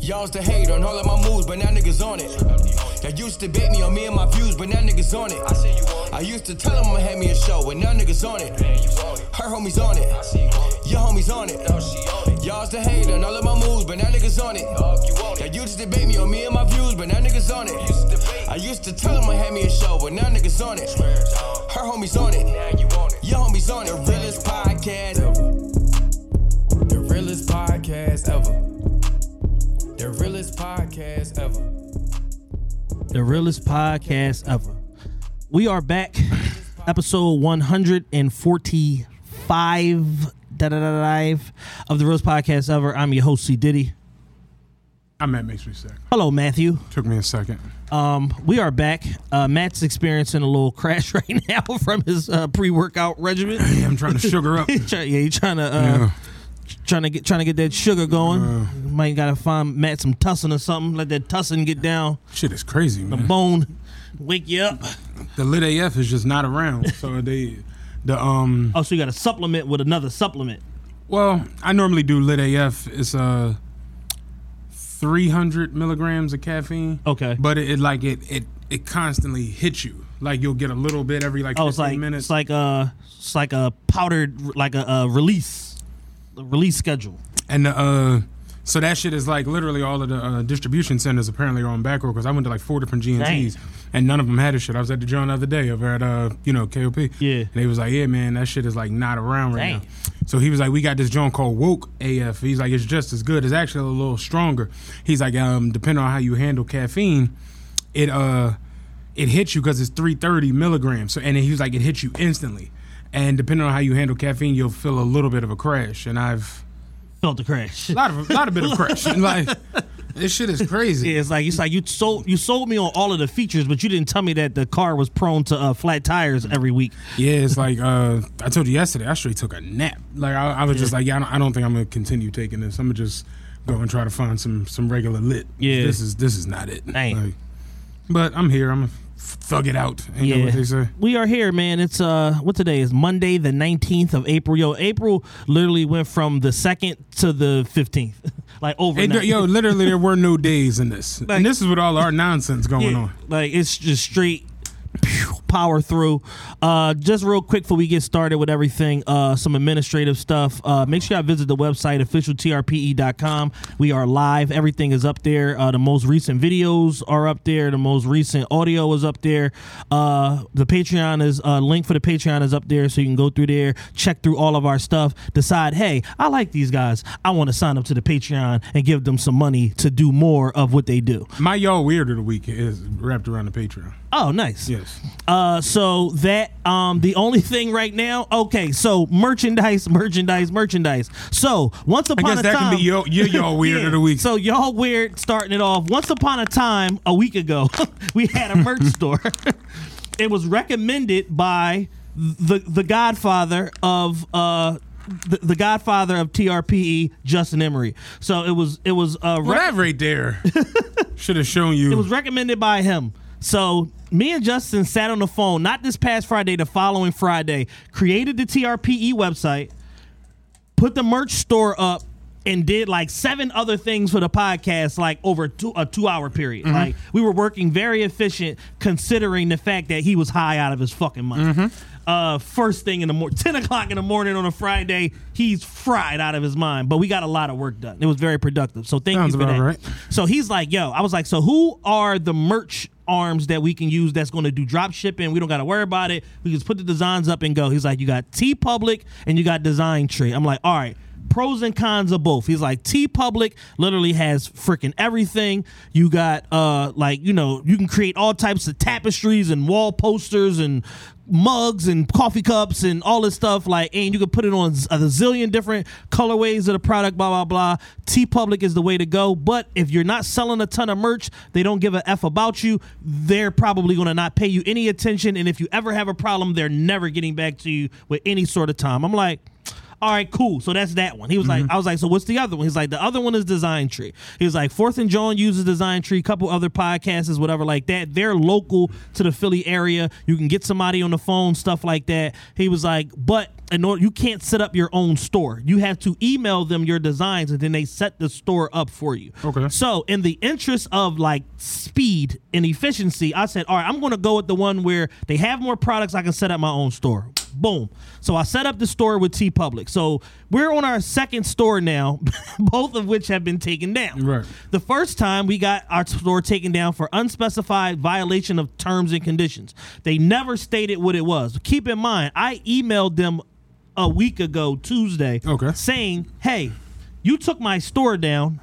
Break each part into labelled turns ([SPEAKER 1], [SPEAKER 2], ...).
[SPEAKER 1] Y'all's the hate on all of my moves, but now niggas on it. Y'all used to bait me on me and my views, but now niggas on it. I. I used to tell them I'ma have me a show, but now niggas on it. Her homies on it. Your homies on it. Y'all's the hate on all of my moves, but now niggas on it. Y'all used to debate me on me and my views, but now niggas on it. I used to tell them I had me a show, but now niggas on it. Her homies on it. Your homies on it. The realest podcast ever. The realest podcast ever. The realest podcast ever.
[SPEAKER 2] the realest podcast ever. We are back, episode 145 da, da, da, da, of the realest podcast ever. I'm your host, C. Diddy.
[SPEAKER 3] I'm Matt makes me sick.
[SPEAKER 2] Hello, Matthew.
[SPEAKER 3] Took me a second.
[SPEAKER 2] Um, we are back. Uh, Matt's experiencing a little crash right now from his uh, pre-workout regimen.
[SPEAKER 3] Yeah, I'm trying to sugar up.
[SPEAKER 2] He try- yeah, he's trying to uh,
[SPEAKER 3] Yeah.
[SPEAKER 2] Trying to get trying to get that sugar going. Might gotta find Matt some tussin or something. Let that tussin get down
[SPEAKER 3] Shit is crazy, man.
[SPEAKER 2] the bone, wake you up.
[SPEAKER 3] The lit AF is just not around. So they, the um,
[SPEAKER 2] Oh, so you got to supplement with another supplement.
[SPEAKER 3] well, I normally do lit AF. It's uh, 300 milligrams of caffeine.
[SPEAKER 2] Okay.
[SPEAKER 3] But it, it like it it it constantly hits you. Like you'll get a little bit every like 15
[SPEAKER 2] Oh, it's like
[SPEAKER 3] minutes.
[SPEAKER 2] it's like a it's like a powdered like a, a release a release schedule.
[SPEAKER 3] And uh, so that shit is like literally all of the uh, distribution centers apparently are on back row because I went to like four different GNCs
[SPEAKER 2] Dang.
[SPEAKER 3] and none of them had this shit. I was at the joint the other day over at uh, you know KOP.
[SPEAKER 2] Yeah.
[SPEAKER 3] And they was like, yeah, man, that shit is like not around right
[SPEAKER 2] Dang.
[SPEAKER 3] now. So he was like, we got this joint called Woke AF. He's like, it's just as good. It's actually a little stronger. He's like, um, depending on how you handle caffeine, it uh, it hits you because it's 330 milligrams. So and he was like, it hits you instantly. And depending on how you handle caffeine, you'll feel a little bit of a crash. And I've
[SPEAKER 2] Felt the crash.
[SPEAKER 3] a lot of a lot of bit of crash. Like this shit is crazy.
[SPEAKER 2] Yeah, it's like it's like you sold you sold me on all of the features, but you didn't tell me that the car was prone to uh, flat tires every week.
[SPEAKER 3] Yeah, it's like uh, I told you yesterday. I straight took a nap. Like I, I was just like, yeah, I don't, I don't think I'm gonna continue taking this. I'm gonna just go and try to find some some regular lit.
[SPEAKER 2] Yeah.
[SPEAKER 3] this is this is not it.
[SPEAKER 2] Dang.
[SPEAKER 3] Like, but I'm here. I'm thug it out. Ain't
[SPEAKER 2] Yeah,
[SPEAKER 3] what they say?
[SPEAKER 2] we are here, man. It's uh, what today is Monday, the nineteenth of April. Yo, April literally went from the second to the fifteenth, like overnight.
[SPEAKER 3] yo, literally, there were no days in this,
[SPEAKER 2] Like-
[SPEAKER 3] and this is with all our nonsense going
[SPEAKER 2] Yeah,
[SPEAKER 3] on.
[SPEAKER 2] Like it's just straight power through. Uh, just real quick before we get started with everything, uh, some administrative stuff. Uh, make sure I visit the website officialtrpe.com. We are live. Everything is up there. Uh, the most recent videos are up there. The most recent audio is up there. Uh, the Patreon is uh, link for the Patreon is up there, so you can go through there, check through all of our stuff, decide, hey, I like these guys. I want to sign up to the Patreon and give them some money to do more of what they do.
[SPEAKER 3] My y'all weird of the week is wrapped around the Patreon.
[SPEAKER 2] Oh, nice.
[SPEAKER 3] Yes.
[SPEAKER 2] Uh, so that um, the only thing right now. Okay, so merchandise, merchandise, merchandise. So once upon I
[SPEAKER 3] guess
[SPEAKER 2] a
[SPEAKER 3] that
[SPEAKER 2] time,
[SPEAKER 3] can be your, your y'all weird
[SPEAKER 2] Yeah.
[SPEAKER 3] of the week.
[SPEAKER 2] So y'all weird starting it off. Once upon a time, a week ago, we had a merch store. it was recommended by the the Godfather of uh the, the Godfather of TRPE, Justin Emery. So it was it was uh
[SPEAKER 3] well,
[SPEAKER 2] rec-
[SPEAKER 3] that right there should have shown you.
[SPEAKER 2] it was recommended by him. So me and Justin sat on the phone, not this past Friday, the following Friday, created the TRPE website, put the merch store up, and did like seven other things for the podcast, like over two, a two hour period. Mm-hmm. Like we were working very efficient, considering the fact that he was high out of his fucking mind. Mm-hmm. Uh, first thing in the morning, ten o'clock in the morning on a Friday, he's fried out of his mind. But we got a lot of work done. It was very productive. So thank
[SPEAKER 3] Sounds
[SPEAKER 2] you for that.
[SPEAKER 3] right.
[SPEAKER 2] So he's like, yo, I was like, so who are the merch arms that we can use that's going to do drop shipping? We don't got to worry about it. We just put the designs up and go. He's like, you got TeePublic and you got Design Tree. I'm like, all right, pros and cons of both. He's like TeePublic literally has freaking everything. You got uh like you know you can create all types of tapestries and wall posters and mugs and coffee cups and all this stuff like and you can put it on a zillion different colorways of the product blah blah blah. TeePublic is the way to go. But if you're not selling a ton of merch they don't give a f about you. They're probably going to not pay you any attention. And if you ever have a problem they're never getting back to you with any sort of time. I'm like all right, cool. So that's that one. He was like, mm-hmm. I was like, so what's the other one? He's like, the other one is Design Tree. He was like, Fourth and John uses Design Tree, couple other podcasts, whatever like that. They're local to the Philly area. You can get somebody on the phone, stuff like that. He was like, but in order, you can't set up your own store. You have to email them your designs, and then they set the store up for you.
[SPEAKER 3] Okay.
[SPEAKER 2] So, in the interest of like speed and efficiency, I said, all right, I'm going to go with the one where they have more products. I can set up my own store. Boom. So I set up the store with TeePublic. So we're on our second store now, both of which have been taken down.
[SPEAKER 3] Right.
[SPEAKER 2] The first time we got our store taken down for unspecified violation of terms and conditions. They never stated what it was. Keep in mind, I emailed them a week ago Tuesday
[SPEAKER 3] Okay.
[SPEAKER 2] saying, "Hey, you took my store down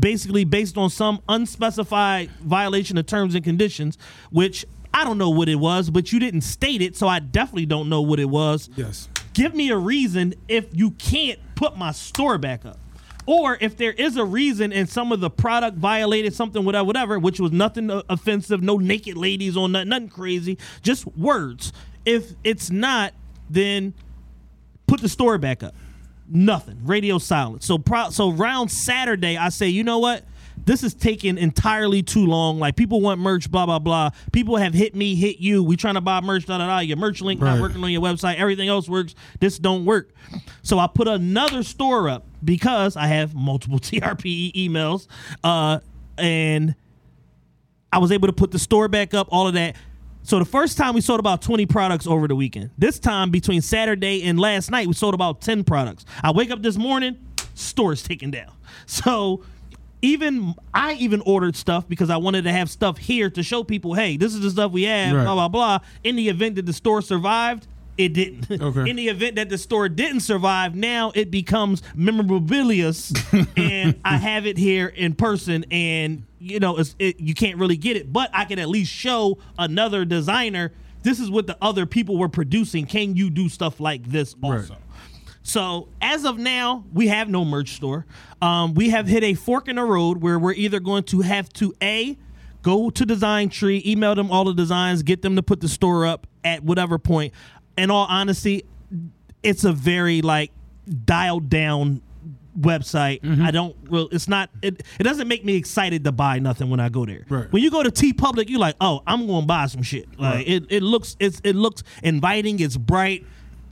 [SPEAKER 2] basically based on some unspecified violation of terms and conditions, which I don't know what it was, but you didn't state it, so I definitely don't know what it was.
[SPEAKER 3] Yes.
[SPEAKER 2] Give me a reason if you can't put my store back up. Or if there is a reason and some of the product violated something, whatever, whatever, which was nothing offensive, no naked ladies on nothing, nothing crazy, just words. If it's not, then put the store back up. Nothing. Radio silence. So pro- so round Saturday, I say, you know what? This is taking entirely too long. Like people want merch, blah blah blah. People have hit me, hit you. We trying to buy merch, da da da. Your merch link not working on your website. Everything else works. This don't work. So I put another store up because I have multiple TRPE emails, uh, and I was able to put the store back up, all of that. So the first time we sold about 20 products over the weekend. This time between Saturday and last night, we sold about 10 products. I wake up this morning, store's taken down. So even I even ordered stuff because I wanted to have stuff here to show people, hey, this is the stuff we have,
[SPEAKER 3] Right.
[SPEAKER 2] blah blah blah. In the event that the store survived, it didn't.
[SPEAKER 3] Okay.
[SPEAKER 2] In the event that the store didn't survive, now it becomes memorabilia, and I have it here in person, and you know, it's, it, you can't really get it, but I can at least show another designer. This is what the other people were producing. Can you do stuff like this also?
[SPEAKER 3] Right.
[SPEAKER 2] So as of now, we have no merch store. Um, we have hit a fork in the road where we're either going to have to a go to Design Tree, email them all the designs, get them to put the store up at whatever point. In all honesty, it's a very like dialed down website.
[SPEAKER 3] Mm-hmm.
[SPEAKER 2] I don't real it's not it, it doesn't make me excited to buy nothing when I go there.
[SPEAKER 3] Right.
[SPEAKER 2] When you go to TeePublic, you're like, "Oh, I'm going to buy some shit." Like
[SPEAKER 3] Right.
[SPEAKER 2] it it looks it's it looks inviting, it's bright.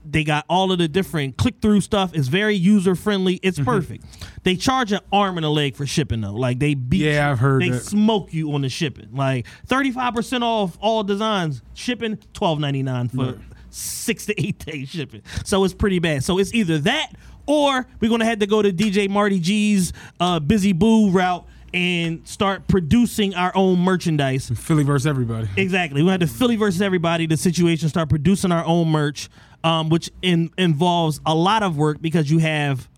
[SPEAKER 2] They got all of the different click through stuff. It's very user friendly. It's
[SPEAKER 3] Mm-hmm.
[SPEAKER 2] perfect. They charge an arm and a leg for shipping though. Like they beat
[SPEAKER 3] Yeah,
[SPEAKER 2] you.
[SPEAKER 3] I've heard
[SPEAKER 2] they
[SPEAKER 3] that.
[SPEAKER 2] smoke you on the shipping. Like 35% off all designs. Shipping $12.99 for
[SPEAKER 3] Right.
[SPEAKER 2] six to eight days shipping. So it's pretty bad. So it's either that or we're gonna have to go to DJ Marty G's uh, Busy Boo route and start producing our own merchandise.
[SPEAKER 3] Philly versus everybody.
[SPEAKER 2] Exactly. We had to Philly versus everybody. The situation start producing our own merch, um, which in, involves a lot of work because you have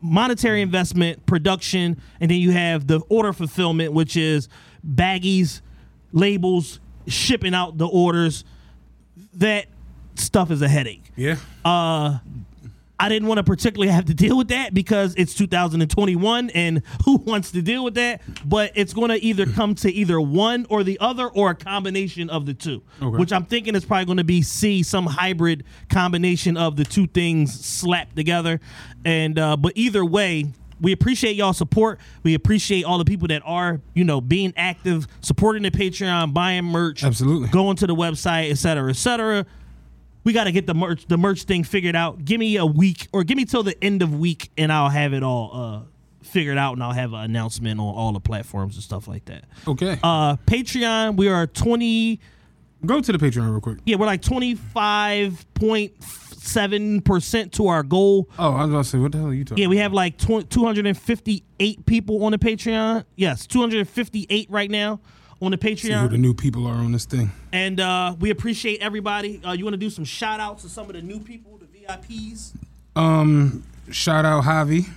[SPEAKER 2] monetary investment, production, and then you have the order fulfillment, which is baggies, labels, shipping out the orders. That stuff is a headache.
[SPEAKER 3] Yeah.
[SPEAKER 2] I didn't want to particularly have to deal with that because it's 2021 and who wants to deal with that? But it's going to either come to either one or the other or a combination of the two,
[SPEAKER 3] Okay.
[SPEAKER 2] which I'm thinking is probably going to be C, some hybrid combination of the two things slapped together. And, uh, but either way, we appreciate y'all support. We appreciate all the people that are, you know, being active, supporting the Patreon, buying merch,
[SPEAKER 3] Absolutely.
[SPEAKER 2] going to the website, et cetera, et cetera we got to get the merch the merch thing figured out. Give me a week or give me till the end of week and I'll have it all uh figured out and I'll have an announcement on all the platforms and stuff like that.
[SPEAKER 3] Okay.
[SPEAKER 2] Uh Patreon, we are 20
[SPEAKER 3] Go to the Patreon real quick.
[SPEAKER 2] yeah, we're like 25.7% to our goal.
[SPEAKER 3] Oh, I was about to say, what the hell are you talking?
[SPEAKER 2] Yeah, we have like tw- 258 people on the Patreon. Yes, 258 right now on the Patreon.
[SPEAKER 3] See who the new people are on this thing.
[SPEAKER 2] And uh, we appreciate everybody. Uh, you want to do some shout outs to some of the new people, the VIPs?
[SPEAKER 3] Um, shout out Javi.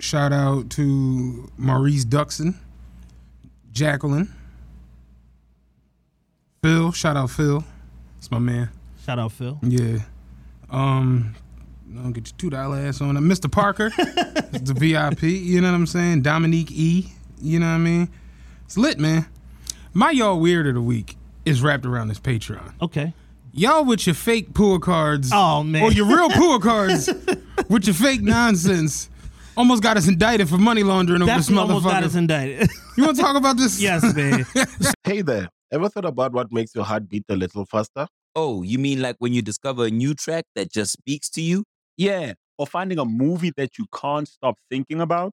[SPEAKER 3] Shout out to Maurice Duxon, Jacqueline, Phil. Shout out Phil. It's my man.
[SPEAKER 2] Shout out Phil.
[SPEAKER 3] Yeah. Um, don't get your two dollar ass on it. Mr. Parker, the VIP. You know what I'm saying? Dominique E. You know what I mean? It's lit, man. My y'all weird of the week is wrapped around this Patreon.
[SPEAKER 2] Okay.
[SPEAKER 3] Y'all with your fake pool cards.
[SPEAKER 2] Oh, man.
[SPEAKER 3] Or your real pool cards with your fake nonsense. Almost got us indicted for money laundering over this
[SPEAKER 2] Definitely almost got us indicted.
[SPEAKER 3] You want to talk about this?
[SPEAKER 2] yes, man.
[SPEAKER 4] Hey there. Ever thought about what makes your heart beat a little faster?
[SPEAKER 5] Oh, you mean like when you discover a new track that just speaks to you?
[SPEAKER 6] Yeah, or finding a movie that you can't stop thinking about.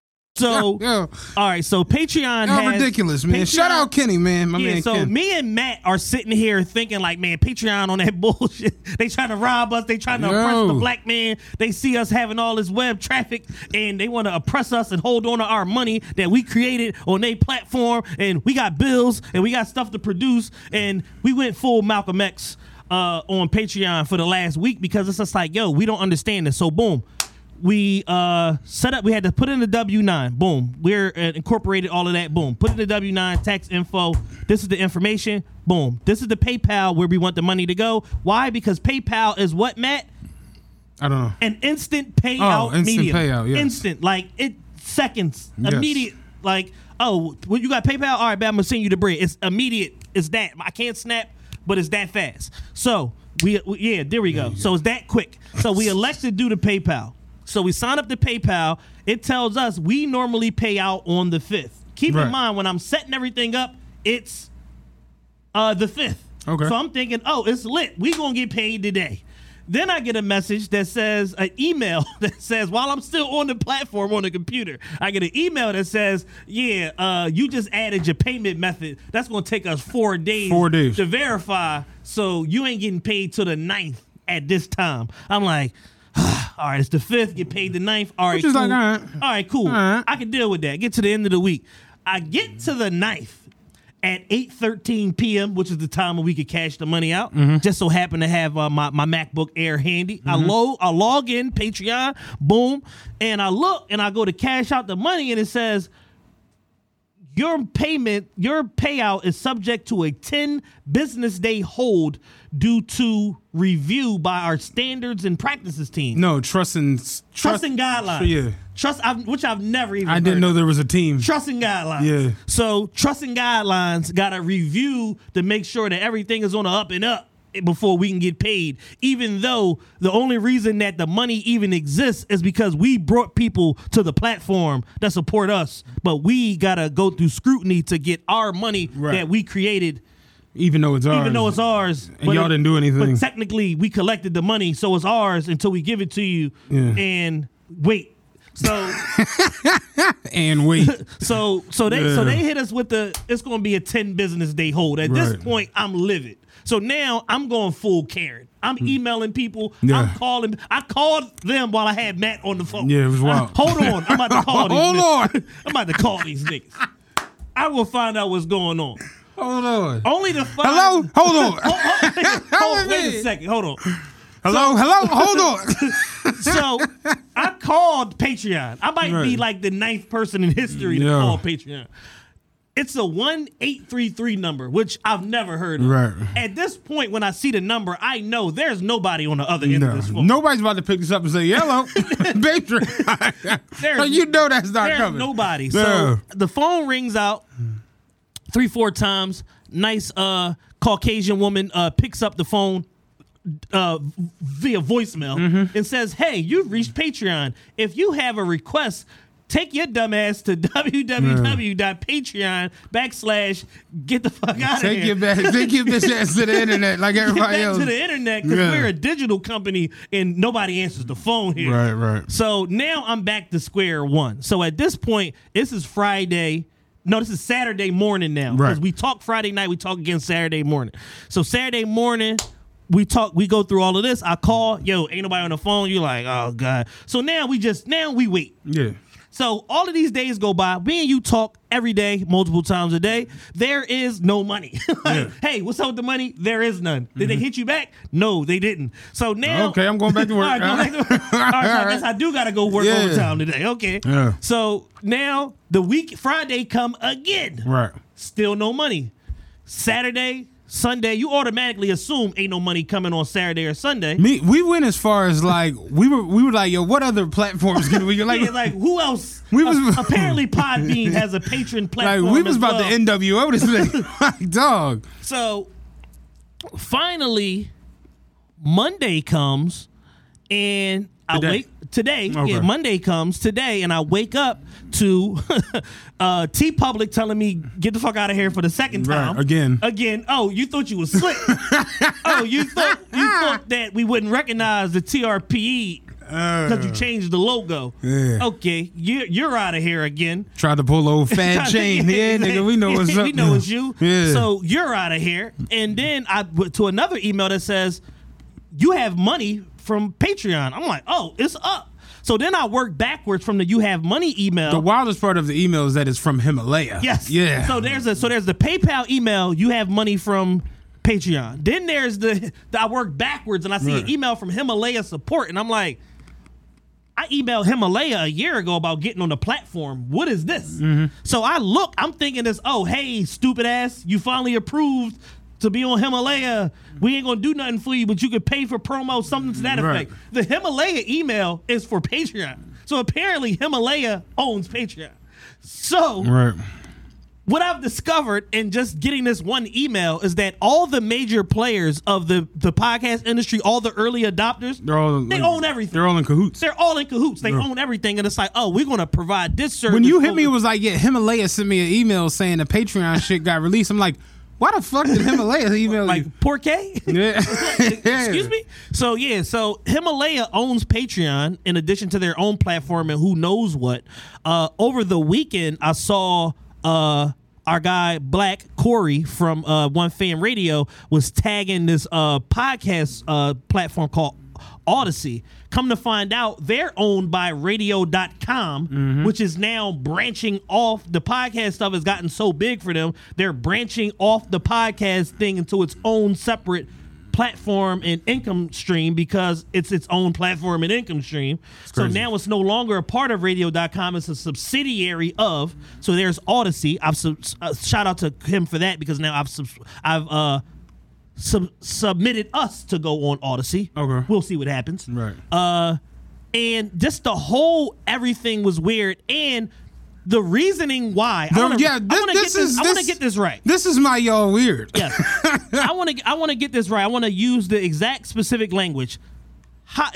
[SPEAKER 2] So,
[SPEAKER 3] Yo,
[SPEAKER 2] all right. So Patreon
[SPEAKER 3] y'all
[SPEAKER 2] has
[SPEAKER 3] ridiculous, man.
[SPEAKER 2] Patreon-
[SPEAKER 3] Shout out Kenny, man. My
[SPEAKER 2] yeah,
[SPEAKER 3] man
[SPEAKER 2] so
[SPEAKER 3] Ken.
[SPEAKER 2] me and Matt are sitting here thinking like, man, Patreon on that bullshit. they trying to rob us. They trying to oppress the black man. They see us having all this web traffic, and they want to oppress us and hold on to our money that we created on their platform. And we got bills and we got stuff to produce. And we went full Malcolm X uh, on Patreon for the last week because it's just like, yo, we don't understand this. So boom we uh set up we had to put in the w9 boom. We're uh, incorporated all of that. Boom. Put in the w9 tax info. This is the information. Boom. This is the paypal where we want the money to go. Why? Because paypal is what matt?
[SPEAKER 3] I don't know.
[SPEAKER 2] an instant payout
[SPEAKER 3] Oh, instant
[SPEAKER 2] medium.
[SPEAKER 3] payout, yes.
[SPEAKER 2] instant. Like it seconds.
[SPEAKER 3] Yes.
[SPEAKER 2] immediate like oh well, you got paypal? All right bet i'm gonna send you the bread. It's immediate. It's that. I can't snap but it's that fast. So we, we yeah there we go. So it's that quick. So we elect to do the paypal so we sign up to paypal it tells us we normally pay out on the 5th keep
[SPEAKER 3] Right.
[SPEAKER 2] in mind when i'm setting everything up it's uh the fifth.
[SPEAKER 3] Okay.
[SPEAKER 2] So I'm thinking, oh, it's lit. We gonna get paid today. Then I get a message that says an email that says while I'm still on the platform on the computer, I get an email that says, "Yeah, uh, you just added your payment method. That's gonna take us four days,
[SPEAKER 3] Four days.
[SPEAKER 2] to verify. So you ain't getting paid till the ninth at this time." I'm like. All right, it's the fifth. Get paid the ninth. All right,
[SPEAKER 3] Which is
[SPEAKER 2] cool.
[SPEAKER 3] like, all right.
[SPEAKER 2] all right, cool.
[SPEAKER 3] All right.
[SPEAKER 2] I can deal with that. Get to the end of the week. I get to the ninth at 8:13 p.m., which is the time when we could cash the money out.
[SPEAKER 3] Mm-hmm.
[SPEAKER 2] Just so happen to have uh, my, my MacBook Air handy. I log I log in Patreon, boom, and I look and I go to cash out the money, and it says your payment, your payout is subject to a 10 business day hold due to review by our standards and practices team.
[SPEAKER 3] No, trust and
[SPEAKER 2] Trust and guidelines.
[SPEAKER 3] Yeah.
[SPEAKER 2] Trust, I've, which I've never even.
[SPEAKER 3] I didn't know
[SPEAKER 2] of.
[SPEAKER 3] there was a team.
[SPEAKER 2] Trust and guidelines.
[SPEAKER 3] Yeah.
[SPEAKER 2] So trust and guidelines got to review to make sure that everything is on the up and up before we can get paid. Even though the only reason that the money even exists is because we brought people to the platform that support us, but we gotta go through scrutiny to get our money
[SPEAKER 3] Right.
[SPEAKER 2] that we created
[SPEAKER 3] Even though it's ours.
[SPEAKER 2] even though it's ours.
[SPEAKER 3] And y'all didn't do anything.
[SPEAKER 2] But technically, we collected the money, so it's ours until we give it to you.
[SPEAKER 3] Yeah.
[SPEAKER 2] And wait, so
[SPEAKER 3] and wait.
[SPEAKER 2] so so they so they hit us with the it's going to be a ten business day hold. At this point, I'm livid. So now I'm going full Karen. I'm emailing people.
[SPEAKER 3] Hmm. Yeah.
[SPEAKER 2] I'm calling. I called them while I had Matt on the phone.
[SPEAKER 3] Yeah, it was wild.
[SPEAKER 2] I- hold on, I'm about to call these.
[SPEAKER 3] Hold
[SPEAKER 2] niggas.
[SPEAKER 3] on.
[SPEAKER 2] I'm about to call these niggas. I will find out what's going on.
[SPEAKER 3] Hold on.
[SPEAKER 2] Only to find.
[SPEAKER 3] Hello? Hold on.
[SPEAKER 2] Hold on, wait a second. Hold on.
[SPEAKER 3] Hello? Hello? Hold on.
[SPEAKER 2] So I called Patreon. I might be like the ninth person in history to
[SPEAKER 3] Yeah.
[SPEAKER 2] call Patreon. It's a one eight three three number, which I've never heard of.
[SPEAKER 3] Right.
[SPEAKER 2] At this point, when I see the number, I know there's nobody on the other end
[SPEAKER 3] No,
[SPEAKER 2] of this phone.
[SPEAKER 3] nobody's about to pick this up and say, hello, Patron.
[SPEAKER 2] There's-
[SPEAKER 3] you know that's not
[SPEAKER 2] There's
[SPEAKER 3] coming.
[SPEAKER 2] nobody.
[SPEAKER 3] Yeah.
[SPEAKER 2] So the phone rings out three, four times. Nice uh Caucasian woman uh picks up the phone. uh, via voicemail
[SPEAKER 3] Mm-hmm.
[SPEAKER 2] and says, "Hey, you've reached Patreon. If you have a request." Take your dumb ass to www.patreon backslash get the fuck out of
[SPEAKER 3] Take
[SPEAKER 2] here.
[SPEAKER 3] your back, take your bitch ass to the internet like everybody else.
[SPEAKER 2] to the internet because
[SPEAKER 3] Yeah.
[SPEAKER 2] we're a digital company and nobody answers the phone here.
[SPEAKER 3] Right, right.
[SPEAKER 2] So now I'm back to square one. So at this point, this is Friday. No, this is Saturday morning now. Because
[SPEAKER 3] Right.
[SPEAKER 2] we talk Friday night, we talk again Saturday morning. So Saturday morning, we talk, we go through all of this. I call, yo, ain't nobody on the phone. You're like, oh God. So now we just now we wait.
[SPEAKER 3] Yeah.
[SPEAKER 2] So all of these days go by. Me and you talk every day, multiple times a day. There is no money. like, Hey, what's up with the money? There is none. Did they hit you back? No, they didn't. So now,
[SPEAKER 3] Mm-hmm. Okay, I'm going back to work.
[SPEAKER 2] All right, go back to work. All right, so I guess I do gotta go work
[SPEAKER 3] Yeah.
[SPEAKER 2] overtime today. Okay.
[SPEAKER 3] Yeah.
[SPEAKER 2] So now the week Friday come again.
[SPEAKER 3] Right.
[SPEAKER 2] Still no money. Saturday, Sunday, you automatically assume ain't no money coming on Saturday or Sunday.
[SPEAKER 3] Me, we went as far as like we were. We were like, yo, what other platforms can we like?
[SPEAKER 2] Yeah, like who else?
[SPEAKER 3] We was-
[SPEAKER 2] Uh, apparently Podbean has a patron
[SPEAKER 3] like
[SPEAKER 2] platform.
[SPEAKER 3] we was
[SPEAKER 2] as
[SPEAKER 3] about
[SPEAKER 2] well.
[SPEAKER 3] to NWO this thing. like, dog.
[SPEAKER 2] So finally, Monday comes, and I
[SPEAKER 3] Today.
[SPEAKER 2] wake today.
[SPEAKER 3] Okay.
[SPEAKER 2] Yeah, Monday comes today, and I wake up to uh, TeePublic telling me get the fuck out of here for the second
[SPEAKER 3] Right,
[SPEAKER 2] time
[SPEAKER 3] again.
[SPEAKER 2] Again. Oh, you thought you was slick. oh, you thought you thought that we wouldn't recognize the TRPE. Because you changed the logo.
[SPEAKER 3] Yeah.
[SPEAKER 2] Okay, you're, you're out of here again.
[SPEAKER 3] Tried to pull old fat chain. Yeah, nigga, we know what's up.
[SPEAKER 2] we know it's you.
[SPEAKER 3] Yeah.
[SPEAKER 2] So you're out of here. And then I went to another email that says you have money from Patreon. I'm like, oh, it's up. So then I work backwards from the you have money email.
[SPEAKER 3] the wildest part of the email is that it's from Himalaya.
[SPEAKER 2] Yes.
[SPEAKER 3] Yeah.
[SPEAKER 2] So there's a so there's the PayPal email. You have money from Patreon. Then there's the, the I work backwards and I see
[SPEAKER 3] Right.
[SPEAKER 2] an email from Himalaya support and I'm like, I emailed Himalaya a year ago about getting on the platform. What is this?
[SPEAKER 3] Mm-hmm.
[SPEAKER 2] So I look. I'm thinking this. Oh, hey, stupid ass, you finally approved to be on Himalaya. We ain't gonna do nothing for you, but you could pay for promo, something to that
[SPEAKER 3] Right.
[SPEAKER 2] effect. The Himalaya email is for Patreon. So apparently Himalaya owns Patreon. So
[SPEAKER 3] right.
[SPEAKER 2] what I've discovered in just getting this one email is that all the major players of the, the podcast industry, all the early adopters,
[SPEAKER 3] They're all
[SPEAKER 2] they
[SPEAKER 3] like,
[SPEAKER 2] own everything.
[SPEAKER 3] They're all in cahoots.
[SPEAKER 2] They're all in cahoots. They own everything, and it's like, oh, we're gonna provide this service.
[SPEAKER 3] when you hit me, it was like, yeah, Himalaya sent me an email saying the Patreon shit got released. I'm like, why the fuck did Himalaya email
[SPEAKER 2] like
[SPEAKER 3] you?
[SPEAKER 2] poor K.
[SPEAKER 3] Yeah.
[SPEAKER 2] Excuse me. So yeah, so Himalaya owns Patreon in addition to their own platform and who knows what. Uh, over the weekend, I saw uh, our guy Black Corey from uh, One Fan Radio was tagging this uh, podcast uh, platform called Odyssey. Come to find out, they're owned by radio.com, which is now branching off. The podcast stuff has gotten so big for them, they're branching off the podcast thing into its own separate platform and income stream because it's its own platform and income stream. So
[SPEAKER 3] crazy.
[SPEAKER 2] now it's no longer a part of radio.com, it's a subsidiary of. So there's Odyssey. I've sub- uh, shout out to him for that because now I've sub- I've uh sub- submitted us to go on Odyssey.
[SPEAKER 3] Okay.
[SPEAKER 2] We'll see what happens.
[SPEAKER 3] Right.
[SPEAKER 2] Uh, and just the whole everything was weird, and the reasoning why. I wanna,
[SPEAKER 3] yeah,
[SPEAKER 2] I
[SPEAKER 3] this-
[SPEAKER 2] wanna
[SPEAKER 3] this
[SPEAKER 2] get this.
[SPEAKER 3] is-
[SPEAKER 2] I want to get this right.
[SPEAKER 3] This is my y'all weird.
[SPEAKER 2] Yes, I want to. I want to get this right. I want to use the exact specific language.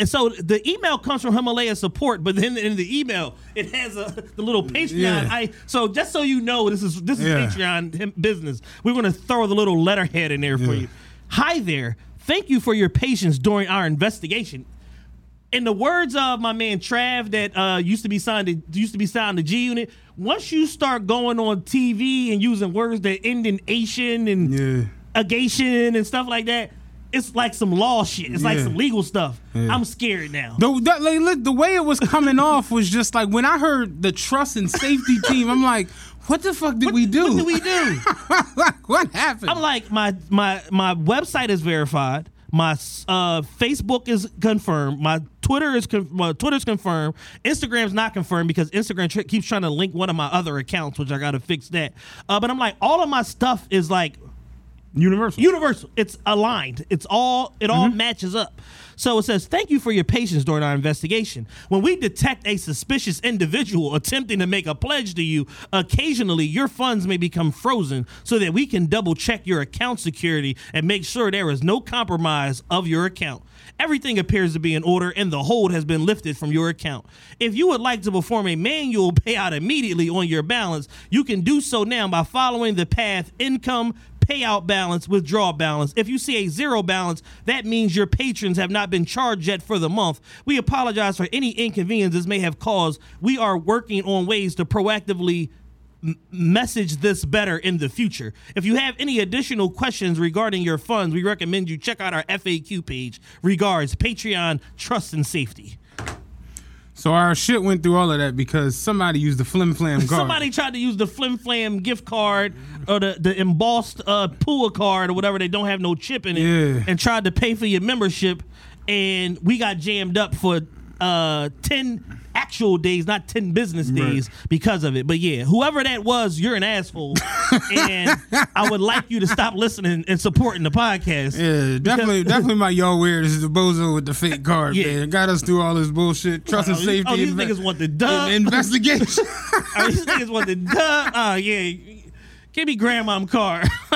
[SPEAKER 2] So the email comes from Himalaya support, but then in the email it has a the little Patreon.
[SPEAKER 3] Yeah.
[SPEAKER 2] I so just so you know, this is this is
[SPEAKER 3] Yeah.
[SPEAKER 2] Patreon business. We're going to throw the little letterhead in there for you. Hi there. Thank you for your patience during our investigation. In the words of my man Trav, that uh, used to be signed to used to be signed to G Unit, once you start going on TV and using words that end in Asian and
[SPEAKER 3] Yeah.
[SPEAKER 2] agation and stuff like that, it's like some law shit. It's like some legal stuff. I'm scared now.
[SPEAKER 3] The, that, like, look, the way it was coming off was just like when I heard the trust and safety team, I'm like, what the fuck did we do?
[SPEAKER 2] What do we do?
[SPEAKER 3] what happened?
[SPEAKER 2] I'm like my my my website is verified. My uh, Facebook is confirmed. My Twitter is con- my Twitter's confirmed. Instagram's not confirmed because Instagram keeps trying to link one of my other accounts, which I got to fix that. Uh, but I'm like, all of my stuff is like
[SPEAKER 3] Universal.
[SPEAKER 2] Universal. It's aligned. It's all it all
[SPEAKER 3] Mm-hmm.
[SPEAKER 2] matches up. So it says, "Thank you for your patience during our investigation. When we detect a suspicious individual attempting to make a pledge to you, occasionally your funds may become frozen so that we can double check your account security and make sure there is no compromise of your account." Everything appears to be in order and the hold has been lifted from your account. If you would like to perform a manual payout immediately on your balance, you can do so now by following the path income payout balance, withdrawal balance. If you see a zero balance, that means your patrons have not been charged yet for the month. We apologize for any inconvenience this may have caused. We are working on ways to proactively message this better in the future. If you have any additional questions regarding your funds, we recommend you check out our FAQ page. Regards, Patreon, Trust and Safety.
[SPEAKER 3] So our shit went through all of that because somebody used the flim flam card.
[SPEAKER 2] Somebody tried to use the Flim Flam gift card or the, the embossed uh, Pua card or whatever. They don't have no chip in it,
[SPEAKER 3] Yeah.
[SPEAKER 2] and tried to pay for your membership, and we got jammed up for uh, ten actual days, not ten business days, because of it. But yeah, whoever that was, you're an asshole, and I would like you to stop listening and supporting the podcast.
[SPEAKER 3] Yeah, definitely, definitely my y'all weird is the bozo with the fake card,
[SPEAKER 2] Yeah.
[SPEAKER 3] man. Got us through all this bullshit. Oh, Trust and
[SPEAKER 2] Oh,
[SPEAKER 3] safety.
[SPEAKER 2] oh, these
[SPEAKER 3] inve-
[SPEAKER 2] niggas want the dub.
[SPEAKER 3] in- investigation.
[SPEAKER 2] Oh, these niggas want the dub. Oh yeah, give me grandmom card.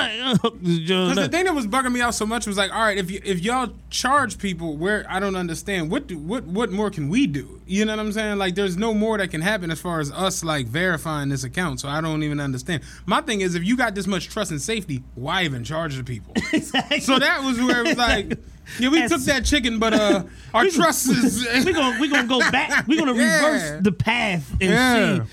[SPEAKER 3] Because the thing that was bugging me out so much was like, all right, if you, if y'all charge people, where I don't understand, what do, what what more can we do? You know what I'm saying? Like, there's no more that can happen as far as us like verifying this account. So I don't even understand. My thing is, if you got this much trust and safety, why even charge the people? so that was where it was like, yeah, we took that chicken, but uh, our trust is.
[SPEAKER 2] We're gonna we gonna go back. We're gonna
[SPEAKER 3] Yeah.
[SPEAKER 2] reverse the path and
[SPEAKER 3] Yeah.
[SPEAKER 2] see.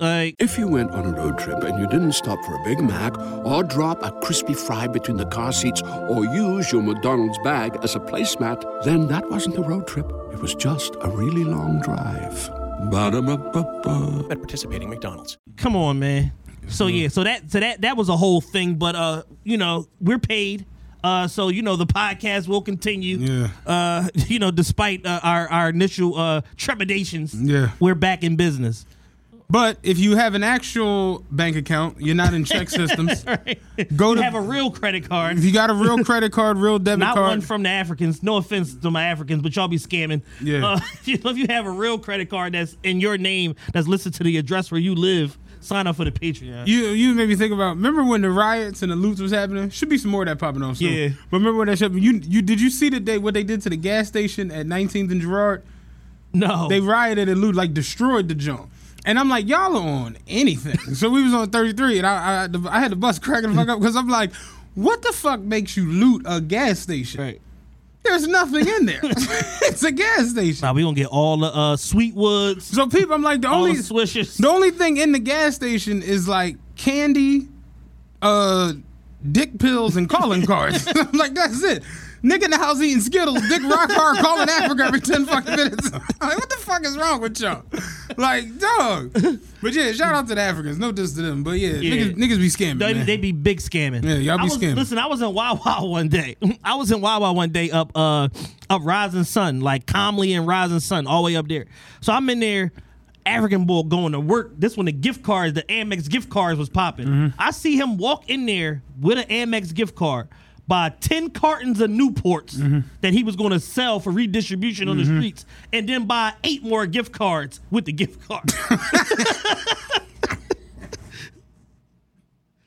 [SPEAKER 2] Like
[SPEAKER 7] If you went on a road trip and you didn't stop for a Big Mac or drop a crispy fry between the car seats or use your McDonald's bag as a placemat, then that wasn't a road trip. It was just a really long drive. Ba-da-ba-ba-ba.
[SPEAKER 8] At participating McDonald's.
[SPEAKER 2] come on, man. So yeah, so that so that that was a whole thing. But uh, you know, we're paid. Uh, so you know the podcast will continue.
[SPEAKER 3] Yeah.
[SPEAKER 2] Uh, you know, despite uh, our our initial uh trepidations.
[SPEAKER 3] Yeah.
[SPEAKER 2] We're back in business.
[SPEAKER 3] But if you have an actual bank account, you're not in check systems.
[SPEAKER 2] Right.
[SPEAKER 3] Go to
[SPEAKER 2] have a real credit card.
[SPEAKER 3] if you got a real credit card, real debit
[SPEAKER 2] Not
[SPEAKER 3] card.
[SPEAKER 2] one from the Africans. No offense to my Africans, but y'all be scamming.
[SPEAKER 3] Yeah.
[SPEAKER 2] Uh, you know, if you have a real credit card that's in your name, that's listed to the address where you live, sign up for the Patreon.
[SPEAKER 3] You you made me think about. Remember when the riots and the loots was happening? Should be some more of that popping off. Soon.
[SPEAKER 2] Yeah.
[SPEAKER 3] But remember when that shit? You you did you see the day what they did to the gas station at 19th and Girard?
[SPEAKER 2] no.
[SPEAKER 3] They rioted and looted, like destroyed the junk. And I'm like, y'all are on anything. so we was on 33, and I I, I had the bus cracking the fuck up because I'm like, what the fuck makes you loot a gas station?
[SPEAKER 2] right.
[SPEAKER 3] There's nothing in there. it's a gas station.
[SPEAKER 2] Now we gonna get all the uh, Sweetwoods,
[SPEAKER 3] So people, I'm like, the only
[SPEAKER 2] the.
[SPEAKER 3] The only thing in the gas station is like candy, uh, dick pills, and calling cards. I'm like, that's it. Nigga in the house eating Skittles, Dick Rock hard calling Africa every 10 fucking minutes. I'm like, what the fuck is wrong with y'all? Like, dog. But yeah, shout out to the Africans. No diss to them. But yeah,
[SPEAKER 2] Yeah.
[SPEAKER 3] Niggas, niggas be scamming.
[SPEAKER 2] They,
[SPEAKER 3] man.
[SPEAKER 2] they be big scamming.
[SPEAKER 3] Yeah, y'all be
[SPEAKER 2] I was,
[SPEAKER 3] scamming.
[SPEAKER 2] Listen, I was in Wawa one day. I was in Wawa one day up uh up Rising Sun, like calmly and Rising Sun, all the way up there. So I'm in there, African boy going to work. This when the gift cards, the Amex gift cards was popping.
[SPEAKER 3] Mm-hmm.
[SPEAKER 2] I see him walk in there with an Amex gift card. Buy 10 cartons of Newports
[SPEAKER 3] Mm-hmm.
[SPEAKER 2] that he was going to sell for redistribution on the streets, and then buy eight more gift cards with the gift card.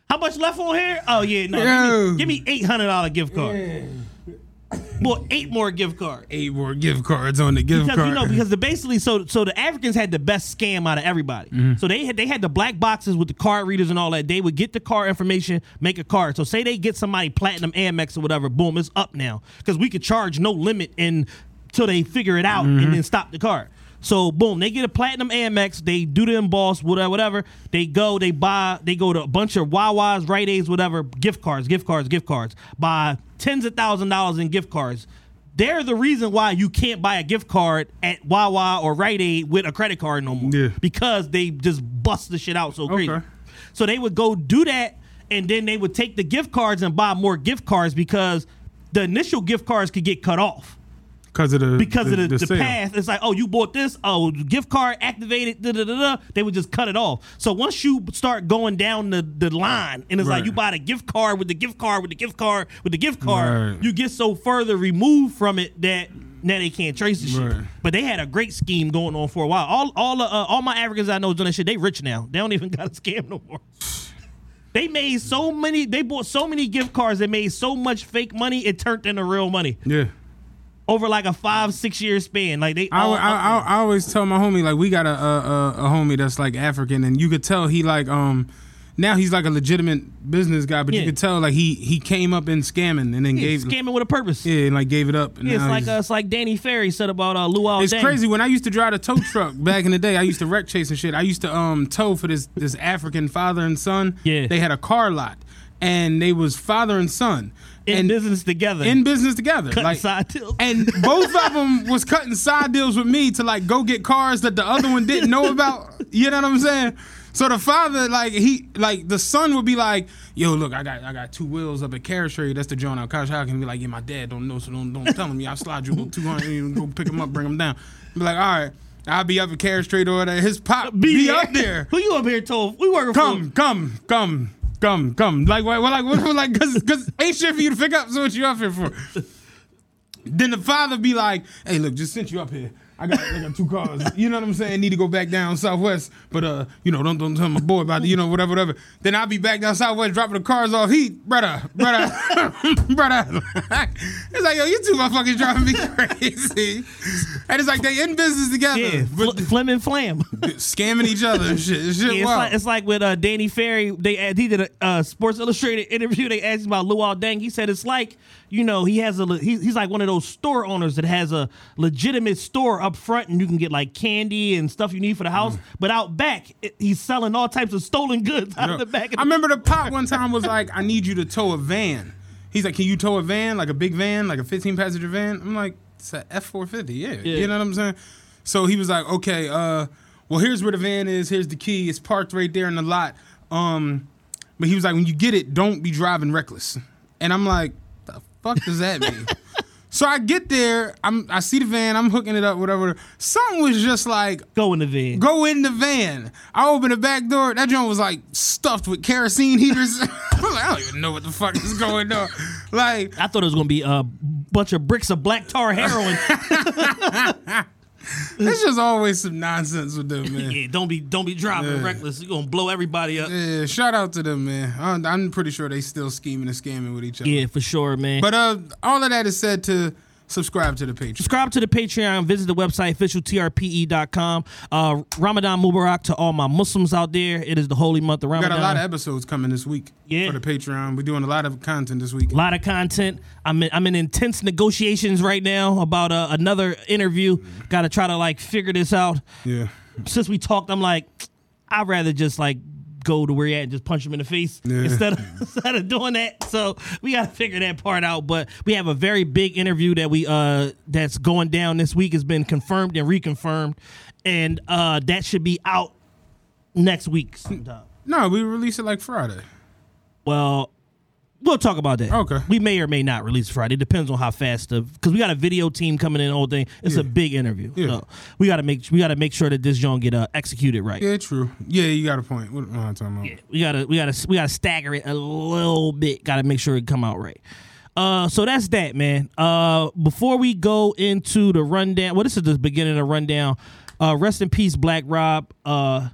[SPEAKER 2] How much left on here? Oh yeah, no.
[SPEAKER 3] Yo.
[SPEAKER 2] Give me, give me eight hundred dollar gift card. Well, eight more gift cards.
[SPEAKER 3] Eight more gift cards on the gift cards.
[SPEAKER 2] Because
[SPEAKER 3] card.
[SPEAKER 2] you know, because the basically, so so the Africans had the best scam out of everybody.
[SPEAKER 3] Mm-hmm.
[SPEAKER 2] So they had they had the black boxes with the card readers and all that. They would get the card information, make a card. So say they get somebody platinum Amex or whatever, boom, it's up now because we could charge no limit until they figure it out
[SPEAKER 3] Mm-hmm.
[SPEAKER 2] and then stop the card. So boom, they get a platinum Amex, they do the emboss, whatever, whatever. They go, they buy, they go to a bunch of Wawas, Rite Aids, whatever, gift cards, gift cards, gift cards. Buy tens of thousand dollars in gift cards. They're the reason why you can't buy a gift card at Wawa or Rite Aid with a credit card no more.
[SPEAKER 3] Yeah.
[SPEAKER 2] Because they just bust the shit out so crazy.
[SPEAKER 3] Okay.
[SPEAKER 2] So they would go do that, and then they would take the gift cards and buy more gift cards because the initial gift cards could get cut off.
[SPEAKER 3] Because of the
[SPEAKER 2] because of the, the,
[SPEAKER 3] sale.
[SPEAKER 2] path. It's like, oh, you bought this, oh, gift card activated, da da da da. They would just cut it off. So once you start going down the, the line, and it's like you buy the gift card with the gift card with the gift card with the gift card,
[SPEAKER 3] Right.
[SPEAKER 2] you get so further removed from it that now they can't trace the shit. But they had a great scheme going on for a while. All all uh, all my Africans I know doing that shit. They rich now. They don't even got a scam no more. They made so many. They bought so many gift cards. They made so much fake money. It turned into real money
[SPEAKER 3] Yeah.
[SPEAKER 2] Over like a five six year span. Like they
[SPEAKER 3] I,
[SPEAKER 2] all
[SPEAKER 3] I, I, I always tell my homie like we got a, a a homie that's like African and you could tell he like um now he's like a legitimate business guy but
[SPEAKER 2] Yeah.
[SPEAKER 3] you could tell like he he came up in scamming and then
[SPEAKER 2] yeah,
[SPEAKER 3] gave
[SPEAKER 2] scamming with a purpose.
[SPEAKER 3] yeah and like gave it up and
[SPEAKER 2] Yeah, it's like uh, it's like Danny Ferry said about uh, Luol.
[SPEAKER 3] It's
[SPEAKER 2] Deng.
[SPEAKER 3] crazy when I used to drive a tow truck back in the day. I used to wreck chase and shit. I used to um tow for this this African father and son.
[SPEAKER 2] Yeah.
[SPEAKER 3] they had a car lot, and they was father and son
[SPEAKER 2] in
[SPEAKER 3] and
[SPEAKER 2] business together.
[SPEAKER 3] in business together.
[SPEAKER 2] cutting
[SPEAKER 3] like,
[SPEAKER 2] side deals.
[SPEAKER 3] and both of them was cutting side deals with me to like go get cars that the other one didn't know about. You know what I'm saying? So the father, like he, like the son would be like, "Yo, look, I got, I got two wheels up at Carriage Trade. That's the joint out How can be like, yeah, my dad don't know, so don't, don't tell him. Yeah, I'll slide you two hundred, and go pick him up, bring him down. Be like, all right, I'll be up at Carriage Trade or whatever. His pop be, up there.
[SPEAKER 2] Who you up here told? We working
[SPEAKER 3] Come,
[SPEAKER 2] for.
[SPEAKER 3] come, come, come, come. Come. Like, what, like, what, like, cause, cause ain't shit for you to pick up. So what you up here for? Then the father be like, "Hey, look, just sent you up here. I got, I got two cars. You know what I'm saying? Need to go back down southwest, but uh, you know, don't don't tell my boy about it. You know, whatever, whatever. Then I'll be back down southwest, dropping the cars off. He, brother, brother, brother. it's like, yo, you two motherfuckers driving me crazy. And it's like they in business together,
[SPEAKER 2] Yeah, Fl- Flim and Flam.
[SPEAKER 3] scamming each other and shit. It's shit
[SPEAKER 2] Yeah, it's
[SPEAKER 3] wild.
[SPEAKER 2] like it's like with uh, Danny Ferry. They he did a uh, Sports Illustrated interview. They asked him about Luol Deng. He said it's like you know he has a he, he's like one of those store owners that has a legitimate store up front, and you can get like candy and stuff you need for the house. But out back, it, he's selling all types of stolen goods out of the back. Of the,
[SPEAKER 3] I remember the pop one time was like, I need you to tow a van. He's like, Can you tow a van, like a big van, like a 15 passenger van? I'm like, It's a F 450, yeah.
[SPEAKER 2] Yeah.
[SPEAKER 3] You know what I'm saying? So he was like, Okay, uh, well, here's where the van is. Here's the key. It's parked right there in the lot. Um, but he was like, When you get it, don't be driving reckless. And I'm like, fuck does that mean? So I get there, I'm I see the van, I'm hooking it up, whatever. Something was just like,
[SPEAKER 2] go in the van.
[SPEAKER 3] Go in the van. I open the back door. That joint was like stuffed with kerosene heaters. Like, I don't even know what the fuck is going on. Like,
[SPEAKER 2] I thought it was gonna be a bunch of bricks of black tar heroin.
[SPEAKER 3] it's just always some nonsense with them, man.
[SPEAKER 2] yeah, don't be don't be driving reckless. You're gonna blow everybody up.
[SPEAKER 3] Yeah, shout out to them, man. I'm, I'm pretty sure they still scheming and scamming with each other.
[SPEAKER 2] Yeah, for sure, man.
[SPEAKER 3] But uh, all of that is said to subscribe to the Patreon.
[SPEAKER 2] Subscribe to the Patreon. Visit the website, officialtrpe.com. Uh, Ramadan Mubarak to all my Muslims out there. It is the holy month of Ramadan.
[SPEAKER 3] We got a lot of episodes coming this week
[SPEAKER 2] Yeah.
[SPEAKER 3] for the Patreon. We're doing a lot of content this week.
[SPEAKER 2] A lot of content. I'm in, I'm in intense negotiations right now about uh, another interview. Got to try to like figure this out.
[SPEAKER 3] Yeah.
[SPEAKER 2] Since we talked, I'm like, I'd rather just like go to where you at and just punch him in the face
[SPEAKER 3] Yeah.
[SPEAKER 2] instead of instead of doing that. So we got to figure that part out. But we have a very big interview that we uh that's going down this week has been confirmed and reconfirmed, and uh that should be out next week sometime.
[SPEAKER 3] No, we release it like Friday.
[SPEAKER 2] Well, we'll talk about that.
[SPEAKER 3] Okay.
[SPEAKER 2] We may or may not release Friday. It depends on how fast the because we got a video team coming in. The whole thing. It's a big interview.
[SPEAKER 3] Yeah.
[SPEAKER 2] So we got to make we got to make sure that this joint get uh, executed right.
[SPEAKER 3] Yeah, true. Yeah, you got a point. What am I talking about?
[SPEAKER 2] Yeah, we gotta we gotta we gotta stagger it a little bit. Got to make sure it come out right. Uh, so that's that, man. Uh, before we go into the rundown, well, this is the beginning of the rundown. Uh, rest in peace, Black Rob. Uh,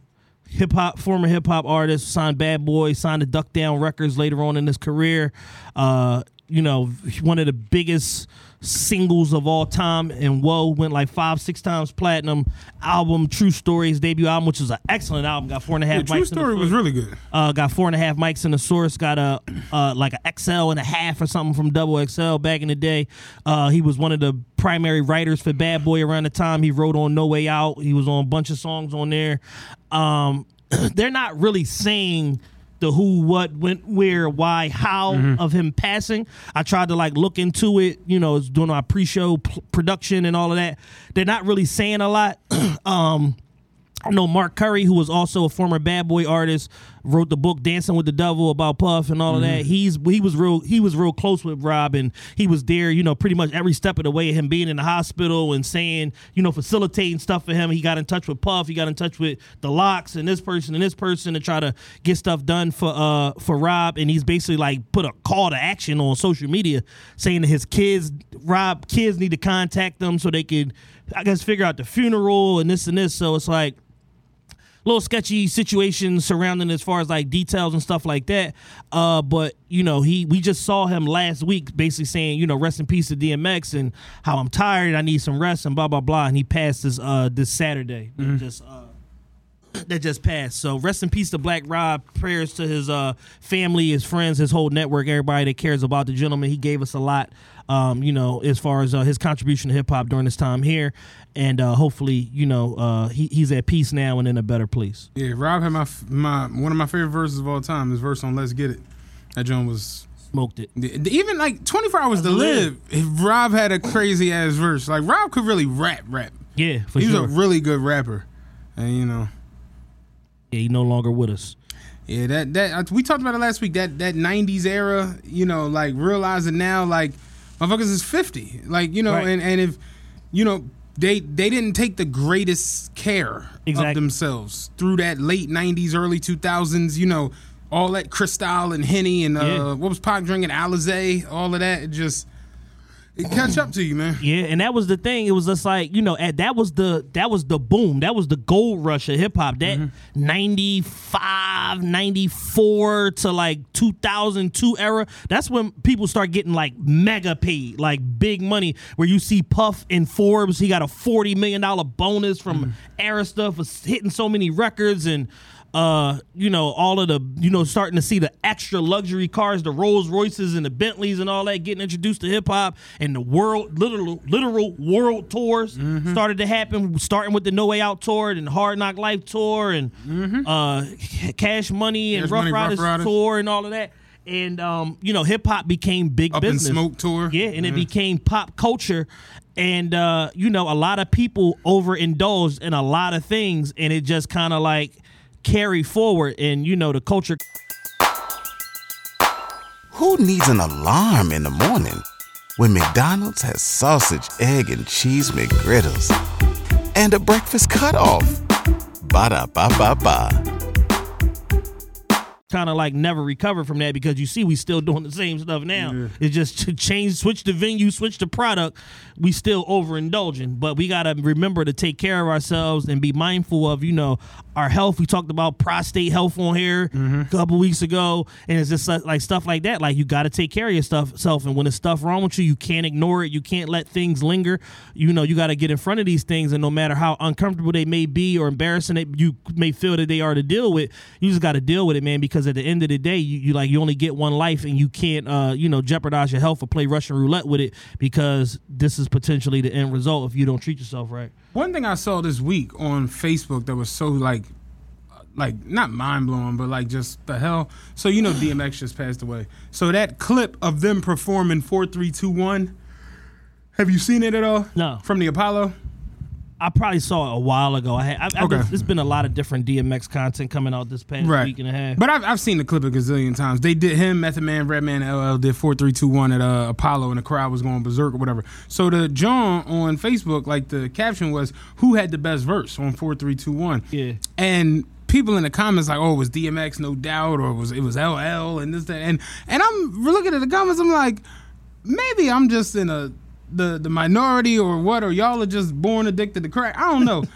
[SPEAKER 2] hip hop, former hip hop artist, signed Bad Boy, signed to Duck Down Records later on in his career. Uh, you know, one of the biggest singles of all time, and Whoa went like five, six times platinum. Album, True Stories debut album, which was an excellent album, got four and a half.
[SPEAKER 3] Yeah, True
[SPEAKER 2] mics in the
[SPEAKER 3] Story was really good.
[SPEAKER 2] Uh, got four and a half mics in the source. Got a uh, like an XL and a half or something from Double XL back in the day. Uh, he was one of the primary writers for Bad Boy around the time. He wrote on No Way Out. He was on a bunch of songs on there. Um, they're not really saying the who, what, when, where, why, how of him passing. I tried to like look into it. You know, doing our pre-show p- production and all of that. They're not really saying a lot. um, I know Mark Curry, who was also a former Bad Boy artist, wrote the book Dancing with the Devil about Puff and all of that. He's he was real he was real close with Rob and he was there, you know, pretty much every step of the way. Him being in the hospital and saying, you know, facilitating stuff for him. He got in touch with Puff. He got in touch with the LOX and this person and this person to try to get stuff done for uh for Rob. And he's basically like put a call to action on social media saying that his kids, Rob kids, need to contact them so they could, I guess, figure out the funeral and this and this. So it's like little sketchy situations surrounding as far as like details and stuff like that. Uh, but you know, he we just saw him last week basically saying, you know, rest in peace to DMX and how I'm tired, I need some rest and blah blah blah. And he passed this uh this Saturday. That Just uh that just passed. So rest in peace to Black Rob. Prayers to his uh family, his friends, his whole network, everybody that cares about the gentleman. He gave us a lot. Um, you know, as far as uh, his contribution to hip hop during his time here, and uh, hopefully, you know, uh, he, he's at peace now and in a better place.
[SPEAKER 3] Yeah, Rob had my f- my one of my favorite verses of all time. His verse on "Let's Get It." That John was
[SPEAKER 2] Smoked it.
[SPEAKER 3] even like 24 hours to live. If Rob had a crazy ass verse, like Rob could really rap, rap.
[SPEAKER 2] Yeah, for
[SPEAKER 3] he was
[SPEAKER 2] sure.
[SPEAKER 3] a really good rapper, and you know,
[SPEAKER 2] yeah, he no longer with us.
[SPEAKER 3] yeah, that that uh, we talked about it last week. That that 90s era, you know, like realizing now, like motherfuckers is 50, like you know,
[SPEAKER 2] Right.
[SPEAKER 3] and and if you know. They, they didn't take the greatest care
[SPEAKER 2] Exactly.
[SPEAKER 3] of themselves through that late 90s, early 2000s, you know, all that Cristal and Henny and uh,
[SPEAKER 2] Yeah.
[SPEAKER 3] what was Pac drinking, Alizé, all of that. It just, it catch up to you, man.
[SPEAKER 2] Yeah, and that was the thing. It was just like you know, at, that was the that was the boom. That was the gold rush of hip hop. That mm-hmm. 95, 94 to like 2002 era. That's when people start getting like mega paid, like big money. Where you see Puff in Forbes, he got a forty million dollar bonus from mm-hmm. Arista for hitting so many records and uh, you know, all of the, you know, starting to see the extra luxury cars, the Rolls Royces and the Bentleys and all that getting introduced to hip hop and the world, literal, literal world tours started to happen, starting with the No Way Out tour and Hard Knock Life tour and uh, Cash Money and
[SPEAKER 3] Cash
[SPEAKER 2] Rough
[SPEAKER 3] Money, Ruff
[SPEAKER 2] Ryders,
[SPEAKER 3] Riders.
[SPEAKER 2] tour and all of that. And, um, you know, hip hop became big
[SPEAKER 3] Up in
[SPEAKER 2] business.
[SPEAKER 3] Smoke tour.
[SPEAKER 2] Yeah, and it became pop culture. And uh, you know, a lot of people overindulged in a lot of things, and it just kind of like carried forward. And you know, the culture
[SPEAKER 8] Who needs an alarm in the morning when McDonald's has sausage, egg, and cheese McGriddles and a breakfast cutoff? Ba da ba ba ba.
[SPEAKER 2] kind of like never recovered from that because you see we still doing the same stuff now. It's just to change, switch the venue, switch the product. We still overindulging, but we gotta remember to take care of ourselves and be mindful of you know our health. We talked about prostate health on here a couple weeks ago, and it's just like- like stuff like that. Like you got to take care of your stuff self, and when there's stuff wrong with you, you can't ignore it. You can't let things linger. You know you got to get in front of these things, and no matter how uncomfortable they may be or embarrassing that you may feel that they are to deal with, you just got to deal with it, man. Because at the end of the day, you, you like you only get one life, and you can't uh you know jeopardize your health or play Russian roulette with it because this is potentially the end result if you don't treat yourself right.
[SPEAKER 3] One thing I saw this week on Facebook that was so like, like not mind blowing, but like just the hell. So you know DMX just passed away. So that clip of them performing four, three, two, one. Have you seen it at all?
[SPEAKER 2] No.
[SPEAKER 3] From the Apollo.
[SPEAKER 2] I probably saw it a while ago. I had, I've, I've
[SPEAKER 3] Okay.
[SPEAKER 2] there's been a lot of different DMX content coming out this past
[SPEAKER 3] Right.
[SPEAKER 2] week and a half.
[SPEAKER 3] But I've, I've seen the clip a gazillion times. They did him, Method Man, Redman, LL did four, three, two, one at uh, Apollo, and the crowd was going berserk or whatever. So the John on Facebook, like the caption was, "Who had the best verse on four, three, two, one?"
[SPEAKER 2] Yeah.
[SPEAKER 3] And people in the comments like, "Oh, it was DMX, no doubt, or it was it was LL and this that." And and I'm looking at the comments. I'm like, maybe I'm just in a the the minority or what, or y'all are just born addicted to crack. I don't know.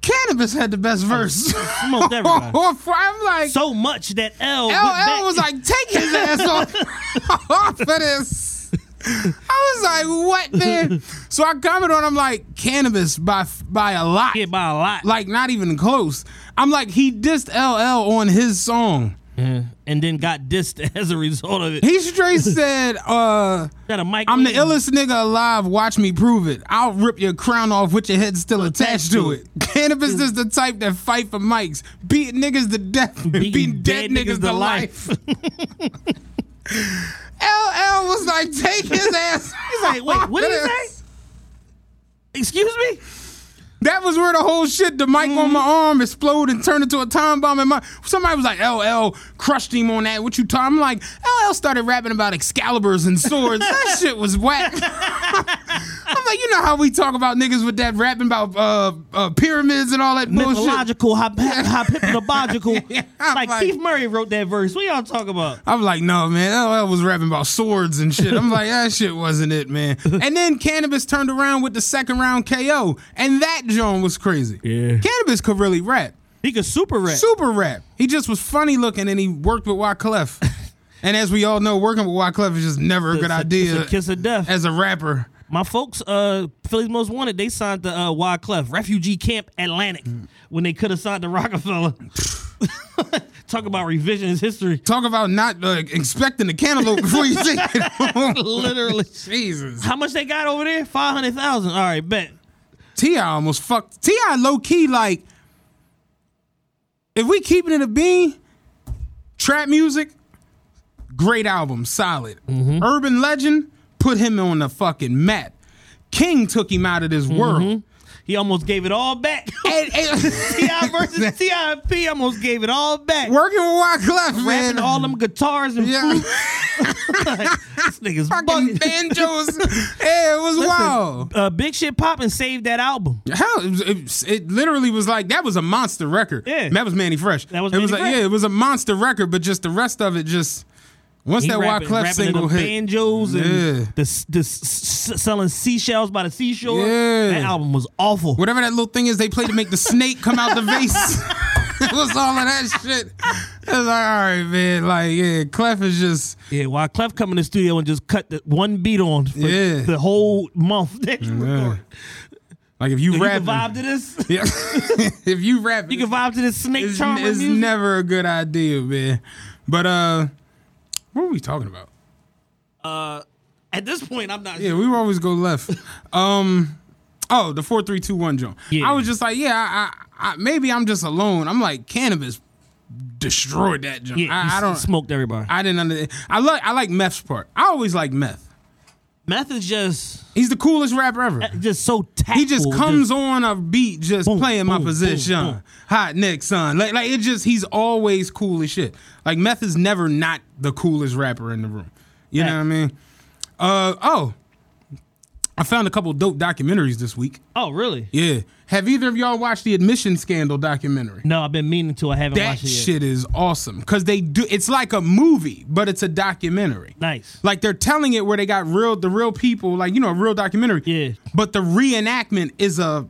[SPEAKER 3] Canibus had the best oh, verse.
[SPEAKER 2] Smoked everybody.
[SPEAKER 3] I'm like,
[SPEAKER 2] so much that L went back-
[SPEAKER 3] was like, take his ass off, off of this. I was like, what, man? So I commented on him like, Canibus by by a lot.
[SPEAKER 2] Yeah, by a lot.
[SPEAKER 3] Like, not even close. I'm like, he dissed LL on his song.
[SPEAKER 2] Yeah. and then got dissed as a result of it.
[SPEAKER 3] He straight said, uh,
[SPEAKER 2] a mic.
[SPEAKER 3] I'm the illest nigga alive. Watch me prove it. I'll rip your crown off with your head still attached to it. Canibus is the type that fight for mics, beat niggas to death, beat dead, niggas, to life. LL was like, take his ass.
[SPEAKER 2] He's like, wait, what did he say? Excuse me?
[SPEAKER 3] That was where the whole shit, the mic on my mm-hmm. arm exploded and turned into a time bomb. And my somebody was like, "LL crushed him on that." What you talking? I'm like, LL started rapping about Excaliburs and swords. that shit was whack. I'm like, you know how we talk about niggas with that rapping about uh, uh, pyramids and all that bullshit.
[SPEAKER 2] Mythological, hyp- hypnological. Like,
[SPEAKER 3] like-
[SPEAKER 2] Keith Murray wrote that verse. What y'all talking about?
[SPEAKER 3] I'm like, no, man. I was rapping about swords and shit. I'm like, that shit wasn't it, man. And then Canibus turned around with the second round KO, and that John was crazy.
[SPEAKER 2] Yeah.
[SPEAKER 3] Canibus could really rap,
[SPEAKER 2] He could super rap.
[SPEAKER 3] super rap. He just was funny looking, and he worked with Wyclef. and as we all know, working with Wyclef is just never a good
[SPEAKER 2] It's
[SPEAKER 3] idea
[SPEAKER 2] it's a kiss of death.
[SPEAKER 3] as a rapper.
[SPEAKER 2] My folks, uh, Philly's Most Wanted, they signed the uh, Wyclef Refugee Camp Atlantic when they could have signed the Rockefeller. Talk about revisionist history.
[SPEAKER 3] Talk about not uh, expecting the cantaloupe before you take it.
[SPEAKER 2] Literally.
[SPEAKER 3] Jesus.
[SPEAKER 2] How much they got over there? Five hundred thousand. All right, bet.
[SPEAKER 3] Ti almost fucked. Ti low key like. If we keeping it in a bean, trap music, great album, solid. Urban Legend put him on the fucking map. King took him out of this world.
[SPEAKER 2] He almost gave it all back.
[SPEAKER 3] And- and-
[SPEAKER 2] Ti versus Ti and P almost gave it all back.
[SPEAKER 3] working with Wyclef, man.
[SPEAKER 2] Rapping all them guitars and
[SPEAKER 3] Yeah.
[SPEAKER 2] this nigga's
[SPEAKER 3] fucking banjos. yeah, it was wild.
[SPEAKER 2] Uh, Big Shit Poppin' saved that album.
[SPEAKER 3] Hell, it, was, it, it literally was like that was a monster record.
[SPEAKER 2] Yeah.
[SPEAKER 3] that was Mannie Fresh.
[SPEAKER 2] That was
[SPEAKER 3] it was
[SPEAKER 2] Mannie
[SPEAKER 3] like
[SPEAKER 2] Fresh.
[SPEAKER 3] yeah, it was a monster record, but just the rest of it just once
[SPEAKER 2] He
[SPEAKER 3] that
[SPEAKER 2] rapping,
[SPEAKER 3] Wyclef
[SPEAKER 2] rapping
[SPEAKER 3] single hit.
[SPEAKER 2] banjos and
[SPEAKER 3] Yeah.
[SPEAKER 2] the, the selling seashells by the seashore.
[SPEAKER 3] Yeah.
[SPEAKER 2] That album was awful.
[SPEAKER 3] Whatever that little thing is they play to make the snake come out the vase. it was all of that shit. It was like, all right, man. Like, yeah, Clef is just
[SPEAKER 2] Yeah, while Clef come in the studio and just cut the one beat on for
[SPEAKER 3] Yeah.
[SPEAKER 2] the whole month that you
[SPEAKER 3] Yeah. like if you
[SPEAKER 2] If you
[SPEAKER 3] rap
[SPEAKER 2] can vibe to this,
[SPEAKER 3] Yeah. if you rap
[SPEAKER 2] you can vibe to this snake
[SPEAKER 3] it's,
[SPEAKER 2] charmer
[SPEAKER 3] it's
[SPEAKER 2] music.
[SPEAKER 3] never a good idea, man. But uh what were we talking about?
[SPEAKER 2] Uh, At this point, I'm not.
[SPEAKER 3] Yeah, we always go left. um, oh, the four three two one jump.
[SPEAKER 2] Yeah.
[SPEAKER 3] I was just like, yeah, I, I, I, maybe I'm just alone. I'm like, Canibus destroyed that jump.
[SPEAKER 2] yeah.
[SPEAKER 3] I, I don't.
[SPEAKER 2] smoked everybody.
[SPEAKER 3] I didn't under. I like I like Meth's part. I always like Meth.
[SPEAKER 2] Meth is just
[SPEAKER 3] He's the coolest rapper ever.
[SPEAKER 2] just so tactful.
[SPEAKER 3] He just comes on a beat, just
[SPEAKER 2] Boom,
[SPEAKER 3] playing my
[SPEAKER 2] boom,
[SPEAKER 3] position.
[SPEAKER 2] boom, boom.
[SPEAKER 3] Hot neck, son. Like, like it just he's always cool as shit. Like Meth is never not the coolest rapper in the room. You know what I mean? Uh oh. I found a couple dope documentaries this week.
[SPEAKER 2] Oh, really?
[SPEAKER 3] Yeah. Have either of y'all watched the admission scandal documentary?
[SPEAKER 2] No, I've been meaning to. I haven't
[SPEAKER 3] That
[SPEAKER 2] watched it yet.
[SPEAKER 3] shit is awesome. Cause they do it's like a movie, but it's a documentary.
[SPEAKER 2] Nice.
[SPEAKER 3] Like they're telling it where they got real the real people, like you know, a real documentary.
[SPEAKER 2] Yeah.
[SPEAKER 3] But the reenactment is a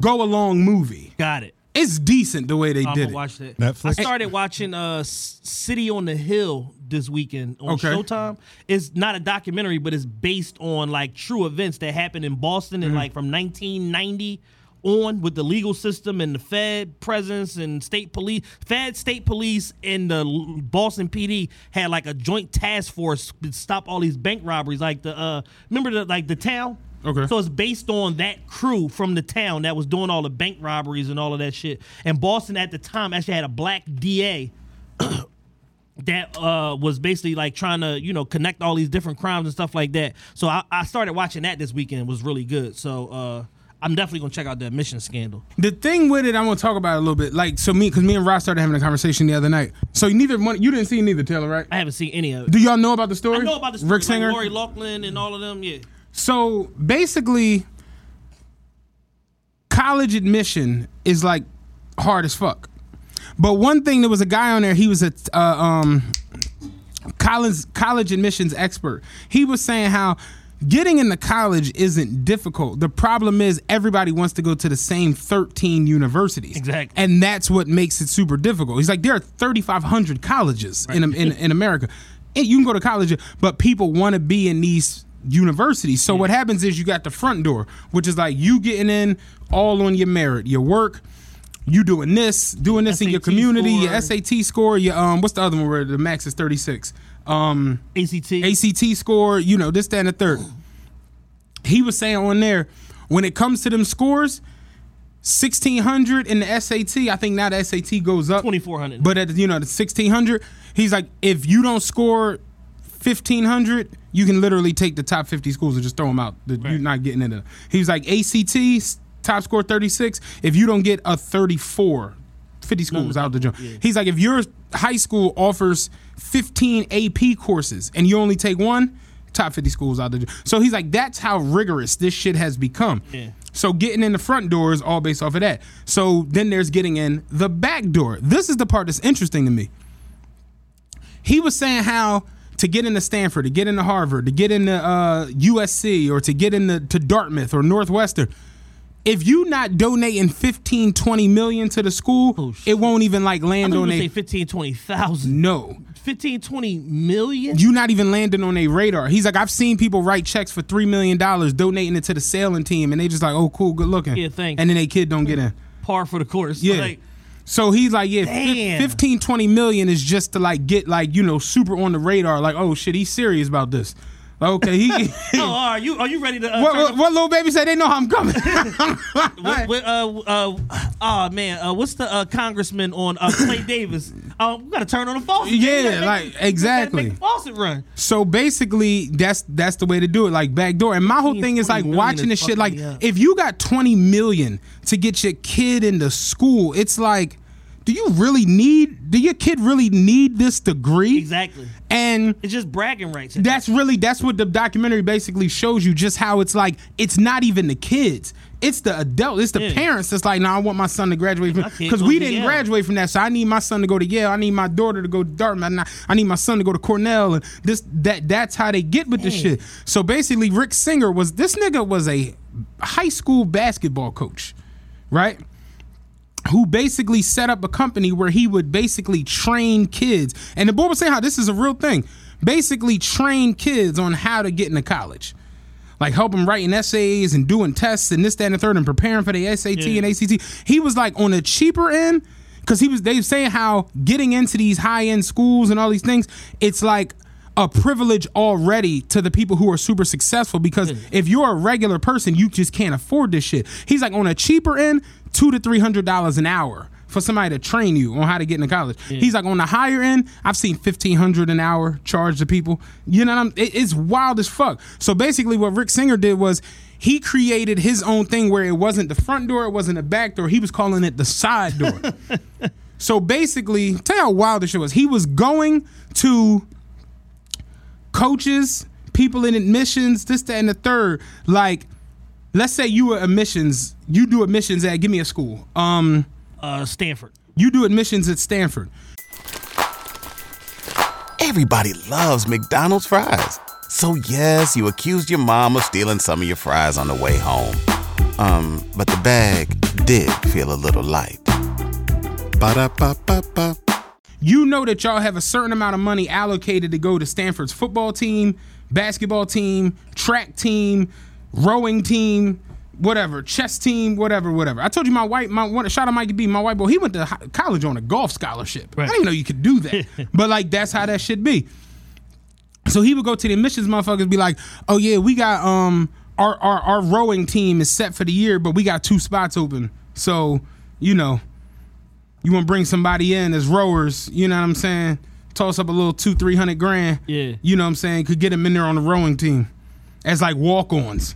[SPEAKER 3] go along movie.
[SPEAKER 2] Got it.
[SPEAKER 3] It's decent the way they
[SPEAKER 2] I'm
[SPEAKER 3] did
[SPEAKER 2] gonna
[SPEAKER 3] it.
[SPEAKER 2] watch that.
[SPEAKER 4] Netflix?
[SPEAKER 2] I started watching uh City on the Hill this weekend on
[SPEAKER 3] Okay.
[SPEAKER 2] Showtime. It's not a documentary, but it's based on like true events that happened in Boston
[SPEAKER 3] Mm-hmm.
[SPEAKER 2] in like from 1990 on with the legal system and the Fed presence and state police, Fed, state police, and the Boston PD had like a joint task force to stop all these bank robberies. Like the uh, remember the like the town.
[SPEAKER 3] Okay.
[SPEAKER 2] So it's based on that crew from the town that was doing all the bank robberies and all of that shit. And Boston at the time actually had a black DA that uh, was basically like trying to, you know, connect all these different crimes and stuff like that. So I, I started watching that this weekend. It was really good. So uh, I'm definitely gonna check out the admission scandal.
[SPEAKER 3] The thing with it, I'm gonna talk about it a little bit. Like, so me, because me and Ross started having a conversation the other night. So neither one, you didn't see neither Taylor, right?
[SPEAKER 2] I haven't seen any of it.
[SPEAKER 3] Do y'all know about the story?
[SPEAKER 2] I know about the story,
[SPEAKER 3] Rick
[SPEAKER 2] like
[SPEAKER 3] Singer.
[SPEAKER 2] Lori Loughlin and all of them. Yeah.
[SPEAKER 3] So basically, college admission is like hard as fuck. But one thing, there was a guy on there. He was a uh, um, college college admissions expert. He was saying how getting into college isn't difficult. The problem is everybody wants to go to the same 13 universities.
[SPEAKER 2] Exactly.
[SPEAKER 3] And that's what makes it super difficult. He's like, there are 3,500 colleges in, in, in America. And you can go to college, but people want to be in these universities. So what happens is you got the front door, which is like you getting in all on your merit, your work, you doing this, doing this in your
[SPEAKER 2] SAT
[SPEAKER 3] community, your. SAT score, your um, what's the other one where the max is 36? Um,
[SPEAKER 2] ACT.
[SPEAKER 3] ACT score, you know, this, that, and the third. He was saying on there, when it comes to them scores, 1600 in the SAT, I think now the SAT goes up.
[SPEAKER 2] 2400.
[SPEAKER 3] But at, you know, the 1600, he's like, if you don't score 1500, you can literally take the top 50 schools and just throw them out. You're not getting into He's like, ACT, top score 36 if you don't get a 34 50 schools out the joint. He's like, if your high school offers 15 AP courses and you only take one, top 50 schools out the joint. So he's like, that's how rigorous this shit has become.
[SPEAKER 2] Yeah.
[SPEAKER 3] So getting in the front door is all based off of that. So then there's getting in the back door. This is the part that's interesting to me. He was saying how to get into Stanford, to get into Harvard, to get into uh, USC, or to get into to Dartmouth or Northwestern. If you not donating 15, 20 million to the school,
[SPEAKER 2] Oh,
[SPEAKER 3] it won't even like land
[SPEAKER 2] you
[SPEAKER 3] on a
[SPEAKER 2] say 15, 20,000.
[SPEAKER 3] no.
[SPEAKER 2] 15, 20 million?
[SPEAKER 3] You not even landing on a radar. He's like, I've seen people write checks for three million dollars donating it to the sailing team, and they just like, oh, cool, good looking.
[SPEAKER 2] Yeah, thanks.
[SPEAKER 3] And then they kid don't get in.
[SPEAKER 2] Par for the course.
[SPEAKER 3] Yeah.
[SPEAKER 2] Like,
[SPEAKER 3] So he's like, yeah,
[SPEAKER 2] Damn.
[SPEAKER 3] 15, 20 million is just to like get like, you know, super on the radar. Like, oh shit, he's serious about this. Okay, he.
[SPEAKER 2] oh, are you are you ready to? Uh,
[SPEAKER 3] what, what, what little baby said? They know how I'm coming.
[SPEAKER 2] What, what, uh, uh, oh man, uh, what's the uh, congressman on uh, Clay Davis? Uh, we gotta turn on the faucet.
[SPEAKER 3] Yeah,
[SPEAKER 2] make-
[SPEAKER 3] like,
[SPEAKER 2] we
[SPEAKER 3] exactly.
[SPEAKER 2] Make the faucet run.
[SPEAKER 3] So basically, that's that's the way to do it, like backdoor. And my whole thing is like watching
[SPEAKER 2] is
[SPEAKER 3] this shit. Like,
[SPEAKER 2] up.
[SPEAKER 3] if you got twenty million to get your kid into school, it's like, do you really need? Do your kid really need this degree?
[SPEAKER 2] Exactly.
[SPEAKER 3] And
[SPEAKER 2] It's just bragging rights.
[SPEAKER 3] that's really that's what the documentary basically shows you. Just how it's like it's not even the kids. It's the adult, it's the
[SPEAKER 2] Yeah.
[SPEAKER 3] parents that's like, no, I want my son to graduate from because we didn't
[SPEAKER 2] Yale.
[SPEAKER 3] graduate from that. So I need my son to go to Yale. I need my daughter to go to Dartmouth. I- need my son to go to Cornell. And this that that's how they get with this shit. So basically, Rick Singer was this nigga was a high school basketball coach, right? Who basically set up a company where he would basically train kids. And the boy was saying how this is a real thing. Basically, train kids on how to get into college like help them writing essays and doing tests and this, that, and the third, and preparing for the SAT
[SPEAKER 2] Yeah.
[SPEAKER 3] and ACT. He was like on the cheaper end because he was. They were saying how getting into these high end schools and all these things, it's like a privilege already to the people who are super successful because if you're a regular person, you just can't afford this shit. He's like on a cheaper end, two to three hundred dollars an hour for somebody to train you on how to get into college. He's like on the higher end, I've seen fifteen hundred an hour charge to people. You know what I'm? It, it's wild as fuck. So basically, what Rick Singer did was he created his own thing where it wasn't the front door, it wasn't the back door. He was calling it the side door. so basically, tell you how wild this shit was. He was going to coaches, people in admissions, this, that, and the third. Like, let's say you were admissions, you do admissions at give me a school. Um,
[SPEAKER 2] uh, Stanford.
[SPEAKER 3] you do admissions at Stanford.
[SPEAKER 8] Everybody loves McDonald's fries. So yes, you accused your mom of stealing some of your fries on the way home. Um, but the bag did feel a little light. Ba-da-ba-ba-ba.
[SPEAKER 3] You know that y'all have a certain amount of money allocated to go to Stanford's football team, basketball team, track team, rowing team, whatever, chess team, whatever, whatever. I told you my white, my one shout out Mikey B, my white boy, he went to college on a golf scholarship. I didn't even know you could do that. but like that's how that should be. So he would go to the admissions motherfuckers be like, "Oh yeah, we got um our our our rowing team is set for the year, but we got two spots open. So, you know, you want to bring somebody in as rowers, you know what I'm saying? Toss up a little 2 300 grand.
[SPEAKER 2] Yeah.
[SPEAKER 3] You know what I'm saying? Could get them in there on the rowing team as like walk-ons.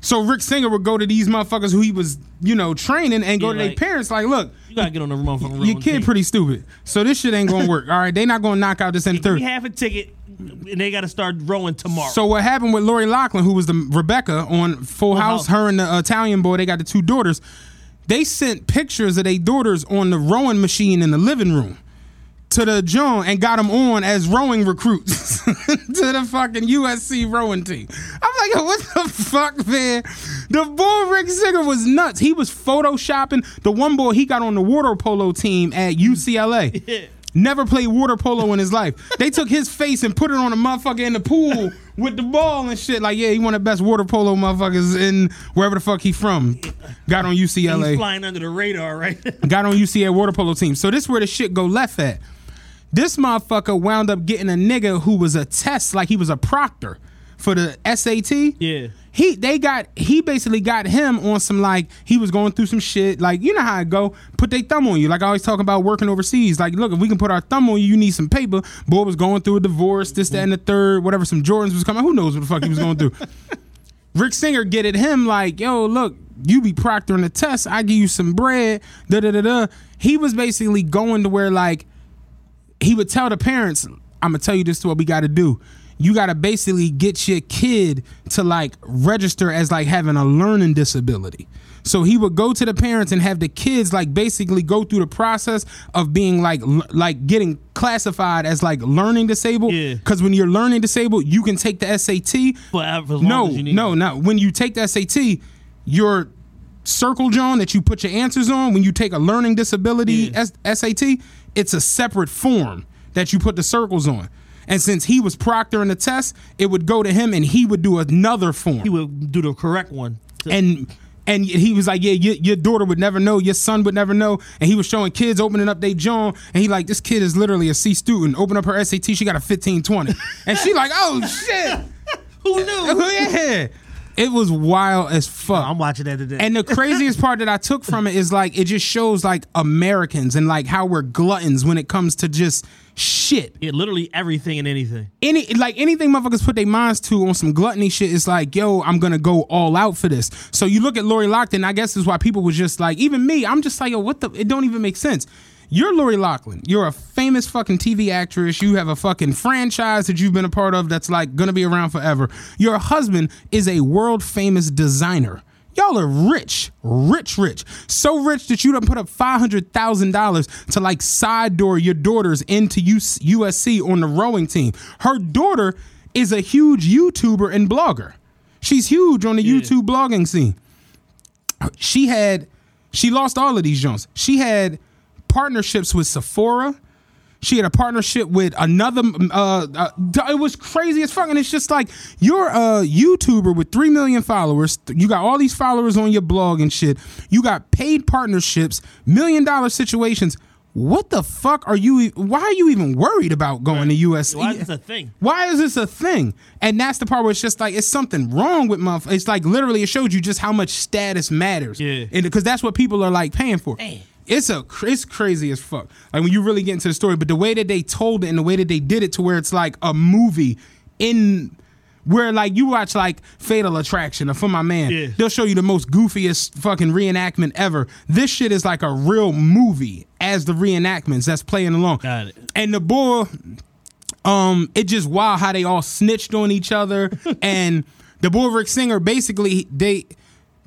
[SPEAKER 3] So Rick Singer would go to these motherfuckers who he was, you know, training and go
[SPEAKER 2] Yeah,
[SPEAKER 3] to their parents like, "Look,
[SPEAKER 2] You gotta get on the motherfucking road.
[SPEAKER 3] your kid pretty stupid. So this shit ain't going to work. All right, they not going to knock out this in third.
[SPEAKER 2] me half a ticket, and they gotta start rowing tomorrow.
[SPEAKER 3] So what happened with Lori Loughlin, who was the Rebecca on Full House,
[SPEAKER 2] House.
[SPEAKER 3] her and the Italian boy, they got the two daughters. They sent pictures of their daughters on the rowing machine in the living room to the John and got them on as rowing recruits to the fucking USC rowing team. I'm like, what the fuck, man? The boy Rick Singer was nuts. He was photoshopping. The one boy he got on the water polo team at UCLA. Never played water polo in his life. They took his face and put it on a motherfucker in the pool with the ball and shit. Like, yeah, he one of the best water polo motherfuckers in wherever the fuck he from. Got on
[SPEAKER 2] He's
[SPEAKER 3] UCLA
[SPEAKER 2] flying under the radar, right?
[SPEAKER 3] got on UCLA water polo team. So this where the shit go left at. This motherfucker wound up getting a nigga who was a test, like he was a proctor for the SAT.
[SPEAKER 2] Yeah.
[SPEAKER 3] He they got he basically got him on some like he was going through some shit like you know how it go put their thumb on you like I always talk about working overseas like look if we can put our thumb on you you need some paper boy was going through a divorce this that and the third whatever some Jordans was coming who knows what the fuck he was going through Rick Singer get at him like, yo, look, you be proctoring the test. I give you some bread. Da da da da. He was basically going to where like he would tell the parents, I'm gonna tell you this is what we gotta do. You gotta basically get your kid to like register as like having a learning disability. So he would go to the parents and have the kids like basically go through the process of being like l- like getting classified as like learning disabled.
[SPEAKER 2] Yeah.
[SPEAKER 3] Because when you're learning disabled, you can take the SAT.
[SPEAKER 2] Forever, as long
[SPEAKER 3] No,
[SPEAKER 2] as you need
[SPEAKER 3] no, no. When you take the SAT, your circle, John, that you put your answers on. When you take a learning disability S- SAT, it's a separate form that you put the circles on. And since he was proctoring the test, it would go to him, and he would do another form.
[SPEAKER 2] He would do the correct one.
[SPEAKER 3] and and he was like, yeah, your, your daughter would never know, your son would never know. And he was showing kids opening up their John, and he like, this kid is literally a C student. Open up her SAT, she got a fifteen twenty, and she like, oh shit,
[SPEAKER 2] Who knew?
[SPEAKER 3] yeah. It was wild as fuck.
[SPEAKER 2] I'm watching that today.
[SPEAKER 3] And the craziest part that I took from it is like it just shows like Americans and like how we're gluttons when it comes to just shit.
[SPEAKER 2] yeah, literally everything and anything.
[SPEAKER 3] Any like anything motherfuckers put their minds to on some gluttony shit is like, yo, I'm gonna go all out for this. So you look at Lori Lockton, I guess is why people was just like, even me, I'm just like, yo, what the it don't even make sense. You're Lori Loughlin. You're a famous fucking TV actress. You have a fucking franchise that you've been a part of that's like gonna be around forever. Your husband is a world famous designer. Y'all are rich, rich, rich. So rich that you done put up five hundred thousand dollars to like side door your daughters into USC on the rowing team. Her daughter is a huge YouTuber and blogger. She's huge on the YouTube blogging scene. She had, she lost all of these joints. She had partnerships with Sephora. She had a partnership with another. Uh, uh, it was crazy as fuck, and it's just like you're a YouTuber with three million followers. You got all these followers on your blog and shit. You got paid partnerships, million dollar situations. What the fuck are you? Why are you even worried about going to USC?
[SPEAKER 2] Why is this a thing?
[SPEAKER 3] Why is this a thing? And that's the part where it's just like it's something wrong with my. It's like literally it shows you just how much status matters.
[SPEAKER 2] Yeah.
[SPEAKER 3] and because that's what people are like paying for. It's a it's crazy as fuck. Like when you really get into the story, but the way that they told it and the way that they did it to where it's like a movie in. Where like you watch like Fatal Attraction or For My Man,
[SPEAKER 2] Yeah.
[SPEAKER 3] they'll show you the most goofiest fucking reenactment ever. This shit is like a real movie as the reenactments that's playing along.
[SPEAKER 2] Got it.
[SPEAKER 3] And the boy, um, it just wild how they all snitched on each other. and the boy Rick Singer basically they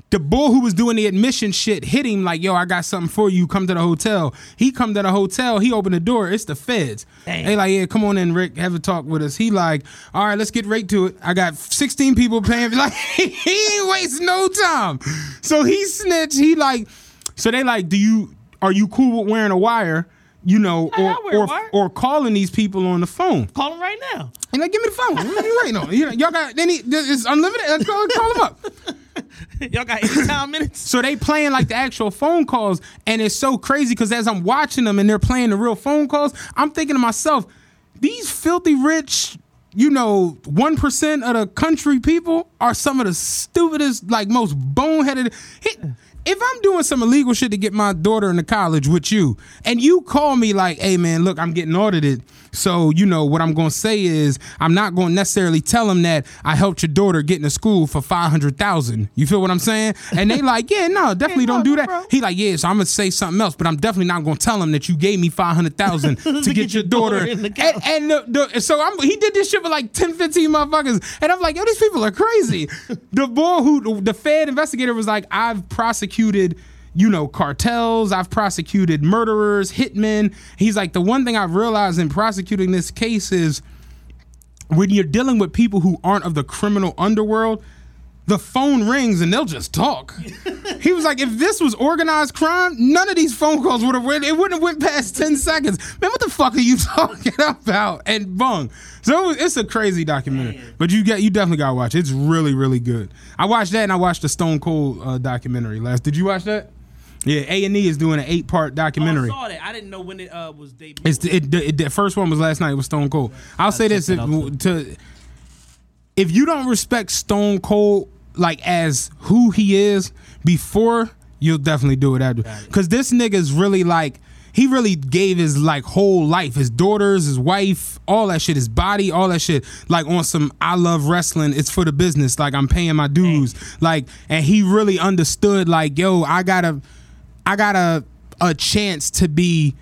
[SPEAKER 3] the boy who was doing the admission shit hit him like, yo, I got something for you. Come to the hotel. He come to the hotel. He opened the door. It's the feds.
[SPEAKER 2] Damn.
[SPEAKER 3] They like, yeah, come on in, Rick. Have a talk with us. He like, all right, let's get right to it. I got 16 people paying. Like, he ain't waste no time. So he snitched. He like, so they like, do you are you cool with wearing a wire? You know, or
[SPEAKER 2] I wear a
[SPEAKER 3] or, or calling these people on the phone.
[SPEAKER 2] Call them right now.
[SPEAKER 3] And like, give me the phone. What are you waiting on? You know, y'all got any? It's unlimited. Let's call, call them up.
[SPEAKER 2] Y'all got anytime minutes?
[SPEAKER 3] So they playing like the actual phone calls, and it's so crazy because as I'm watching them and they're playing the real phone calls, I'm thinking to myself, these filthy rich, you know, one percent of the country people are some of the stupidest, like most boneheaded. If I'm doing some illegal shit to get my daughter into college with you, and you call me like, "Hey man, look, I'm getting audited," so you know what I'm gonna say is I'm not gonna necessarily tell them that I helped your daughter get into school for five hundred thousand. You feel what I'm saying? And they like, "Yeah, no, definitely don't do that."
[SPEAKER 2] bro.
[SPEAKER 3] He like, "Yeah, so I'm gonna say something else, but I'm definitely not gonna tell him that you gave me five hundred thousand to get your daughter."
[SPEAKER 2] the
[SPEAKER 3] and and the, the, so I'm, he did this shit with like 10, 15 motherfuckers, and I'm like, "Yo, these people are crazy." the boy who the Fed investigator was like, "I've prosecuted." You know, cartels. I've prosecuted murderers, hitmen. He's like, the one thing I've realized in prosecuting this case is when you're dealing with people who aren't of the criminal underworld, the phone rings and they'll just talk. he was like, if this was organized crime, none of these phone calls would have went. It wouldn't have went past ten seconds. Man, what the fuck are you talking about? And bung. So it's a crazy documentary, but you get you definitely gotta watch. it. It's really really good. I watched that and I watched the Stone Cold uh, documentary last. Did you watch that? Yeah, A and E is doing an eight part documentary.
[SPEAKER 2] Oh, I saw that. I didn't know when it uh, was debuted.
[SPEAKER 3] It's the, it, the, the first one was last night. It was Stone Cold. I'll say this:
[SPEAKER 2] check
[SPEAKER 3] if, to if you don't respect Stone Cold like as who he is before, you'll definitely do it after. Because this nigga's really like he really gave his like whole life, his daughters, his wife, all that shit, his body, all that shit, like on some I love wrestling. It's for the business. Like I'm paying my dues. Like, and he really understood. Like, yo, I gotta, I got a a chance to be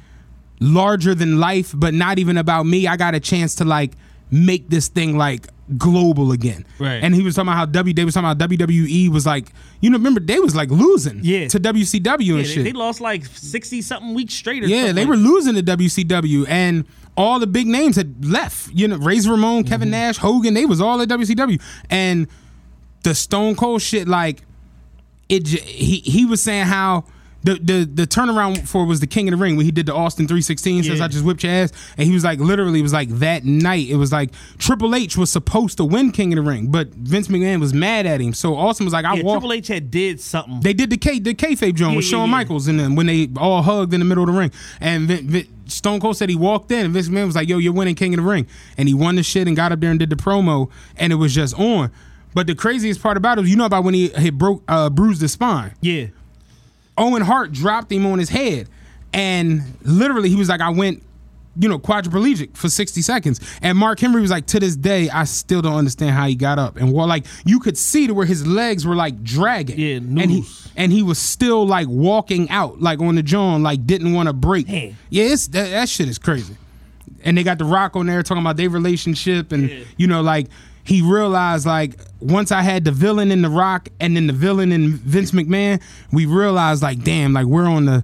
[SPEAKER 3] larger than life, but not even about me. I got a chance to like make this thing like global again.
[SPEAKER 2] Right.
[SPEAKER 3] And he was talking about how W. They was talking about WWE was like, you know, remember they was like losing.
[SPEAKER 2] Yeah.
[SPEAKER 3] To WCW
[SPEAKER 2] Yeah,
[SPEAKER 3] and
[SPEAKER 2] they,
[SPEAKER 3] shit.
[SPEAKER 2] they lost like sixty something weeks straight. Or
[SPEAKER 3] Yeah, they
[SPEAKER 2] like
[SPEAKER 3] were
[SPEAKER 2] that.
[SPEAKER 3] losing to WCW, and all the big names had left. You know, Razor Ramon,
[SPEAKER 2] Mm-hmm.
[SPEAKER 3] Kevin Nash, Hogan, they was all at WCW, and the Stone Cold shit, like it. He he was saying how. The, the the turnaround for was the King of the Ring when he did the Austin 316 says I just whipped your ass and he was like literally it was like that night it was like Triple H was supposed to win King of the Ring but Vince McMahon was mad at him so Austin was like I
[SPEAKER 2] Yeah,
[SPEAKER 3] walked
[SPEAKER 2] Triple H had did something.
[SPEAKER 3] they did the K the kayfabe joint
[SPEAKER 2] Yeah,
[SPEAKER 3] with
[SPEAKER 2] yeah,
[SPEAKER 3] Shawn
[SPEAKER 2] yeah.
[SPEAKER 3] Michaels and then when they all hugged in the middle of the ring. And Vin, Vin, Stone Cold said he walked in and Vince McMahon was like, "Yo, you're winning King of the Ring," and he won the shit and got up there and did the promo, and it was just on. But the craziest part about it, was, you know about when he had broke uh, bruised his spine.
[SPEAKER 2] yeah,
[SPEAKER 3] Owen Hart dropped him on his head, and literally he was like, "I went." You know, quadriplegic for 60 seconds. And Mark Henry was like, to this day, I still don't understand how he got up. And well, like you could see to where his legs were like dragging.
[SPEAKER 2] Yeah,
[SPEAKER 3] and he and he was still like walking out, like on the John, like didn't want to break.
[SPEAKER 2] Damn.
[SPEAKER 3] Yeah, it's, that, that shit is crazy. And they got the Rock on there talking about their relationship, and you know, like he realized like once I had the villain in the Rock and then the villain in Vince McMahon, we realized like damn, like we're on the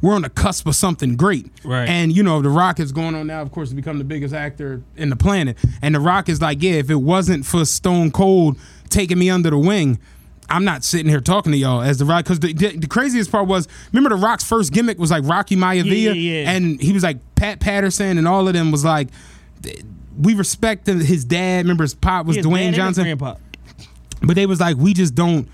[SPEAKER 3] we're on the cusp of something great.
[SPEAKER 2] Right.
[SPEAKER 3] And you know, the Rock is going on now, of course, to become the biggest actor in the planet. And the Rock is like, yeah, if it wasn't for Stone Cold taking me under the wing. I'm not sitting here talking to y'all as the Rock because the, the, the craziest part was remember the Rock's first gimmick was like Rocky Maivia
[SPEAKER 2] Yeah, yeah, yeah.
[SPEAKER 3] and he was like Pat Patterson and all of them was like we respect his dad. Remember his pop was
[SPEAKER 2] His
[SPEAKER 3] Dwayne Johnson, but they was like we just don't.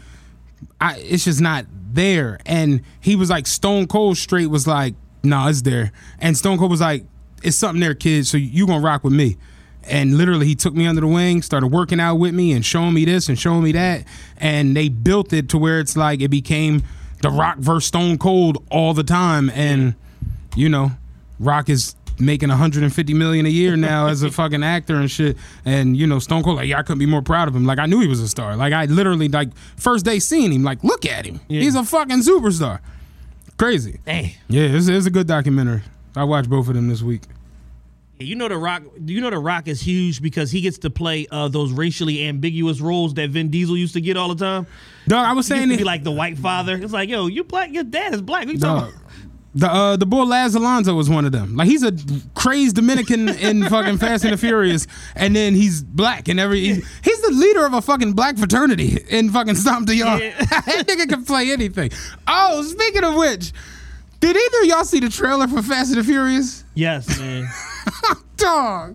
[SPEAKER 3] I it's just not there. And he was like Stone Cold straight was like no, nah, it's there. And Stone Cold was like it's something there, kid. So you gonna rock with me. And literally, he took me under the wing, started working out with me, and showing me this and showing me that. And they built it to where it's like it became The Rock versus Stone Cold all the time. And you know, Rock is making 150 million a year now as a fucking actor and shit. And you know, Stone Cold, like, yeah, I couldn't be more proud of him. Like, I knew he was a star. Like, I literally, like, first day seeing him, like, look at him. He's a fucking superstar. Crazy.
[SPEAKER 2] Dang.
[SPEAKER 3] Yeah, it's, it's a good documentary. I watched both of them this week.
[SPEAKER 2] You know the Rock. Do you know the Rock is huge because he gets to play uh, those racially ambiguous roles that Vin Diesel used to get all the time.
[SPEAKER 3] Dog, I was
[SPEAKER 2] He used
[SPEAKER 3] saying
[SPEAKER 2] to
[SPEAKER 3] it.
[SPEAKER 2] be like the white father. It's like, yo, you black. Your dad is black. What you
[SPEAKER 3] Dog.
[SPEAKER 2] talking?
[SPEAKER 3] The uh, the boy Laz Alonso was one of them. Like he's a crazy Dominican in fucking Fast and the Furious, and then he's black and every he's, he's the leader of a fucking black fraternity in fucking Stomp the Yard.
[SPEAKER 2] Yeah.
[SPEAKER 3] that nigga can play anything. Oh, speaking of which, did either of y'all see the trailer for Fast and the Furious?
[SPEAKER 2] Yes, man.
[SPEAKER 3] Dog.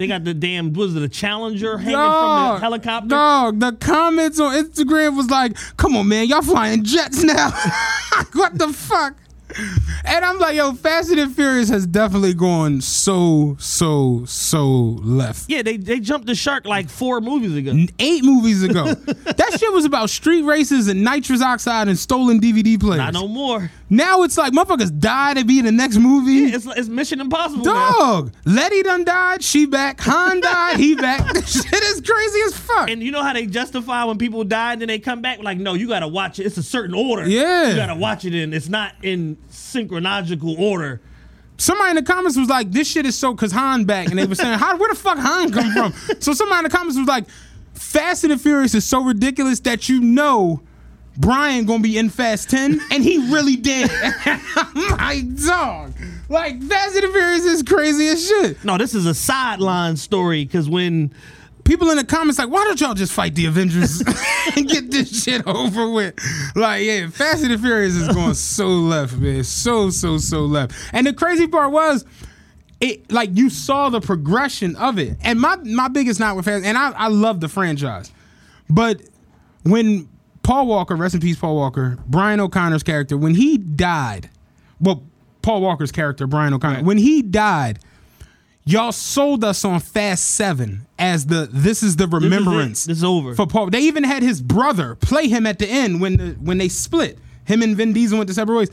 [SPEAKER 2] They got the damn was it a Challenger hanging from the helicopter?
[SPEAKER 3] Dog, the comments on Instagram was like, "Come on, man, y'all flying jets now? what the fuck?" And I'm like, "Yo, Fast and Furious has definitely gone so, so, so left."
[SPEAKER 2] Yeah, they they jumped the shark like four movies ago.
[SPEAKER 3] Eight movies ago, that shit was about street races and nitrous oxide and stolen DVD players.
[SPEAKER 2] Not no more.
[SPEAKER 3] Now it's like motherfuckers die to be in the next movie.
[SPEAKER 2] It's it's Mission Impossible. now.
[SPEAKER 3] Dog, Letty done died. She back. Han died. He back. This shit is crazy as fuck.
[SPEAKER 2] And you know how they justify when people die and then they come back? Like, no, you gotta watch it. It's a certain order.
[SPEAKER 3] Yeah.
[SPEAKER 2] You gotta watch it in. It's not in synchronological order.
[SPEAKER 3] somebody in the comments was like, "This shit is so," because Han back, and they were saying, "How? Where the fuck Han come from?" so somebody in the comments was like, "Fast and the Furious is so ridiculous that you know." Brian gonna be in Fast 10 and he really did. I'm dog. Like Fast and the Furious is crazy as shit.
[SPEAKER 2] No, this is a sideline story because when
[SPEAKER 3] people in the comments like, why don't y'all just fight the Avengers and get this shit over with? Like, yeah, Fast and the Furious is going so left, man. So, so, so left. And the crazy part was, it like you saw the progression of it. And my my biggest not with Fast, and I, I love the franchise. But when Paul Walker, rest in peace, Paul Walker, Brian O'Conner's character, when he died, well, Paul Walker's character, Brian O'Conner, when he died, y'all sold us on Fast Seven as the this is the remembrance.
[SPEAKER 2] This is over.
[SPEAKER 3] for Paul. They even had his brother play him at the end when the when they split. Him and Vin Diesel went to separate ways,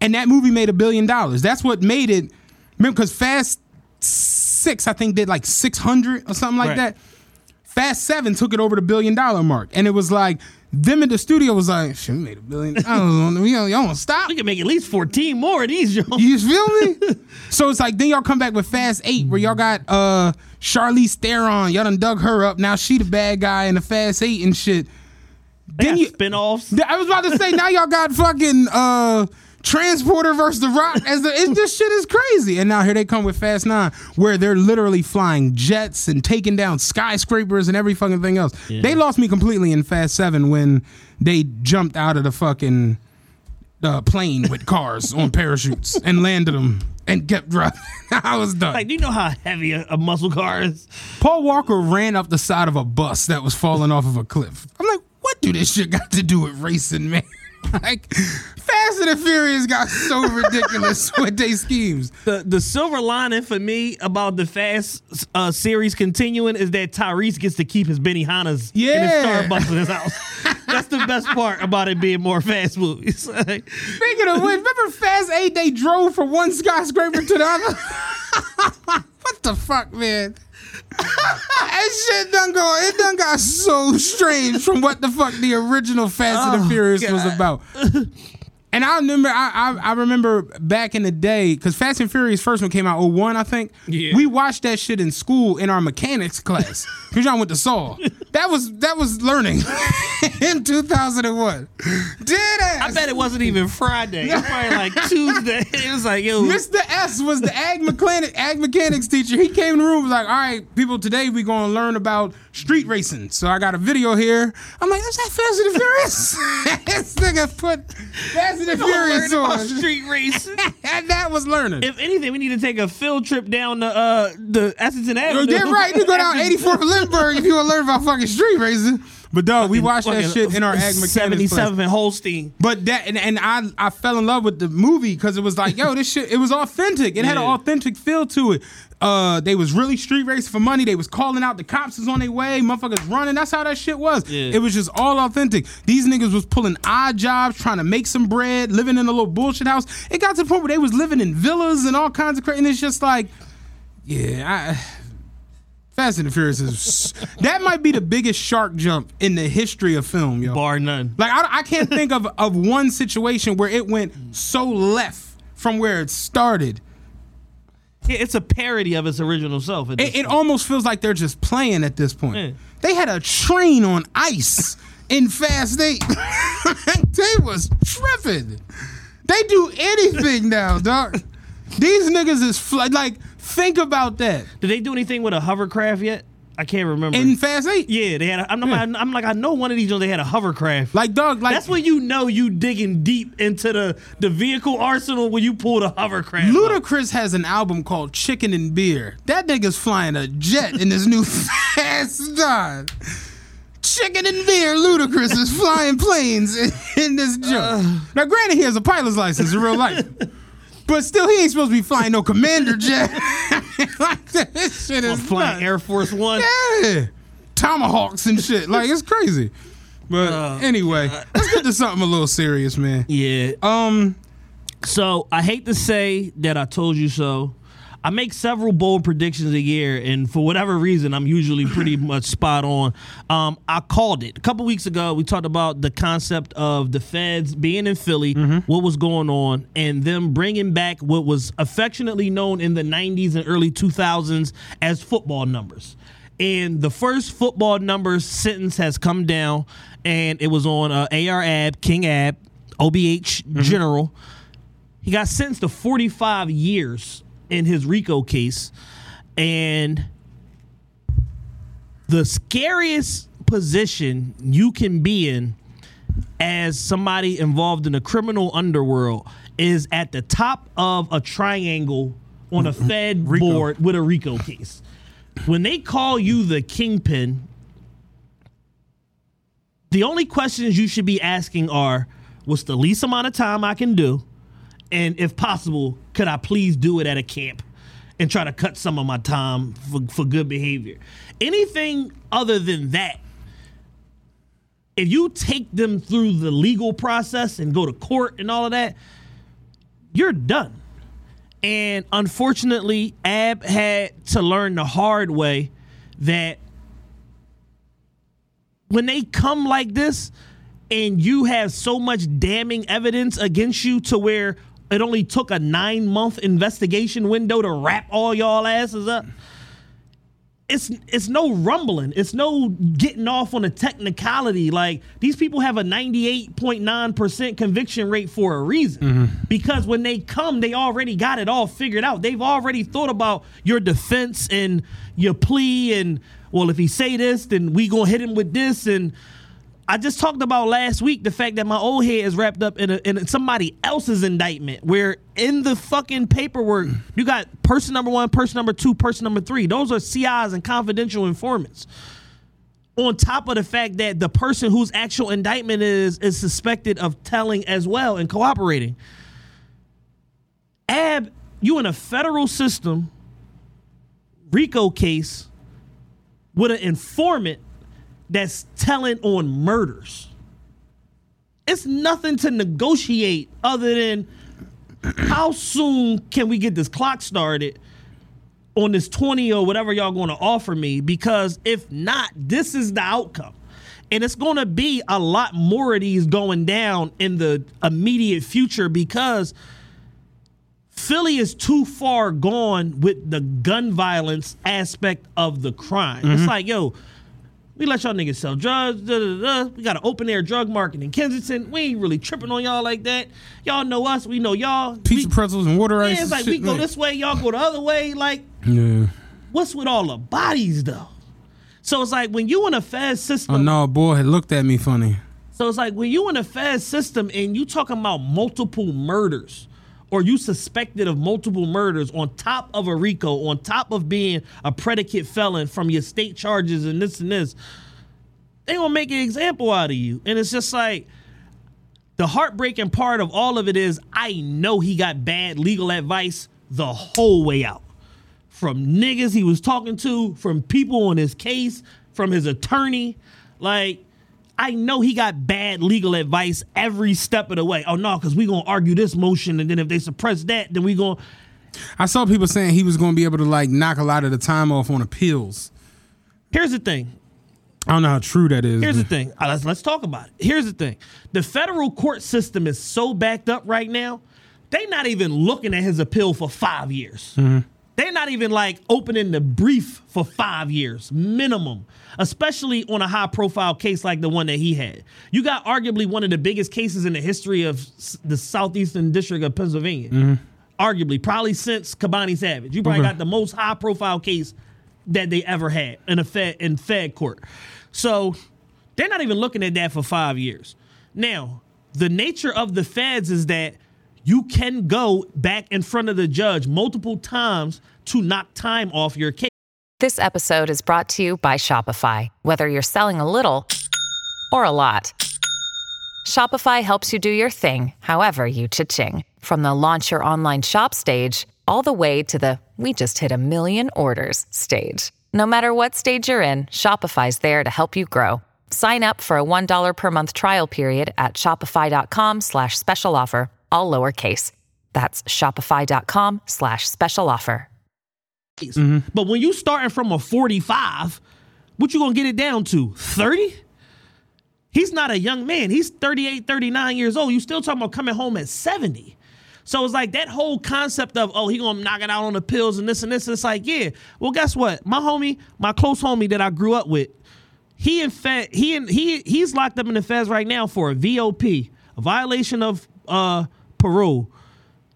[SPEAKER 3] and that movie made a billion dollars. That's what made it. Remember, because Fast Six, I think, did like six hundred or something like
[SPEAKER 2] Right.
[SPEAKER 3] that. Fast Seven took it over the billion dollar mark, and it was like them in the studio was like, "Shit, we made a billion. I don't know, y'all, y'all want to stop?
[SPEAKER 2] We can make at least 14 more of these, yo.
[SPEAKER 3] You feel me? so it's like then y'all come back with Fast Eight, where y'all got uh Charlize Theron. Y'all done dug her up. Now she the bad guy in the Fast Eight and shit.
[SPEAKER 2] They
[SPEAKER 3] Then you,
[SPEAKER 2] spin-offs.
[SPEAKER 3] I was about to say now y'all got fucking uh Transporter versus The Rock as the it, this shit is crazy. And now here they come with Fast Nine, where they're literally flying jets and taking down skyscrapers and every fucking thing else. They lost me completely in Fast Seven when they jumped out of the fucking uh, plane with cars on parachutes and landed them and kept driving. I was done.
[SPEAKER 2] Like, do you know how heavy a, a muscle car is?
[SPEAKER 3] Paul Walker ran up the side of a bus that was falling off of a cliff. I'm like, what do this shit got to do with racing, man? like, Fast and the Furious got so ridiculous with their schemes.
[SPEAKER 2] The the silver lining for me about the Fast uh, series continuing is that Tyrese gets to keep his benny Benihana's in his Starbucks in his house. That's the best part about it being more fast movies.
[SPEAKER 3] Speaking of which, remember Fast 8, they drove from one skyscraper to the other? what the fuck, man? That shit done go, it done got so strange from what the fuck the original Fast and the
[SPEAKER 2] Oh,
[SPEAKER 3] Furious was about. And I remember, I I, I remember back in the day because Fast and Furious first one came out 01, I think.
[SPEAKER 2] Yeah.
[SPEAKER 3] We watched that shit in school in our mechanics class because y'all went to Saw. That was that was learning in 2001. Did it?
[SPEAKER 2] I bet it wasn't even Friday. It was probably like Tuesday. It was like, yo,
[SPEAKER 3] Mr. S was the ag mechanic ag mechanics teacher. He came in the room was like, "All right, people, today we gonna learn about street racing." So I got a video here. I'm like, "Is that Fast and the Furious?" this nigga put Fast and the Furious on,
[SPEAKER 2] street racing.
[SPEAKER 3] and that was learning.
[SPEAKER 2] If anything, we need to take a field trip down the uh, the Essington Avenue.
[SPEAKER 3] Damn right, you go down 84th Lindbergh if you want to learn about fucking street racing. But dog, we watched that shit in our ag mechanics.
[SPEAKER 2] 77 and Holstein.
[SPEAKER 3] But that and, and I I fell in love with the movie because it was like, yo, this shit, it was authentic. It had an
[SPEAKER 2] Yeah.
[SPEAKER 3] authentic feel to it. Uh, they was really street racing for money. They was calling out the cops was on their way, motherfuckers running. That's how that shit was.
[SPEAKER 2] Yeah.
[SPEAKER 3] It was just all authentic. These niggas was pulling odd jobs, trying to make some bread, living in a little bullshit house. It got to the point where they was living in villas and all kinds of crazy. And it's just like, yeah, I. Fast and the Furious is that might be the biggest shark jump in the history of film, yo.
[SPEAKER 2] Bar none.
[SPEAKER 3] Like I, I can't think of of one situation where it went so left from where it started.
[SPEAKER 2] Yeah, it's a parody of its original self.
[SPEAKER 3] It, it almost feels like they're just playing at this point.
[SPEAKER 2] Yeah.
[SPEAKER 3] They had a train on ice in Fast Eight. they was tripping. They do anything now, dog. These niggas is fl- like think about that.
[SPEAKER 2] Did they do anything with a hovercraft yet? I can't remember.
[SPEAKER 3] In Fast Eight,
[SPEAKER 2] yeah, they had. A, I'm, I'm, I'm like, I know one of these. ones They had a hovercraft.
[SPEAKER 3] like dog, like
[SPEAKER 2] That's when you know you digging deep into the the vehicle arsenal when you pull the hovercraft. up.
[SPEAKER 3] Ludacris has an album called Chicken and Beer. That nigga's flying a jet in this new fast dog. Chicken and beer, Ludacris is flying planes in, in this joke. Uh. now, granted, he has a pilot's license in real life, but still, he ain't supposed to be flying no commander jet. like, this shit
[SPEAKER 2] I'm
[SPEAKER 3] is
[SPEAKER 2] flying
[SPEAKER 3] nuts.
[SPEAKER 2] Air Force One.
[SPEAKER 3] Yeah, tomahawks and shit. Like it's crazy. But
[SPEAKER 2] Uh,
[SPEAKER 3] anyway, let's get to something a little serious, man.
[SPEAKER 2] Yeah.
[SPEAKER 3] Um,
[SPEAKER 2] So I hate to say that I told you so. I make several bold predictions a year, and for whatever reason, I'm usually pretty much spot on. Um, I called it a couple weeks ago. We talked about the concept of the feds being in Philly, what was going on, and them bringing back what was affectionately known in the 90s and early 2000s as football numbers. And the first football numbers sentence has come down, and it was on uh, AR Ab, King Ab, OBH General. He got sentenced to 45 years in his RICO case. And the scariest position you can be in as somebody involved in the criminal underworld is at the top of a triangle on a mm-hmm. Fed
[SPEAKER 3] Rico.
[SPEAKER 2] board with a RICO case. When they call you the kingpin, the only questions you should be asking are what's the least amount of time I can do? And if possible, could I please do it at a camp and try to cut some of my time for, for good behavior? Anything other than that, if you take them through the legal process and go to court and all of that, you're done. And unfortunately, Ab had to learn the hard way that when they come like this and you have so much damning evidence against you to where it only took a nine month investigation window to wrap all y'all asses up. It's it's no rumbling. It's no getting off on a technicality. Like these people have a 98.9% conviction rate for a reason. Mm-hmm. Because when they come, they already got it all figured out. They've already thought about your defense and your plea and well, if he say this, then we gonna hit him with this. And I just talked about last week the fact that my old head is wrapped up in, a, in somebody else's indictment, where in the fucking paperwork you got person number one, person number two, person number three. Those are CIs and confidential informants. On top of the fact that the person whose actual indictment is is suspected of telling as well and cooperating. Ab, you in a federal system, RICO case with an informant that's telling on murders. It's nothing to negotiate other than how soon can we get this clock started on this 20 or whatever y'all going to offer me because if not this is the outcome and it's going to be a lot more of these going down in the immediate future because Philly is too far gone with the gun violence aspect of the crime. It's mm-hmm. like, yo, we let y'all niggas sell drugs. Da, da, da. We got an open air drug market in Kensington. We ain't really tripping on y'all like that. Y'all know us. We know y'all.
[SPEAKER 3] Pizza
[SPEAKER 2] we,
[SPEAKER 3] pretzels and water ice.
[SPEAKER 2] yeah, it's like
[SPEAKER 3] and
[SPEAKER 2] we go
[SPEAKER 3] man.
[SPEAKER 2] this way, y'all go the other way. Like,
[SPEAKER 3] Yeah.
[SPEAKER 2] what's with all the bodies though? So it's like when you in a fast system.
[SPEAKER 3] Oh no, boy looked at me funny.
[SPEAKER 2] So it's like when you in a fast system and you talking about multiple murders or you suspected of multiple murders on top of a RICO, on top of being a predicate felon from your state charges and this and this, they gonna make an example out of you. And it's just like the heartbreaking part of all of it is I know he got bad legal advice the whole way out. From niggas he was talking to, from people on his case, from his attorney. Like, I know he got bad legal advice every step of the way. Oh no, because we gonna argue this motion, and then if they suppress that, then we gonna
[SPEAKER 3] I saw people saying he was going to be able to like knock a lot of the time off on appeals.
[SPEAKER 2] Here's the thing.
[SPEAKER 3] I don't know how true that is.
[SPEAKER 2] Here's the thing. Uh, let's let's talk about it. Here's the thing. The federal court system is so backed up right now. They not even looking at his appeal for five years. They're not even like opening the brief for five years minimum, especially on a high profile case like the one that he had. You got arguably one of the biggest cases in the history of the southeastern district of Pennsylvania. Mm-hmm. Arguably, probably since Kaboni Savage. You probably
[SPEAKER 3] Okay.
[SPEAKER 2] got the most high profile case that they ever had in a Fed in Fed court. So they're not even looking at that for five years. Now, the nature of the feds is that you can go back in front of the judge multiple times to knock time off your case.
[SPEAKER 9] This episode is brought to you by Shopify. Whether you're selling a little or a lot, Shopify helps you do your thing, however you cha-ching. From the launch your online shop stage, all the way to the we just hit a million orders stage. No matter what stage you're in, Shopify's there to help you grow. Sign up for a $1 per month trial period at shopify.com slash special offer, all lowercase. That's shopify.com slash special offer.
[SPEAKER 2] But when you starting from a 45, what you gonna get it down to? 30? He's not a young man. He's 38, 39 years old. You still talking about coming home at 70. So it's like that whole concept of, oh, he gonna knock it out on the pills and this and this. It's like, yeah. Well, guess what? My homie, my close homie that I grew up with, he in Fed, he in, he he's locked up in the feds right now for a VOP, a violation of uh parole.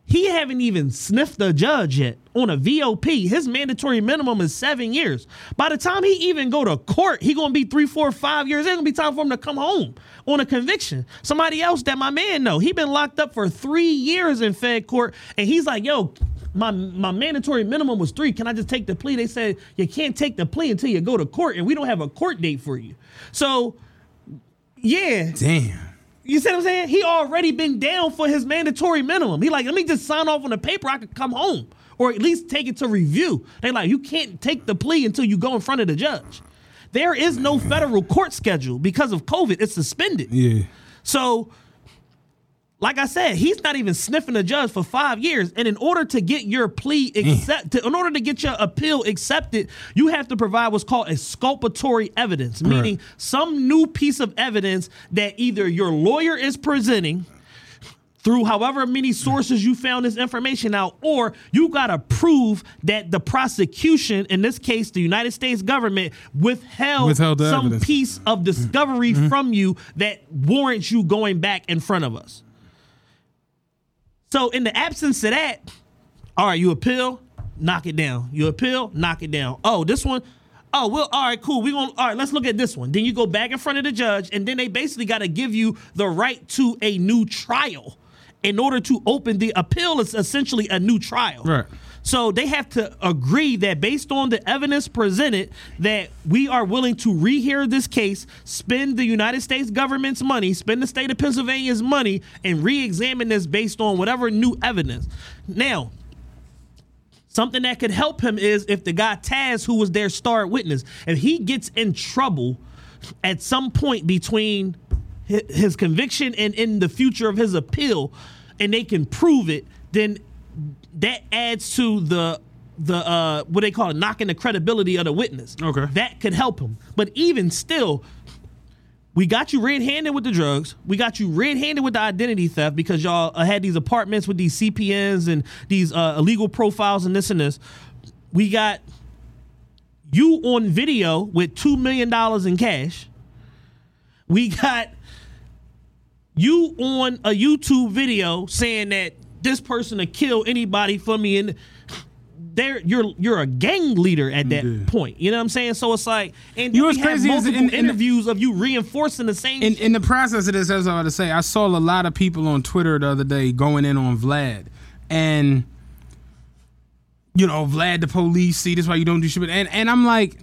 [SPEAKER 2] He haven't even sniffed the judge yet on a VOP, his mandatory minimum is seven years. By the time he even go to court, he gonna be three, four, five years. It's gonna be time for him to come home on a conviction. Somebody else that my man know, he been locked up for three years in Fed court, and he's like, yo. My, my mandatory minimum was three. Can I just take the plea? They said you can't take the plea until you go to court, and we don't have a court date for you. So, yeah,
[SPEAKER 3] Damn.
[SPEAKER 2] You see what I'm saying? He already been down for his mandatory minimum. He like, let me just sign off on the paper. I could come home or at least take it to review. They like, you can't take the plea until you go in front of the judge. There is no federal court schedule because of COVID. It's suspended.
[SPEAKER 3] Yeah.
[SPEAKER 2] So, like I said, he's not even sniffing the judge for five years. And in order to get your plea mm. accept, in order to get your appeal accepted, you have to provide what's called exculpatory evidence, meaning some new piece of evidence that either your lawyer is presenting through however many sources you found this information out, or you gotta prove that the prosecution, in this case, the United States government, withheld,
[SPEAKER 3] Withheld
[SPEAKER 2] some
[SPEAKER 3] evidence.
[SPEAKER 2] piece of discovery mm-hmm. from you that warrants you going back in front of us. So, in the absence of that, all right, you appeal, knock it down. You appeal, knock it down. Oh, this one, oh, well, all right, cool. We gonna all right, let's look at this one. Then you go back in front of the judge, and then they basically gotta give you the right to a new trial. In order to open the appeal, it's essentially a new trial.
[SPEAKER 3] Right.
[SPEAKER 2] So they have to agree that based on the evidence presented, that we are willing to rehear this case, spend the United States government's money, spend the state of Pennsylvania's money, and re-examine this based on whatever new evidence. Now, something that could help him is if the guy Taz, who was their star witness, if he gets in trouble at some point between his conviction and in the future of his appeal, and they can prove it, then that adds to the the uh what they call it, knocking the credibility of the witness.
[SPEAKER 3] Okay.
[SPEAKER 2] That could help him. But even still, we got you red-handed with the drugs. We got you red-handed with the identity theft because y'all uh, had these apartments with these CPNs and these uh, illegal profiles and this and this. We got you on video with two million dollars in cash. We got you on a YouTube video saying that this person to kill anybody for me and there you're you're a gang leader at that point. You know what I'm saying? So it's like and
[SPEAKER 3] You
[SPEAKER 2] have
[SPEAKER 3] crazy
[SPEAKER 2] multiple
[SPEAKER 3] in- in the-
[SPEAKER 2] interviews of you reinforcing the same
[SPEAKER 3] In in the process of this, as I was about to say, I saw a lot of people on Twitter the other day going in on Vlad, and you know Vlad the police. See, this is why you don't do shit. And and I'm like,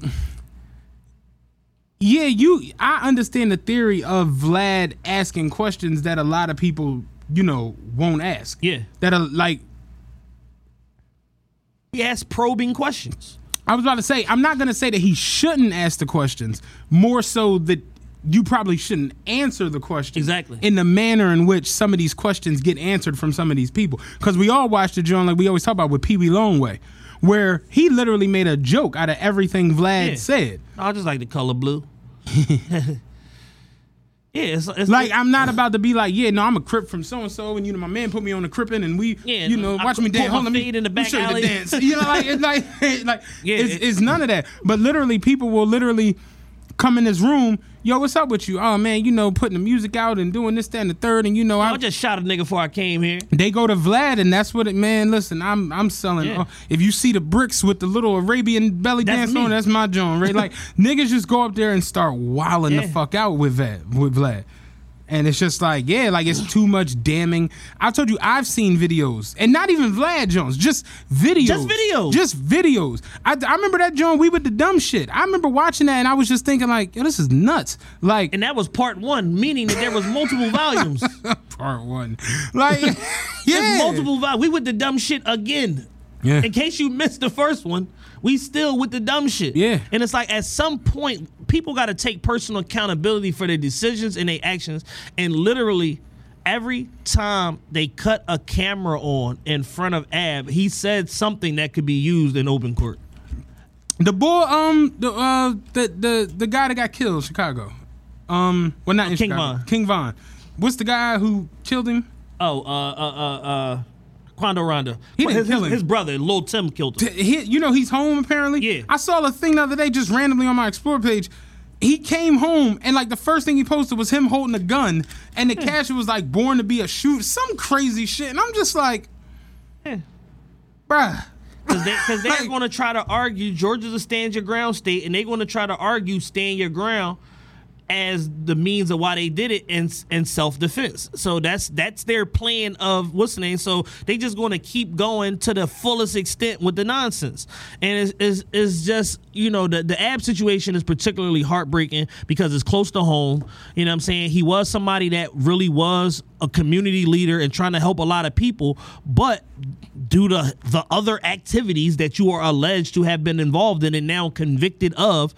[SPEAKER 3] yeah, you. I understand the theory of Vlad asking questions that a lot of people, you know, won't ask.
[SPEAKER 2] Yeah.
[SPEAKER 3] that are like
[SPEAKER 2] he asked probing questions.
[SPEAKER 3] I was about to say, I'm not going to say that he shouldn't ask the questions, more so that you probably shouldn't answer the question
[SPEAKER 2] Exactly.
[SPEAKER 3] in the manner in which some of these questions get answered from some of these people. Because we all watched the joint like we always talk about with Pee Wee Longway, where he literally made a joke out of everything Vlad
[SPEAKER 2] Yeah.
[SPEAKER 3] said.
[SPEAKER 2] I just like the color blue. yeah, it's, it's
[SPEAKER 3] Like I'm not about to be like, yeah, no, I'm a crip from so and so, and you know my man put me on the crippin', and we,
[SPEAKER 2] Yeah,
[SPEAKER 3] you know,
[SPEAKER 2] I
[SPEAKER 3] watch me dance. Hold on, me,
[SPEAKER 2] in the back
[SPEAKER 3] show you
[SPEAKER 2] alley.
[SPEAKER 3] the dance. You know, like it's like, like
[SPEAKER 2] Yeah,
[SPEAKER 3] it's,
[SPEAKER 2] it-
[SPEAKER 3] it's none of that. But literally, people will literally come in this room. Yo, what's up with you? Oh man, you know, putting the music out and doing this, that, and the third, and you know,
[SPEAKER 2] I
[SPEAKER 3] I
[SPEAKER 2] just shot a nigga before I came here.
[SPEAKER 3] they go to Vlad, and that's what it. Man, listen, I'm I'm selling.
[SPEAKER 2] Yeah.
[SPEAKER 3] uh, if you see the bricks with the little Arabian belly
[SPEAKER 2] That's
[SPEAKER 3] dance
[SPEAKER 2] me.
[SPEAKER 3] on, that's my joint, right? Like niggas just go up there and start wilding the fuck out with that with Vlad. And it's just like, yeah, like it's too much damning. I told you, I've seen videos, and not even Vlad Jones, just videos,
[SPEAKER 2] Just videos.
[SPEAKER 3] just videos. I, I remember that John. We with the dumb shit. I remember watching that, and I was just thinking, like, yo, this is nuts. Like,
[SPEAKER 2] And that was part one, meaning that there was multiple volumes.
[SPEAKER 3] part one, like,
[SPEAKER 2] There's
[SPEAKER 3] yeah,
[SPEAKER 2] multiple volumes. We with the dumb shit again.
[SPEAKER 3] Yeah.
[SPEAKER 2] In case you missed the first one, we still with the dumb shit.
[SPEAKER 3] Yeah.
[SPEAKER 2] And it's like at some point, people got to take personal accountability for their decisions and their actions. And literally, every time they cut a camera on in front of Ab, he said something that could be used in open court.
[SPEAKER 3] The boy, um, the uh, the the the guy that got killed, in Chicago. Um, well, not in
[SPEAKER 2] King
[SPEAKER 3] Chicago.
[SPEAKER 2] Von.
[SPEAKER 3] King Von. What's the guy who killed him?
[SPEAKER 2] Oh, uh, uh, uh, uh, Quando Rondo.
[SPEAKER 3] He didn't
[SPEAKER 2] his,
[SPEAKER 3] him.
[SPEAKER 2] his brother, Lil Tim, killed him.
[SPEAKER 3] He, you know, he's home apparently.
[SPEAKER 2] Yeah.
[SPEAKER 3] I saw a thing the other day just randomly on my Explore page. He came home and like the first thing he posted was him holding a gun, and the hmm. caption was like "born to be a shoot," some crazy shit, and I'm just like,
[SPEAKER 2] Yeah.
[SPEAKER 3] bruh.
[SPEAKER 2] Because they, cause they're going to try to argue Georgia's a stand your ground state, and they're going to try to argue stand your ground as the means of why they did it in in self defense. So that's that's their plan of what's the name. So they just going to keep going to the fullest extent with the nonsense, and it's, it's, it's just you know the the ab situation is particularly heartbreaking because it's close to home. You know what I'm saying he was somebody that really was a community leader and trying to help a lot of people, but due to the other activities that you are alleged to have been involved in and now convicted of,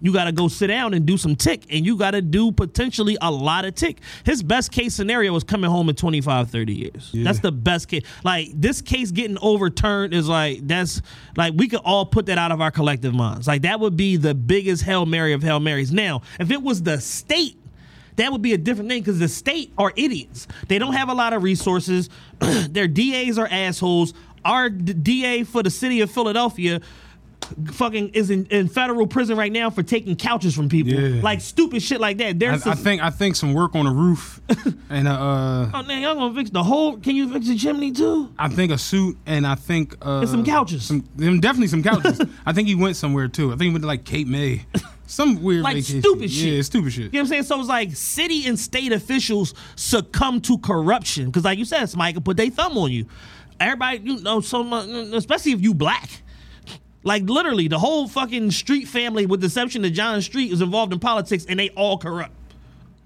[SPEAKER 2] you got to go sit down and do some tick and you got to do potentially a lot of tick. His best case scenario is coming home in 25, 30 years. That's the best case. Like this case getting overturned is like, that's like, we could all put that out of our collective minds. Like that would be the biggest Hail Mary of Hail Marys. Now, if it was the state that would be a different thing because the state are idiots. They don't have a lot of resources. Their DAs are assholes. Our d- DA for the city of Philadelphia fucking is in, in federal prison right now for taking couches from people.
[SPEAKER 3] Yeah.
[SPEAKER 2] Like stupid shit like that.
[SPEAKER 3] I,
[SPEAKER 2] There's
[SPEAKER 3] I think I think some work on the roof and uh,
[SPEAKER 2] Oh man, y'all gonna fix the whole can you fix the chimney too?
[SPEAKER 3] I think a suit and I think uh,
[SPEAKER 2] And some couches.
[SPEAKER 3] Some, definitely some couches. I think he went somewhere too. I think he went to like Cape May, some weird
[SPEAKER 2] Like
[SPEAKER 3] vacation.
[SPEAKER 2] stupid shit.
[SPEAKER 3] Yeah, stupid shit.
[SPEAKER 2] You know what I'm saying? So it's like city and state officials succumb to corruption because, like you said, somebody can put their thumb on you. Everybody, you know, so much, especially if you black. Like literally, the whole fucking Street family, with the exception of John Street, is involved in politics, and they all corrupt.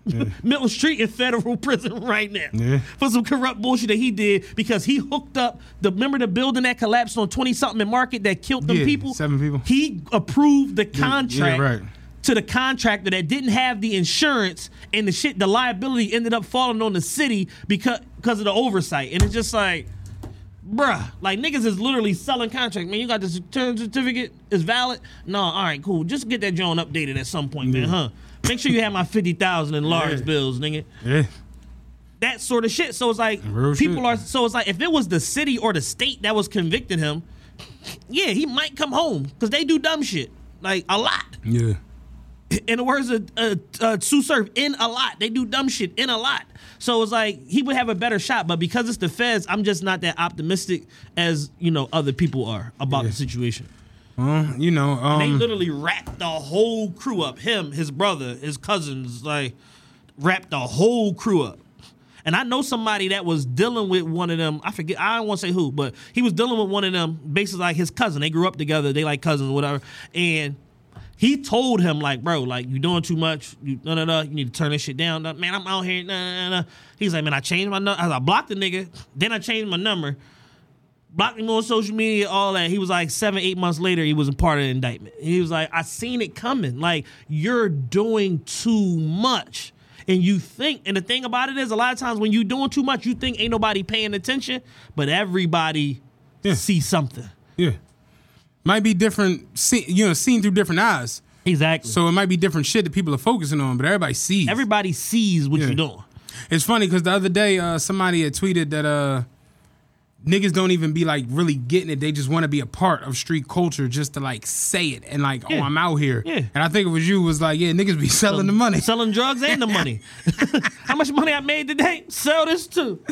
[SPEAKER 2] Milton Street in federal prison right now.
[SPEAKER 3] Yeah.
[SPEAKER 2] for some corrupt bullshit that he did because he hooked up the remember the building that collapsed on twenty something in Market that killed them
[SPEAKER 3] Yeah,
[SPEAKER 2] people.
[SPEAKER 3] seven people.
[SPEAKER 2] He approved the
[SPEAKER 3] yeah,
[SPEAKER 2] contract
[SPEAKER 3] right.
[SPEAKER 2] to the contractor that didn't have the insurance and the shit the liability ended up falling on the city because because of the oversight. And it's just like bruh like niggas is literally selling contract man you got this certificate? Is valid? No all right cool. Just get that joint updated at some point man huh make sure you have my 50000 in large
[SPEAKER 3] Yeah.
[SPEAKER 2] bills nigga
[SPEAKER 3] Yeah.
[SPEAKER 2] that sort of shit so it's like
[SPEAKER 3] Real
[SPEAKER 2] people
[SPEAKER 3] shit.
[SPEAKER 2] are so it's like if it was the city or the state that was convicting him yeah he might come home because they do dumb shit like a lot
[SPEAKER 3] Yeah.
[SPEAKER 2] in the words of uh, uh, Sue Surf, in a lot. They do dumb shit in a lot. So it's like he would have a better shot, but because it's the feds, I'm just not that optimistic as you know other people are about the situation.
[SPEAKER 3] Well, you know,
[SPEAKER 2] they
[SPEAKER 3] um,
[SPEAKER 2] literally wrapped the whole crew up. Him, his brother, his cousins, like wrapped the whole crew up. And I know somebody that was dealing with one of them. I forget. I don't want to say who, but he was dealing with one of them. Basically, like his cousin. They grew up together. They like cousins, whatever. And he told him like, bro, like you doing too much. You no no no. You need to turn this shit down. Man, I'm out here. Nah, nah, nah. He's like, man, I changed my number. I blocked the nigga. Then I changed my number. Blocked him on social media, all that. He was like seven, eight months later, he was a part of the indictment. He was like, I seen it coming. Like, you're doing too much. And you think, and the thing about it is, a lot of times when you're doing too much, you think ain't nobody paying attention, but everybody see something.
[SPEAKER 3] yeah, might be different. See, you know, seen through different eyes.
[SPEAKER 2] Exactly.
[SPEAKER 3] So it might be different shit that people are focusing on, but everybody sees.
[SPEAKER 2] Everybody sees what
[SPEAKER 3] Yeah.
[SPEAKER 2] you're doing.
[SPEAKER 3] It's funny because the other day uh, somebody had tweeted that uh, niggas don't even be like really getting it. They just want to be a part of street culture just to like say it and like, oh, I'm out here.
[SPEAKER 2] Yeah.
[SPEAKER 3] And I think it was you was like, yeah, niggas be selling the money.
[SPEAKER 2] Selling drugs and the money. How much money I made today? Sell this too.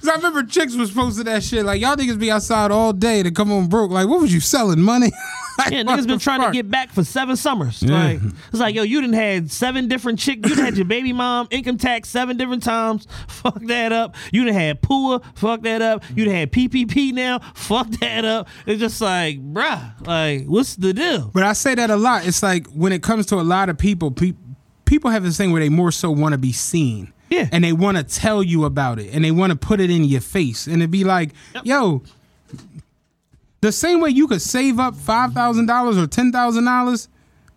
[SPEAKER 3] Cause I remember chicks was posting that shit like, y'all niggas be outside all day to come on broke. Like, what was you selling money? Like,
[SPEAKER 2] Yeah, niggas been trying to get back for seven summers.
[SPEAKER 3] Yeah.
[SPEAKER 2] Like it's like, yo, you done had seven different chicks. You done had your baby mom income tax seven different times. Fuck that up. You done had PUA. Fuck that up. You done had PPP now. Fuck that up. It's just like, bruh, like, what's the deal?
[SPEAKER 3] But I say that a lot. It's like when it comes to a lot of people, pe- people have this thing where they more so want to be seen.
[SPEAKER 2] Yeah.
[SPEAKER 3] And they want to tell you about it and they want to put it in your face. And it'd be like, yo, the same way you could save up $5,000 or $10,000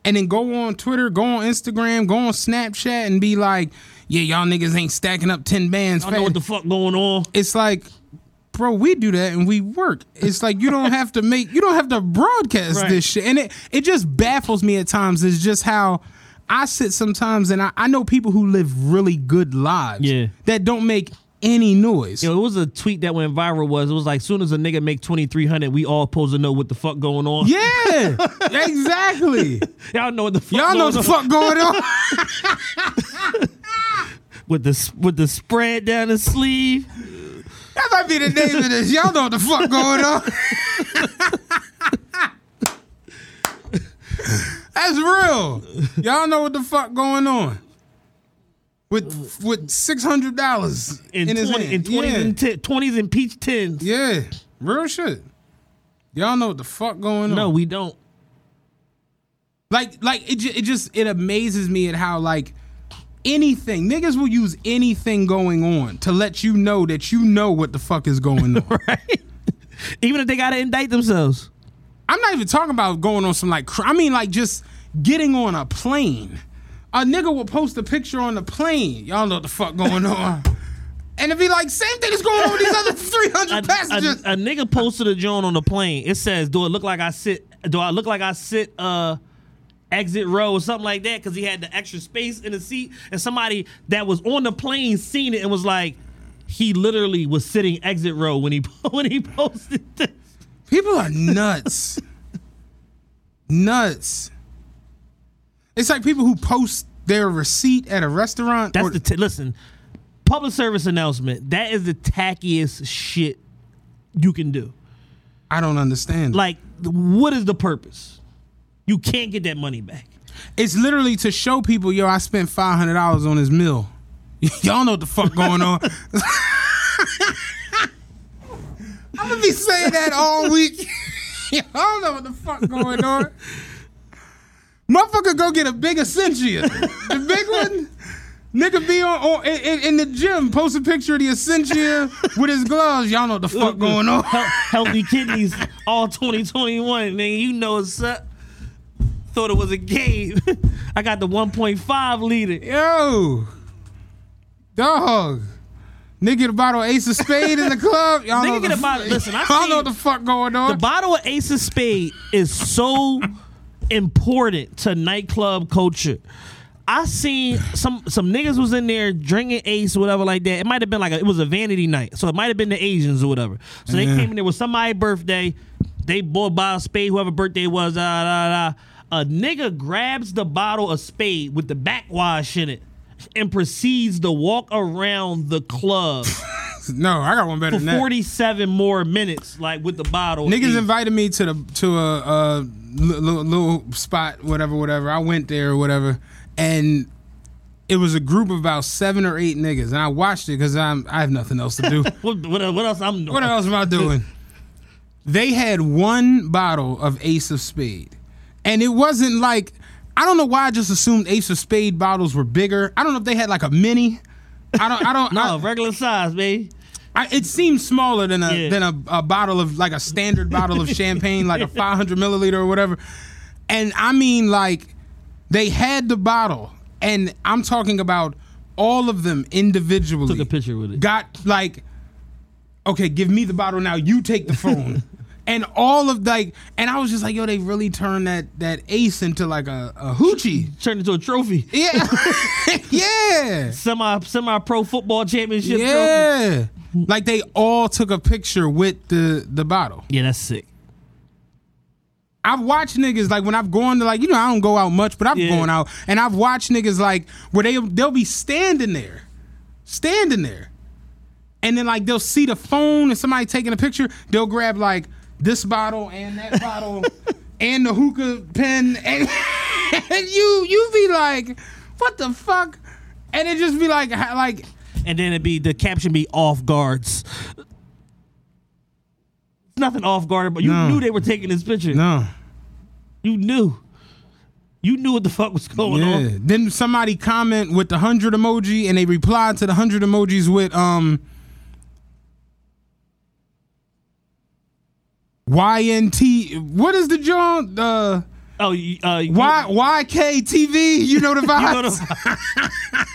[SPEAKER 3] and then go on Twitter, go on Instagram, go on Snapchat and be like, yeah, y'all niggas ain't stacking up 10 bands.
[SPEAKER 2] I know what the fuck going on.
[SPEAKER 3] It's like, bro, we do that and we work. It's like you don't have to make, you don't have to broadcast
[SPEAKER 2] Right.
[SPEAKER 3] this shit. And it, it just baffles me at times. Is just how I sit sometimes and I, I know people who live really good lives
[SPEAKER 2] yeah.
[SPEAKER 3] that don't make any noise.
[SPEAKER 2] You know, it was a tweet that went viral. Was it was like soon as a nigga make twenty three hundred, we all supposed to know what the fuck going on.
[SPEAKER 3] Yeah, exactly.
[SPEAKER 2] Y'all know what the fuck
[SPEAKER 3] y'all know what the fuck going on.
[SPEAKER 2] with the with the spread down the sleeve.
[SPEAKER 3] That might be the name of this. Y'all know what the fuck going on. That's real. Y'all know what the fuck going on. With with six hundred dollars in,
[SPEAKER 2] in,
[SPEAKER 3] his
[SPEAKER 2] 20,
[SPEAKER 3] hand.
[SPEAKER 2] in 20s,
[SPEAKER 3] yeah.
[SPEAKER 2] and t- 20s and peach tins.
[SPEAKER 3] yeah, real shit. Y'all know what the fuck going on.
[SPEAKER 2] No, we don't.
[SPEAKER 3] Like, like it, it just it amazes me at how like anything niggas will use anything going on to let you know that you know what the fuck is going on.
[SPEAKER 2] right? Even if they gotta indict themselves.
[SPEAKER 3] I'm not even talking about going on some like cr- I mean like just getting on a plane. A nigga will post a picture on the plane. Y'all know what the fuck going on. And it'd be like, same thing is going on with these other 300
[SPEAKER 2] A,
[SPEAKER 3] passengers.
[SPEAKER 2] a, a nigga posted a joint on the plane. It says, "Do it look like I sit? Do I look like I sit uh exit row or something like that?" Because he had the extra space in the seat, and somebody that was on the plane seen it and was like, he literally was sitting exit row when he when he posted this.
[SPEAKER 3] People are nuts. nuts. It's like people who post their receipt at a restaurant.
[SPEAKER 2] That's
[SPEAKER 3] or-
[SPEAKER 2] the t- listen. Public service announcement. That is the tackiest shit you can do.
[SPEAKER 3] I don't understand.
[SPEAKER 2] Like, what is the purpose? You can't get that money back.
[SPEAKER 3] It's literally to show people, yo, I spent five hundred dollars on this meal. Y'all know what the fuck going on. I'm gonna be saying that all week. I don't know what the fuck going on. Motherfucker, go get a big Essentia, the big one. Nigga be on, on in, in- in the gym, post a picture of the Essentia with his gloves. Y'all know what the fuck going on.
[SPEAKER 2] Healthy kidneys, all 2021. Nigga, you know what's up. Thought it was a game. I got the 1.5 liter.
[SPEAKER 3] Yo, dog. Nigga get a bottle of Ace of Spade in the club. Y'all know
[SPEAKER 2] get
[SPEAKER 3] the
[SPEAKER 2] a bottle- listen, I
[SPEAKER 3] y'all know what the fuck going on.
[SPEAKER 2] The bottle of Ace of Spade is so important to nightclub culture. I seen some some niggas was in there drinking Ace or whatever like that. It might have been like a, it was a vanity night, so it might have been the Asians or whatever. So they
[SPEAKER 3] Yeah.
[SPEAKER 2] came in there with somebody's birthday. They bought a bottle of Spade, whoever birthday was. Da, da, da. A nigga grabs the bottle of Spade with the backwash in it and proceeds to walk around the club
[SPEAKER 3] no, I got one better
[SPEAKER 2] for
[SPEAKER 3] than that.
[SPEAKER 2] 47 more minutes, like with the bottle.
[SPEAKER 3] Niggas invited me to the to a, a little, little spot, whatever, whatever. I went there or whatever, and it was a group of about seven or eight niggas, and I watched it because I'm I have nothing else to do.
[SPEAKER 2] What, what, what else I'm doing?
[SPEAKER 3] what else am I doing? They had one bottle of Ace of Spade, and it wasn't like I don't know why I just assumed Ace of Spade bottles were bigger. I don't know if they had like a mini. I don't. I don't.
[SPEAKER 2] No,
[SPEAKER 3] I-
[SPEAKER 2] regular size, baby.
[SPEAKER 3] I, it seems smaller than a
[SPEAKER 2] Yeah.
[SPEAKER 3] than a, a bottle of like a standard bottle of champagne, like a 500 milliliter or whatever. And I mean, like they had the bottle, and I'm talking about all of them individually.
[SPEAKER 2] Took a picture with it.
[SPEAKER 3] Got like, okay, give me the bottle now. You take the phone. And all of like, and I was just like, yo, they really turned that that ace into like a, a hoochie.
[SPEAKER 2] Turned into a trophy.
[SPEAKER 3] Yeah, yeah.
[SPEAKER 2] Semi semi pro football championship trophy.
[SPEAKER 3] Yeah. Like they all took a picture with the the bottle.
[SPEAKER 2] Yeah, that's sick.
[SPEAKER 3] I've watched niggas like when I've gone to like you know I don't go out much, but I've
[SPEAKER 2] Yeah.
[SPEAKER 3] gone out and I've watched niggas like where they they'll be standing there, standing there, and then like they'll see the phone and somebody taking a picture. They'll grab like this bottle and that bottle and the hookah pen and, and you you be like, what the fuck? And it just be like like
[SPEAKER 2] And then it'd be the caption be off guards. It's nothing off guard, but you
[SPEAKER 3] No.
[SPEAKER 2] knew they were taking this picture.
[SPEAKER 3] no.
[SPEAKER 2] You knew. You knew what the fuck was going
[SPEAKER 3] Yeah.
[SPEAKER 2] on.
[SPEAKER 3] Then somebody comment with the hundred emoji, and they replied to the hundred emojis with um. YNT. What is the joint? Uh,
[SPEAKER 2] Oh, uh, you-
[SPEAKER 3] Y YKTV. You know the
[SPEAKER 2] you know
[SPEAKER 3] vibes.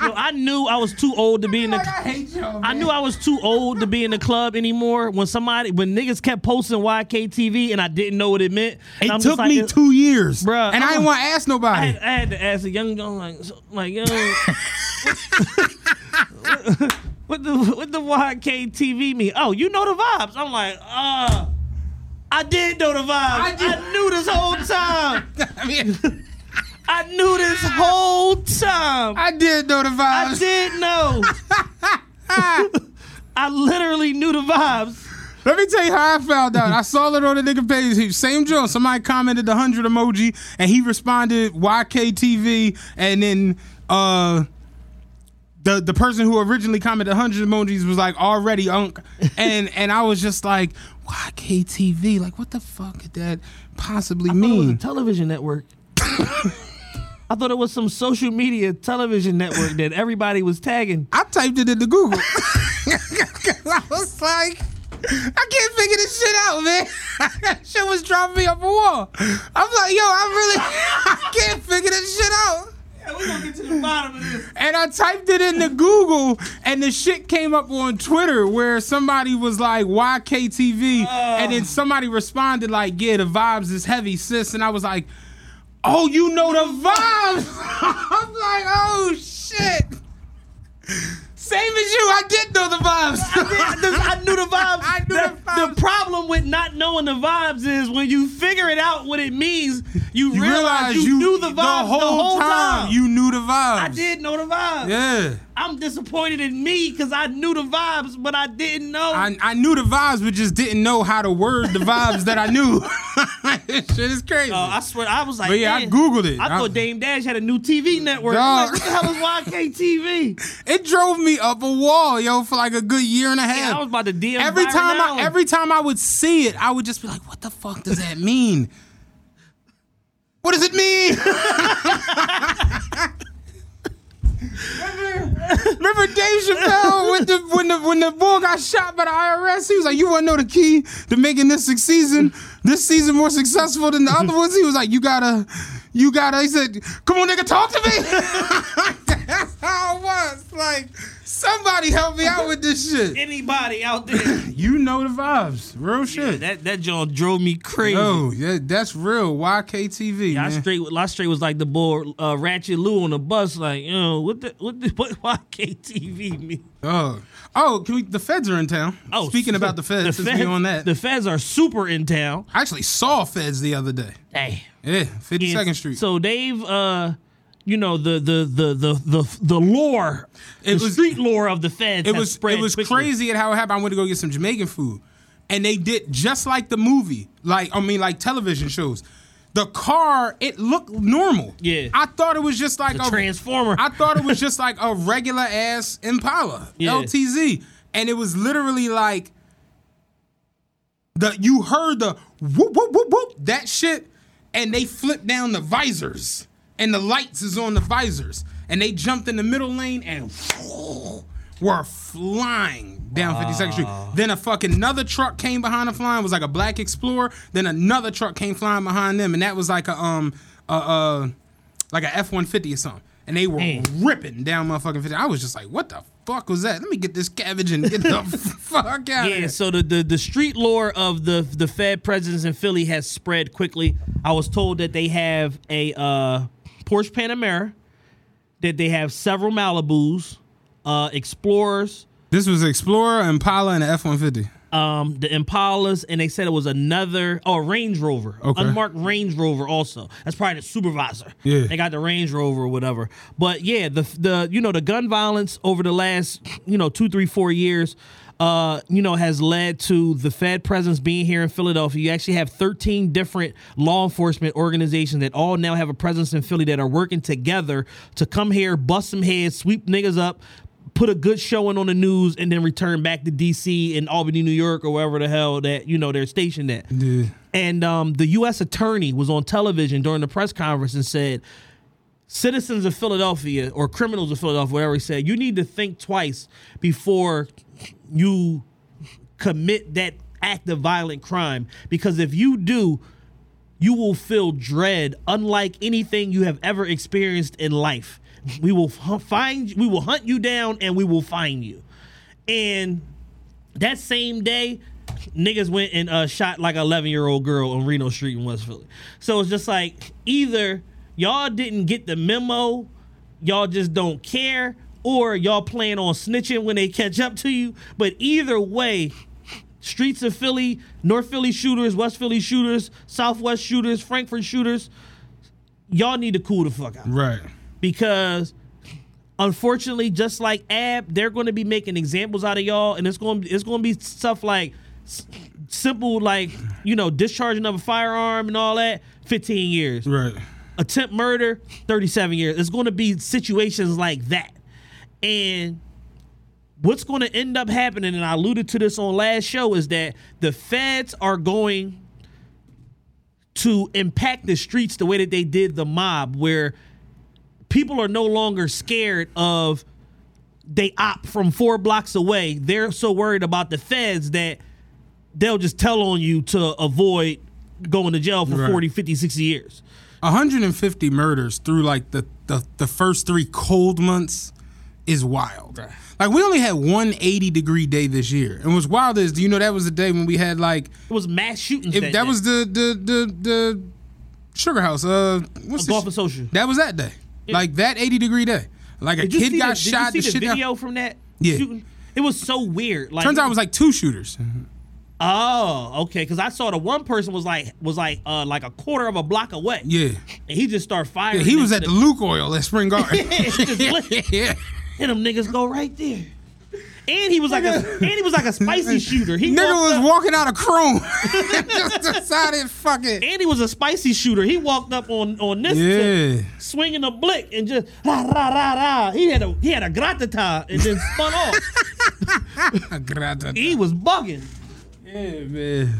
[SPEAKER 2] Yo, I knew I was too old to be in the.
[SPEAKER 3] I hate y'all.
[SPEAKER 2] I knew I was too old to be in the club anymore. When somebody, when niggas kept posting YKTV and I didn't know what it meant.
[SPEAKER 3] It
[SPEAKER 2] I'm
[SPEAKER 3] took
[SPEAKER 2] like,
[SPEAKER 3] me two years,
[SPEAKER 2] Bruh,
[SPEAKER 3] and I
[SPEAKER 2] I'm-
[SPEAKER 3] didn't want to ask
[SPEAKER 2] I
[SPEAKER 3] nobody.
[SPEAKER 2] had, I had to ask a young girl like, so- like yo, what, the what the YKTV mean? Oh, you know the vibes. I'm like, uh, I did know the vibes. I,
[SPEAKER 3] did-
[SPEAKER 2] knew this whole time.
[SPEAKER 3] I mean,
[SPEAKER 2] I knew this whole time. I,
[SPEAKER 3] I did know the vibes.
[SPEAKER 2] I did know. I literally knew the vibes.
[SPEAKER 3] Let me tell you how I found out. I saw it on the nigga page. He- Same joke. Somebody commented the hundred emoji, and he responded YKTV, and then uh the the person who originally commented hundred emojis was like already unk, and and I was just like YKTV. Like what the fuck could that possibly
[SPEAKER 2] I thought it was a
[SPEAKER 3] mean?
[SPEAKER 2] television network. I thought it was some social media television network that everybody was tagging.
[SPEAKER 3] I typed it into Google. I was like, I can't figure this shit out, man. that shit was dropping me up a wall. I'm like, yo, I really I can't figure this shit out.
[SPEAKER 2] Yeah, we're gonna get to the bottom of this.
[SPEAKER 3] And I typed it into Google, and the shit came up on Twitter where somebody was like YKTV, uh. and then somebody responded like, "Yeah, the vibes is heavy, sis." And I was like, "Oh, you know the vibes." I'm like, "Oh shit." Same as you, I did know the vibes.
[SPEAKER 2] I knew the vibes.
[SPEAKER 3] I knew
[SPEAKER 2] the,
[SPEAKER 3] the vibes.
[SPEAKER 2] the problem with not knowing the vibes is when you figure it out what it means, you,
[SPEAKER 3] You
[SPEAKER 2] realize,
[SPEAKER 3] realize
[SPEAKER 2] you, knew the vibes
[SPEAKER 3] the whole, time,
[SPEAKER 2] time.
[SPEAKER 3] You knew the vibes.
[SPEAKER 2] I did know the vibes.
[SPEAKER 3] Yeah.
[SPEAKER 2] I'm disappointed in me because I knew the vibes, but I didn't know.
[SPEAKER 3] I, I knew the vibes, but just didn't know how to word the vibes that I knew. this shit is crazy.
[SPEAKER 2] Uh, I swear, I was like,
[SPEAKER 3] But yeah, I Googled it.
[SPEAKER 2] I
[SPEAKER 3] I-
[SPEAKER 2] thought Dame Dash had a new TV network.
[SPEAKER 3] Dog.
[SPEAKER 2] Like, what the hell is YKTV?
[SPEAKER 3] it drove me up a wall, yo, for like a good year and a half.
[SPEAKER 2] Yeah, I was about to DM
[SPEAKER 3] every time I every time I would see it, I would just be like, "What the fuck does that mean? what does it mean?" remember, Dave Chappelle when the when the when the boy got shot by the IRS? He was like, "You want to know the key to making this season, this season more successful than the other ones?" He was like, "You gotta, you gotta." He said, "Come on, nigga, talk to me." That's how it was. Like, somebody help me out with this shit.
[SPEAKER 2] Anybody out there?
[SPEAKER 3] You know the vibes, real
[SPEAKER 2] Yeah,
[SPEAKER 3] shit.
[SPEAKER 2] that that joint drove me crazy.
[SPEAKER 3] Yo, yeah, that's real. YKTV,
[SPEAKER 2] I
[SPEAKER 3] man.
[SPEAKER 2] straight, I straight was like the boy uh, Ratchet Lou on the bus, like, you know, what the, what the, what YKTV mean?
[SPEAKER 3] Oh, oh, can we? The feds are in town.
[SPEAKER 2] Oh,
[SPEAKER 3] speaking about the feds, since we on that,
[SPEAKER 2] the feds are super in town.
[SPEAKER 3] I actually saw feds the other day.
[SPEAKER 2] Hey,
[SPEAKER 3] Yeah, Fifty Second Street.
[SPEAKER 2] So they've, uh, you know, the the the the the the lore,
[SPEAKER 3] It
[SPEAKER 2] the
[SPEAKER 3] was-
[SPEAKER 2] street lore of the feds.
[SPEAKER 3] it was it was
[SPEAKER 2] quickly.
[SPEAKER 3] crazy at how it happened. I went to go get some Jamaican food, and they did just like the movie, like I mean, like television shows. The car, it looked normal.
[SPEAKER 2] Yeah.
[SPEAKER 3] I thought it was just like
[SPEAKER 2] The
[SPEAKER 3] a
[SPEAKER 2] Transformer.
[SPEAKER 3] I thought it was just like a regular ass Impala
[SPEAKER 2] Yeah.
[SPEAKER 3] LTZ, and it was literally like the you heard the whoop whoop whoop whoop that shit, and they flipped down the visors, and the lights is on the visors, and they jumped in the middle lane and were flying down 52nd Street. Then a fucking another truck came behind the flying, was like a black Explorer. Then another truck came flying behind them, and that was like a um uh uh like a F one fifty or something. And they were ripping down motherfucking 50. I was just like, what the fuck was that? Let me get this cabbage and get the fuck out of
[SPEAKER 2] Yeah,
[SPEAKER 3] here.
[SPEAKER 2] so the, the the street lore of the the Fed presence in Philly has spread quickly. I was told that they have a uh, Porsche Panamera, that they have several Malibus, uh, Explorers,
[SPEAKER 3] This was Explorer, Impala, and the F one fifty.
[SPEAKER 2] um, the Impalas, and they said it was another oh Range Rover,
[SPEAKER 3] Okay.
[SPEAKER 2] unmarked Range Rover. Also, that's probably the supervisor.
[SPEAKER 3] Yeah.
[SPEAKER 2] they got the Range Rover or whatever. But yeah, the the you know the gun violence over the last you know two three four years. Uh, you know, has led to the Fed presence being here in Philadelphia. You actually have 13 different law enforcement organizations that all now have a presence in Philly that are working together to come here, bust some heads, sweep niggas up, put a good showing on the news and then return back to DC and Albany, New York, or wherever the hell that you know they're stationed at. And um, the U.S. attorney was on television during the press conference and said, "Citizens of Philadelphia or criminals of Philadelphia, whatever he said, you need to think twice before you commit that act of violent crime because if you do." You will feel dread unlike anything you have ever experienced in life. We will find we will hunt you down and we will find you. And that same day, niggas went and uh, shot like an 11 year old girl on Reno Street in West Philly. So it's just like either y'all didn't get the memo, y'all just don't care, or y'all plan on snitching when they catch up to you. But either way, streets of Philly, North Philly shooters, West Philly shooters, Southwest shooters, Frankford shooters, y'all need to cool the fuck out
[SPEAKER 3] Right.
[SPEAKER 2] because unfortunately, just like Ab, they're going to be making examples out of y'all, and it's going to it's going to be stuff like S- simple like you know discharging of a firearm and all that, 15 years.
[SPEAKER 3] Right.
[SPEAKER 2] Attempt murder, 37 years. It's going to be situations like that, and what's going to end up happening, and I alluded to this on last show, is that the feds are going to impact the streets the way that they did the mob, where people are no longer scared of they opt from four blocks away. They're so worried about the feds that they'll just tell on you to avoid going to jail for
[SPEAKER 3] Right.
[SPEAKER 2] 40, 50, 60 years.
[SPEAKER 3] 150 murders through like the, the the first three cold months is wild. Like we only had one 80 degree day this year, and what's wild is, do you know that was the day when we had like
[SPEAKER 2] It was mass shootings.
[SPEAKER 3] if
[SPEAKER 2] that,
[SPEAKER 3] that was the the the the sugar house. Uh, what's the
[SPEAKER 2] Golf and Social.
[SPEAKER 3] That was that day. Like that 80 degree day. Like a
[SPEAKER 2] Did you
[SPEAKER 3] kid got
[SPEAKER 2] the, did
[SPEAKER 3] shot.
[SPEAKER 2] You see the
[SPEAKER 3] shit down-
[SPEAKER 2] video from that
[SPEAKER 3] Yeah.
[SPEAKER 2] shooting? It was so weird. Like
[SPEAKER 3] Turns out it was like two shooters.
[SPEAKER 2] Oh, okay. Because I saw the one person was like was like uh like a quarter of a block away.
[SPEAKER 3] Yeah.
[SPEAKER 2] And he just started firing.
[SPEAKER 3] Yeah, he was at the Lukoil at Spring Garden. Yeah.
[SPEAKER 2] And them niggas go right there. And he was like a and he was like a spicy shooter. He
[SPEAKER 3] Nigga was
[SPEAKER 2] up-
[SPEAKER 3] walking out of Chrome. Just decided, fuck it.
[SPEAKER 2] and he was a spicy shooter. He walked up on on this
[SPEAKER 3] Yeah.
[SPEAKER 2] tip, swinging a blick and just rah rah rah rah. He had a he had a gratata and then spun off. He was bugging.
[SPEAKER 3] Yeah, man.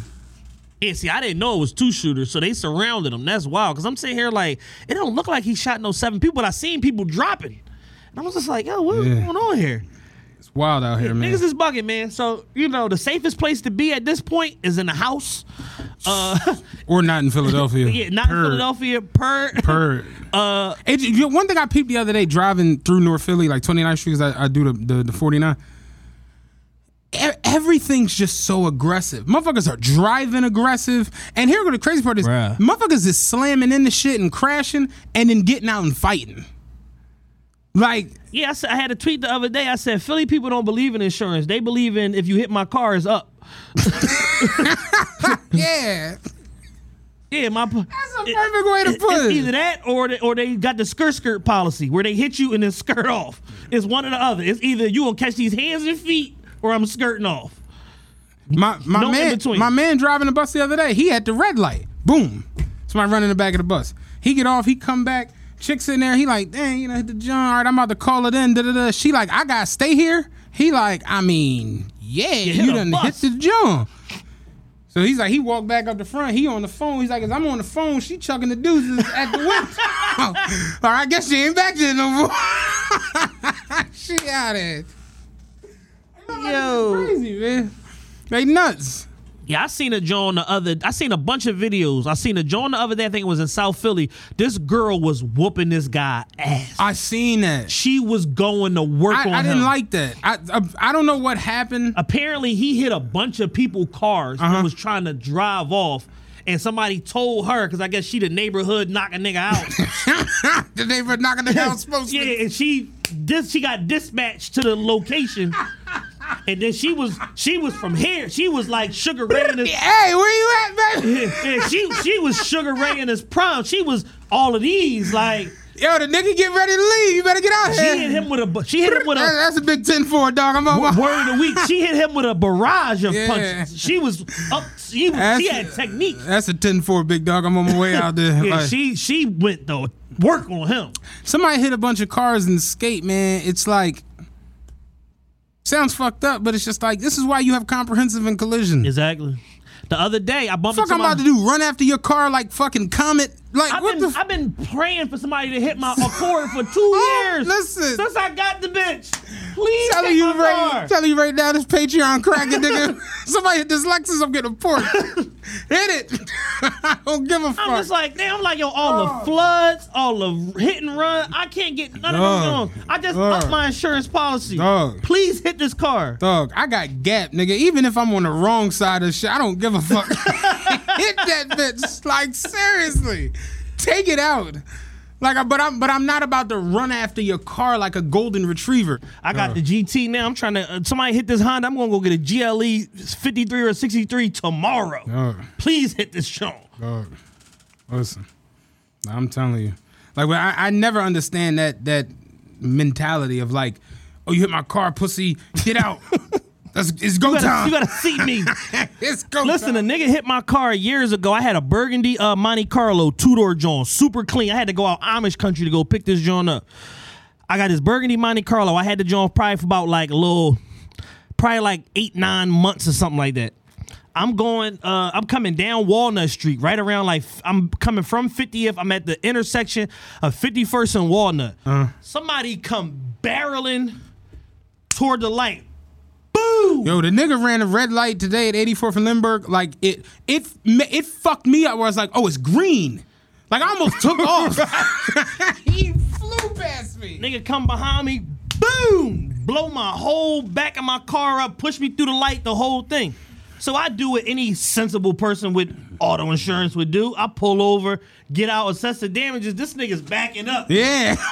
[SPEAKER 2] Yeah, see, I didn't know it was two shooters, so they surrounded him. That's wild. Cause I'm sitting here like it don't look like he shot no seven people, but I seen people dropping. And I was just like, yo, what's
[SPEAKER 3] Yeah.
[SPEAKER 2] going on here?
[SPEAKER 3] It's wild out here, man.
[SPEAKER 2] Niggas is bugging, man. So, you know, the safest place to be at this point is in the house. Uh
[SPEAKER 3] or not in Philadelphia.
[SPEAKER 2] yeah, not in Philadelphia. Per
[SPEAKER 3] Per.
[SPEAKER 2] uh
[SPEAKER 3] Hey, you know, one thing I peeped the other day driving through North Philly, like 29th Street, I, I do the, the, the 49. E- Everything's just so aggressive. Motherfuckers are driving aggressive. And here go the crazy part is
[SPEAKER 2] Bruh.
[SPEAKER 3] motherfuckers is slamming into shit and crashing and then getting out and fighting. Like,
[SPEAKER 2] Yeah, I, had a tweet the other day. I said Philly people don't believe in insurance. They believe in if you hit my car, it's up.
[SPEAKER 3] yeah.
[SPEAKER 2] Yeah, my. That's
[SPEAKER 3] a perfect way to put
[SPEAKER 2] it's
[SPEAKER 3] it.
[SPEAKER 2] Either that, or they, or they got the skirt skirt policy where they hit you and then skirt off. It's one or the other. It's either you gonna catch these hands and feet, or I'm skirting off.
[SPEAKER 3] My my
[SPEAKER 2] No
[SPEAKER 3] man, my man driving the bus the other day. He had the red light. Boom. Somebody running in the back of the bus. He get off. He come back. Chick in there. He like, dang, you know, hit the John. All right, I'm about to call it in. Da da da. She like, I gotta stay here. He like, I mean, yeah,
[SPEAKER 2] hit
[SPEAKER 3] you
[SPEAKER 2] a
[SPEAKER 3] done
[SPEAKER 2] bus.
[SPEAKER 3] hit the John. So he's like, he walked back up the front. He on the phone. He's like, as I'm on the phone, she chucking the deuces at the window. All right, I guess she ain't back there no more. she out it.
[SPEAKER 2] Yo,
[SPEAKER 3] Crazy man. They nuts.
[SPEAKER 2] Yeah, I seen a Joan the other. I seen a bunch of videos. I seen a Joan the other day. I think it was in South Philly. This girl was whooping this guy ass.
[SPEAKER 3] I seen that.
[SPEAKER 2] She was going to work on
[SPEAKER 3] I, I didn't
[SPEAKER 2] him.
[SPEAKER 3] like that. I, I I don't know what happened.
[SPEAKER 2] Apparently, he hit a bunch of people cars
[SPEAKER 3] Uh-huh.
[SPEAKER 2] and was trying to drive off. And somebody told her because I guess she the neighborhood knock a nigga out.
[SPEAKER 3] the neighbor knocking the house supposed
[SPEAKER 2] yeah,
[SPEAKER 3] to.
[SPEAKER 2] and she this she got dispatched to the location. And then she was she was from here. She was like Sugar Ray in his
[SPEAKER 3] Hey, where you at, baby?
[SPEAKER 2] yeah, she she was Sugar Ray in his prime. She was all of these like
[SPEAKER 3] Yo, the nigga get ready to leave. You better get out
[SPEAKER 2] she
[SPEAKER 3] here.
[SPEAKER 2] hit him with a she hit him with a
[SPEAKER 3] That's a big 10 4, dog. I'm on
[SPEAKER 2] word of the week. She hit him with a barrage of
[SPEAKER 3] Yeah.
[SPEAKER 2] punches. She was up. She, was, she had technique.
[SPEAKER 3] That's a 10 4, big dog. I'm on my way out there.
[SPEAKER 2] Yeah,
[SPEAKER 3] Like,
[SPEAKER 2] she she went though work on him.
[SPEAKER 3] somebody hit a bunch of cars and skate, man. It's like, sounds fucked up, but it's just like, this is why you have comprehensive and collision.
[SPEAKER 2] Exactly. The other day I bumped
[SPEAKER 3] Fuck, I'm
[SPEAKER 2] my,
[SPEAKER 3] about to do run after your car like fucking Comet. Like,
[SPEAKER 2] I've
[SPEAKER 3] what
[SPEAKER 2] been,
[SPEAKER 3] the
[SPEAKER 2] I've been praying for somebody to hit my Accord for two
[SPEAKER 3] Oh,
[SPEAKER 2] years.
[SPEAKER 3] listen.
[SPEAKER 2] since I got the bitch. Please
[SPEAKER 3] telling
[SPEAKER 2] hit
[SPEAKER 3] you
[SPEAKER 2] my
[SPEAKER 3] right,
[SPEAKER 2] car.
[SPEAKER 3] telling you right now, this Patreon cracking nigga. Somebody hit this Lexus, I'm getting a port. hit it. I don't give a fuck.
[SPEAKER 2] I'm just like, damn, I'm like, yo, all the oh. floods, all the hit and run, I can't get none of
[SPEAKER 3] Dog.
[SPEAKER 2] them going. I just
[SPEAKER 3] Dog.
[SPEAKER 2] up my insurance policy.
[SPEAKER 3] Dog.
[SPEAKER 2] Please hit this car.
[SPEAKER 3] Dog, I got gap, nigga. Even if I'm on the wrong side of shit, I don't give a fuck. Hit that bitch. Like seriously, take it out. Like, I- but I'm, but I'm not about to run after your car like a golden retriever.
[SPEAKER 2] I got uh. the GT now. I'm trying to. Uh, somebody hit this Honda. I'm gonna go get a GLE 53 or 63 tomorrow.
[SPEAKER 3] Dog,
[SPEAKER 2] Please hit this show. Uh.
[SPEAKER 3] dog. Listen, I'm telling you, like, I, I never understand that that mentality of like, oh, you hit my car, pussy, get out. That's, it's go
[SPEAKER 2] You gotta,
[SPEAKER 3] time.
[SPEAKER 2] you gotta see me.
[SPEAKER 3] it's go time.
[SPEAKER 2] Listen,
[SPEAKER 3] time.
[SPEAKER 2] a nigga hit my car years ago. I had a burgundy uh, Monte Carlo two door John, super clean. I had to go out Amish country to go pick this John up. I got this burgundy Monte Carlo. I had the John probably for about like a little, probably like eight nine months or something like that. I'm going. Uh, I'm coming down Walnut Street, right around like I'm coming from 50th. I'm at the intersection of 51st and Walnut. Somebody come barreling toward the light. Boom!
[SPEAKER 3] Yo, the nigga ran a red light today at 84th and Lindbergh. Like it, it, it fucked me up. Where I was like, oh, it's green. Like I almost took off. he flew past me.
[SPEAKER 2] Nigga come behind me, boom, blow my whole back of my car up, push me through the light, the whole thing. So I do what any sensible person with auto insurance would do. I pull over, get out, assess the damages. This nigga's backing up.
[SPEAKER 3] Yeah.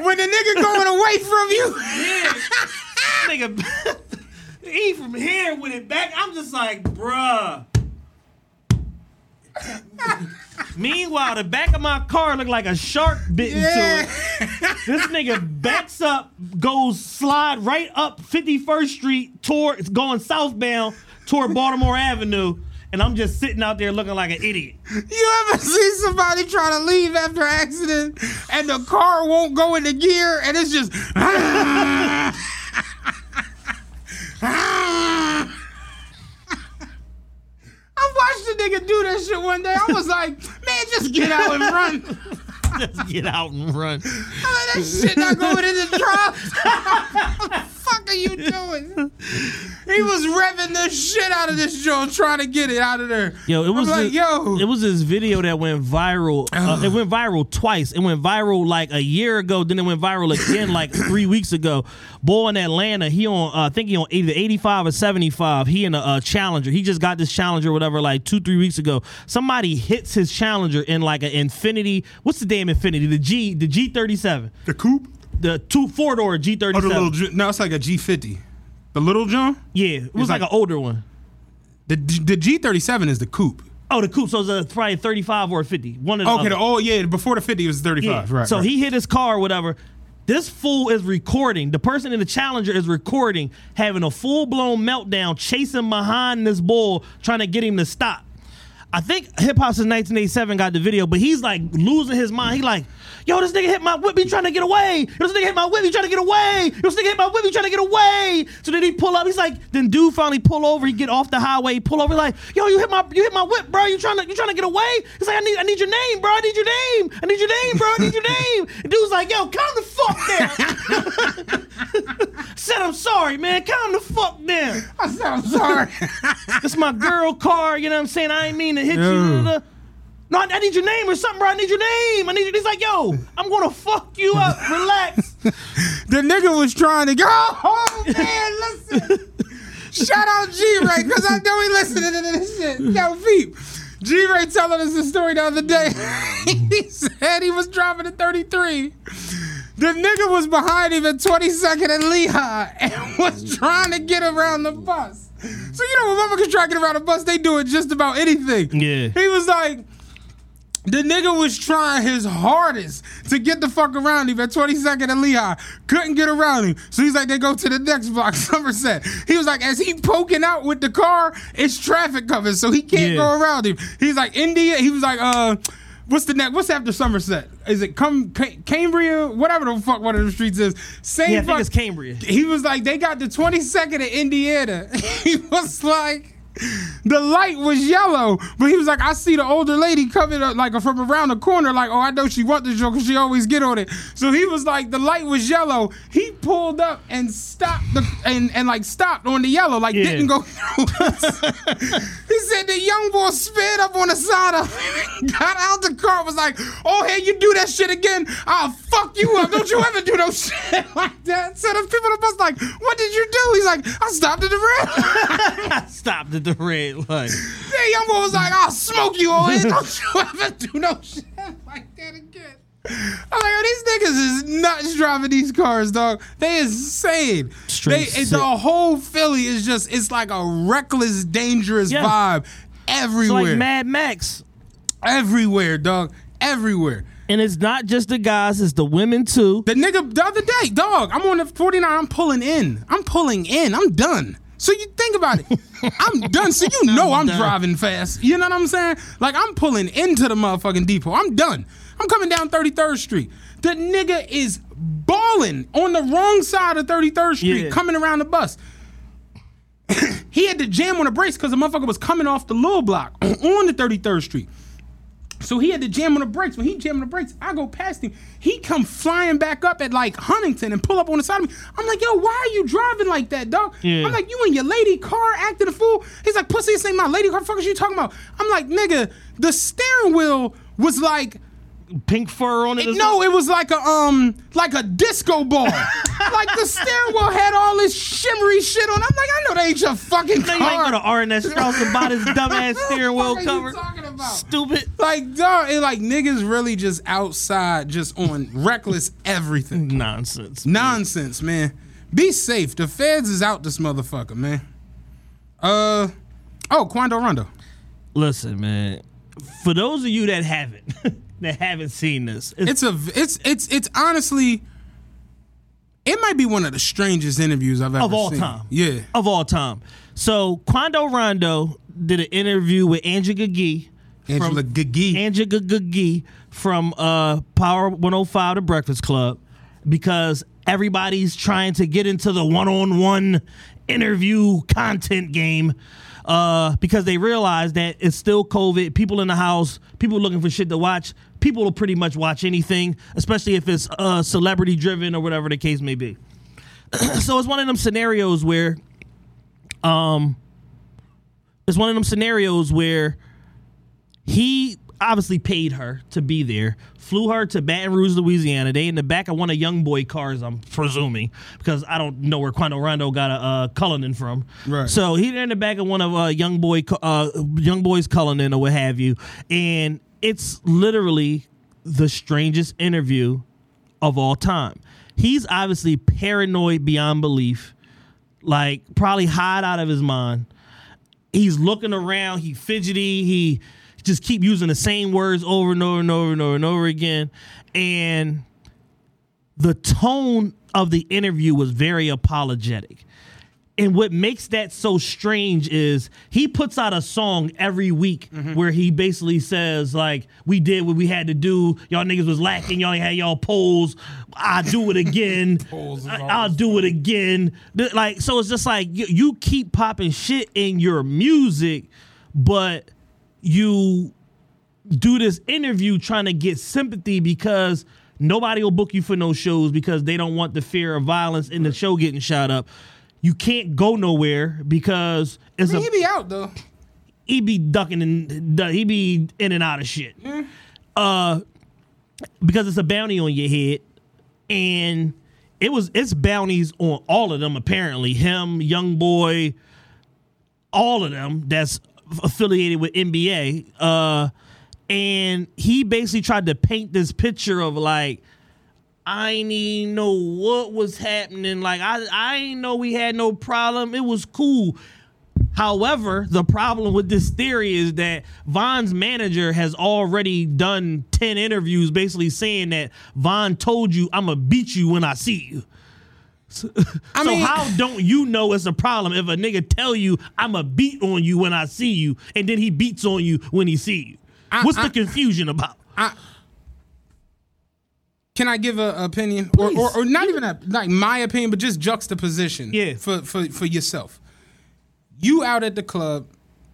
[SPEAKER 3] when the nigga going away from you.
[SPEAKER 2] Yeah. Nigga, he from here with it back. I'm just like, bruh. Meanwhile, the back of my car looked like a shark bit into it. This nigga backs up, goes slide right up 51st Street toward it's going southbound toward Baltimore Avenue, and I'm just sitting out there looking like an idiot.
[SPEAKER 3] You ever see somebody try to leave after an accident and the car won't go into gear and it's just. I watched the nigga do that shit one day. I was like, man, just get out and run.
[SPEAKER 2] Just get out and run.
[SPEAKER 3] Like, that shit not going in the truck. what fuck are you doing? He was revving the shit out of this joint trying to get it out of there.
[SPEAKER 2] Yo, it was
[SPEAKER 3] I'm like,
[SPEAKER 2] this,
[SPEAKER 3] yo.
[SPEAKER 2] It was this video that went viral. Uh, it went viral twice. It went viral like a year ago. Then it went viral again like three weeks ago. Boy in Atlanta, he on uh, I think he on either eighty five or seventy five. He in a, uh Challenger. He just got this Challenger, or whatever, like two three weeks ago. Somebody hits his Challenger in like an Infiniti. What's the damn Infiniti? The G the G thirty seven.
[SPEAKER 3] The coupe?
[SPEAKER 2] The two four door G thirty
[SPEAKER 3] Oh, the little. No, it's like a G50. The little John?
[SPEAKER 2] Yeah, it was like,
[SPEAKER 3] like-
[SPEAKER 2] an older one.
[SPEAKER 3] The the G37 is the coupe.
[SPEAKER 2] Oh, the coupe. So it's a, probably thirty five or a fifty. One of the
[SPEAKER 3] Okay, the, oh yeah, before the 50 it was 35.
[SPEAKER 2] Yeah.
[SPEAKER 3] Right.
[SPEAKER 2] So
[SPEAKER 3] right.
[SPEAKER 2] he hit his car, or whatever. This fool is recording. The person in the Challenger is recording, having a full blown meltdown, chasing behind this bull, trying to get him to stop. I think Hip Hop since 1987 got the video, but he's like losing his mind. He like, yo, this nigga hit my whip, he trying to get away. Yo, this nigga hit my whip, he trying to get away. Yo, this nigga hit my whip, he trying to get away. So then he pull up. He's like, then dude finally pull over. He get off the highway, pull over. Like, yo, you hit my, you hit my whip, bro. You trying to, you trying to get away? He's like, I need, I need your name, bro. I need your name. I need your name, bro. I need your name. And dude's like, yo, calm the fuck down. Said I'm sorry, man. Calm the fuck down.
[SPEAKER 3] I said I'm sorry.
[SPEAKER 2] It's my girl car. You know what I'm saying? I ain't mean to hit you.
[SPEAKER 3] Yeah.
[SPEAKER 2] da, da, da. No, I, I need your name or something, bro. I need your name. I need you. He's like, yo, I'm gonna fuck you up. Relax.
[SPEAKER 3] the nigga was trying to go. Oh man, listen. Shout out G Ray, because I know he listening to this shit. Yo, Veep. G Ray telling us the story the other day. he said he was driving a 33. The nigga was behind him at 22nd and Lehigh and was trying to get around the bus. So you know when motherfuckers try to get around the bus, they do it just about anything.
[SPEAKER 2] Yeah.
[SPEAKER 3] He was like, the nigga was trying his hardest to get the fuck around him at 22nd and Lehigh. Couldn't get around him. So he's like, they go to the next block, Somerset. He was like, as he poking out with the car, it's traffic coming, so he can't
[SPEAKER 2] Yeah.
[SPEAKER 3] go around him. He's like, India. He was like, uh, what's the next? What's after Somerset? Is it come Ca- Cambria? Whatever the fuck one of the streets is. Same
[SPEAKER 2] Yeah,
[SPEAKER 3] fuck-
[SPEAKER 2] Cambria.
[SPEAKER 3] he was like, they got the 22nd of Indiana. he was like, the light was yellow, but he was like, I see the older lady coming up like from around the corner, like, oh, I know she want this joke because she always get on it. So he was like, the light was yellow. He pulled up and stopped the and, and like stopped on the yellow, like
[SPEAKER 2] Yeah.
[SPEAKER 3] didn't go through. he said the young boy sped up on the side of him, got out the car, was like, oh hey, you do that shit again, I'll fuck you up. Don't you ever do no shit like that. So the people on the bus like, what did you do? He's like, I stopped at the red.
[SPEAKER 2] I stopped at the red light.
[SPEAKER 3] The young boy was like, I'll smoke you all in. Don't you ever do no shit like that again. I'm like, yo, these niggas is nuts driving these cars, dog. They insane.
[SPEAKER 2] Straight
[SPEAKER 3] they, the whole Philly is just, it's like a reckless, dangerous
[SPEAKER 2] Yeah.
[SPEAKER 3] vibe
[SPEAKER 2] It's
[SPEAKER 3] everywhere.
[SPEAKER 2] like Mad Max.
[SPEAKER 3] everywhere, dog. Everywhere.
[SPEAKER 2] And it's not just the guys, it's the women too.
[SPEAKER 3] The nigga the other day, dog, I'm on the 49, I'm pulling in. I'm pulling in. I'm done. So you think about it. I'm done. So you know I'm,
[SPEAKER 2] done.
[SPEAKER 3] driving fast. You know what I'm saying? Like I'm pulling into the motherfucking depot. I'm done. I'm coming down 33rd Street. The nigga is balling on the wrong side of 33rd Street,
[SPEAKER 2] Yeah.
[SPEAKER 3] coming around the bus. he had to jam on the brakes because the motherfucker was coming off the little block on the 33rd Street. So he had to jam on the brakes. When he jammed on the brakes, I go past him. He come flying back up at like Huntington and pull up on the side of me. I'm like, yo, why are you driving like that, dog?
[SPEAKER 2] Yeah.
[SPEAKER 3] I'm like, you in your lady car acting a fool? He's like, pussy, this ain't my lady car. Fuck is you talking about? I'm like, nigga, the steering wheel was like
[SPEAKER 2] Pink fur on it. or
[SPEAKER 3] no, it was like a um like a disco ball. like the steering wheel had all this shimmery shit on. I'm like, I know that ain't your fucking?
[SPEAKER 2] No, you ain't
[SPEAKER 3] car.
[SPEAKER 2] go to R&S Strauss and buy this dumbass steering wheel
[SPEAKER 3] What the fuck are
[SPEAKER 2] cover.
[SPEAKER 3] You talking about?
[SPEAKER 2] Stupid.
[SPEAKER 3] Like dog, it like niggas really just outside, just on reckless everything.
[SPEAKER 2] Nonsense.
[SPEAKER 3] Nonsense, man. Be safe. The feds is out this motherfucker, man. Uh oh, Quando Rondo.
[SPEAKER 2] Listen, man. For those of you that haven't, that haven't seen this, it's,
[SPEAKER 3] It's a it's it's it's honestly it might be one of the strangest interviews I've ever
[SPEAKER 2] of all
[SPEAKER 3] seen.
[SPEAKER 2] time.
[SPEAKER 3] Yeah.
[SPEAKER 2] Of all time. So Quando Rondo did an interview with Angela Yee.
[SPEAKER 3] Angela Yee.
[SPEAKER 2] Angela Yee from uh, Power 105 The Breakfast Club because everybody's trying to get into the one-on-one interview content game uh, because they realize that it's still COVID. People in the house, people looking for shit to watch. People will pretty much watch anything, especially if it's uh, celebrity driven or whatever the case may be. so it's one of them scenarios where, um, it's one of them scenarios where he obviously paid her to be there, flew her to Baton Rouge, Louisiana. They in the back of one of Young Boy cars, I'm presuming, because I don't know where Quando Rondo got a uh, Cullinan from.
[SPEAKER 3] Right.
[SPEAKER 2] So he in the back of one of uh, Young Boy, uh, Young Boy's Cullinan or what have you, and it's literally the strangest interview of all time. He's obviously paranoid beyond belief, like probably high out of his mind he's looking around, he fidgety, he just keep using the same words over and over and over and over and over again. And the tone of the interview was very apologetic. And what makes that so strange is he puts out a song every week where he basically says, like, we did what we had to do. Y'all niggas was lacking. Y'all had y'all polls. I'll do it again. I- I'll do it again. Like, so it's just like you, you keep popping shit in your music, but you do this interview trying to get sympathy because nobody will book you for no shows because they don't want the fear of violence in the show getting shot up. You can't go nowhere because it's
[SPEAKER 3] I mean,
[SPEAKER 2] a
[SPEAKER 3] he be out though.
[SPEAKER 2] he be ducking and he be in and out of shit. Uh, because it's a bounty on your head, and it was it's bounties on all of them. Apparently, him, young boy, all of them that's affiliated with NBA. Uh, and he basically tried to paint this picture of like. I ain't even know what was happening. Like I, I ain't know we had no problem. It was cool. However, the problem with this theory is that Von's manager has already done 10 interviews basically saying that Von told you, I'm going to beat you when I see you. So,
[SPEAKER 3] I
[SPEAKER 2] so how don't you know it's a problem if a nigga tell you, I'm a beat on you when I see you, and then he beats on you when he see you?
[SPEAKER 3] I-
[SPEAKER 2] What's
[SPEAKER 3] I-
[SPEAKER 2] the confusion about?
[SPEAKER 3] Can I give an opinion, or, or or not even a like my opinion, but just juxtaposition?
[SPEAKER 2] Yeah.
[SPEAKER 3] For for for yourself. You out at the club,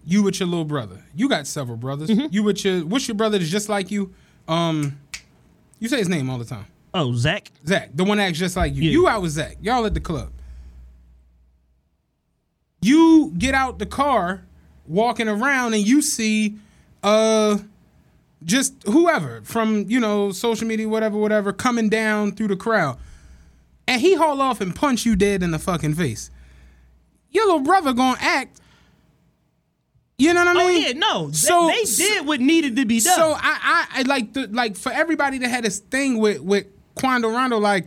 [SPEAKER 3] you with your little brother. You got several brothers.
[SPEAKER 2] Mm-hmm.
[SPEAKER 3] You with your what's your brother that's just like you? Um, you say his name all the time.
[SPEAKER 2] Oh, Zach?
[SPEAKER 3] Zach, the one that acts just like you.
[SPEAKER 2] Yeah.
[SPEAKER 3] You out with Zach. Y'all at the club. You get out the car, walking around, and you see, uh, just whoever from you know social media, whatever, whatever, coming down through the crowd, and he haul off and punch you dead in the fucking face. Your little brother gonna act. You know what I mean?
[SPEAKER 2] Oh,
[SPEAKER 3] mean?
[SPEAKER 2] yeah, no.
[SPEAKER 3] So
[SPEAKER 2] they, they did what needed to be done.
[SPEAKER 3] so I, I, I like the like for everybody that had this thing with with Quando Rondo, like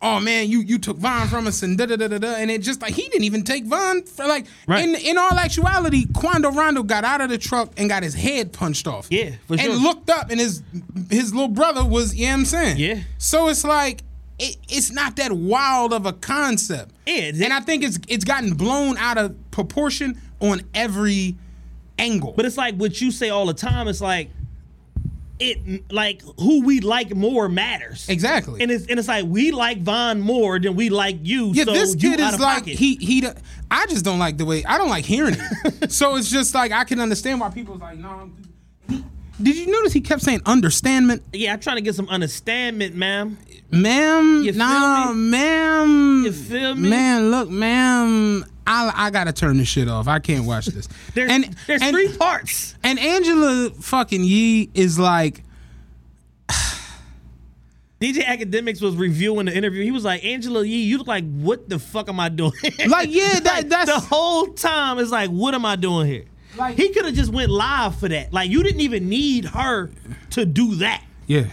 [SPEAKER 3] oh man, you you took Von from us and da da da da da, and it just like he didn't even take Von. For, like
[SPEAKER 2] Right.
[SPEAKER 3] in in all actuality, Quando Rondo got out of the truck and got his head punched off.
[SPEAKER 2] Yeah, for
[SPEAKER 3] and
[SPEAKER 2] sure.
[SPEAKER 3] looked up, and his his little brother was. You know what I'm saying?
[SPEAKER 2] Yeah.
[SPEAKER 3] So it's like. It, it's not that wild of a concept,
[SPEAKER 2] Yeah,
[SPEAKER 3] and I think it's it's gotten blown out of proportion on every angle.
[SPEAKER 2] But it's like what you say all the time. It's like it like who we like more matters.
[SPEAKER 3] Exactly.
[SPEAKER 2] And it's and it's like we like Von more than we like you.
[SPEAKER 3] Yeah,
[SPEAKER 2] so
[SPEAKER 3] this
[SPEAKER 2] you
[SPEAKER 3] kid is like
[SPEAKER 2] pocket.
[SPEAKER 3] he he. I just don't like the way I don't like hearing it. so it's just like I can understand why people's like, no. He, did you notice he kept saying understandment,
[SPEAKER 2] Yeah, I'm trying to get some understandment, ma'am.
[SPEAKER 3] ma'am?
[SPEAKER 2] You
[SPEAKER 3] nah,
[SPEAKER 2] me?
[SPEAKER 3] ma'am.
[SPEAKER 2] You feel me?
[SPEAKER 3] Man, look, ma'am. I I gotta turn this shit off. I can't watch this.
[SPEAKER 2] There's
[SPEAKER 3] and
[SPEAKER 2] there's
[SPEAKER 3] and,
[SPEAKER 2] three parts.
[SPEAKER 3] And Angela fucking Yee is like,
[SPEAKER 2] DJ Akademiks was reviewing the interview. He was like, Angela Yee, you look like, what the fuck am I doing?
[SPEAKER 3] Like, yeah, that-
[SPEAKER 2] Like,
[SPEAKER 3] that's-
[SPEAKER 2] the whole time is like, what am I doing here?
[SPEAKER 3] Like-
[SPEAKER 2] he could have just went live for that. Like, you didn't even need her to do that.
[SPEAKER 3] yeah.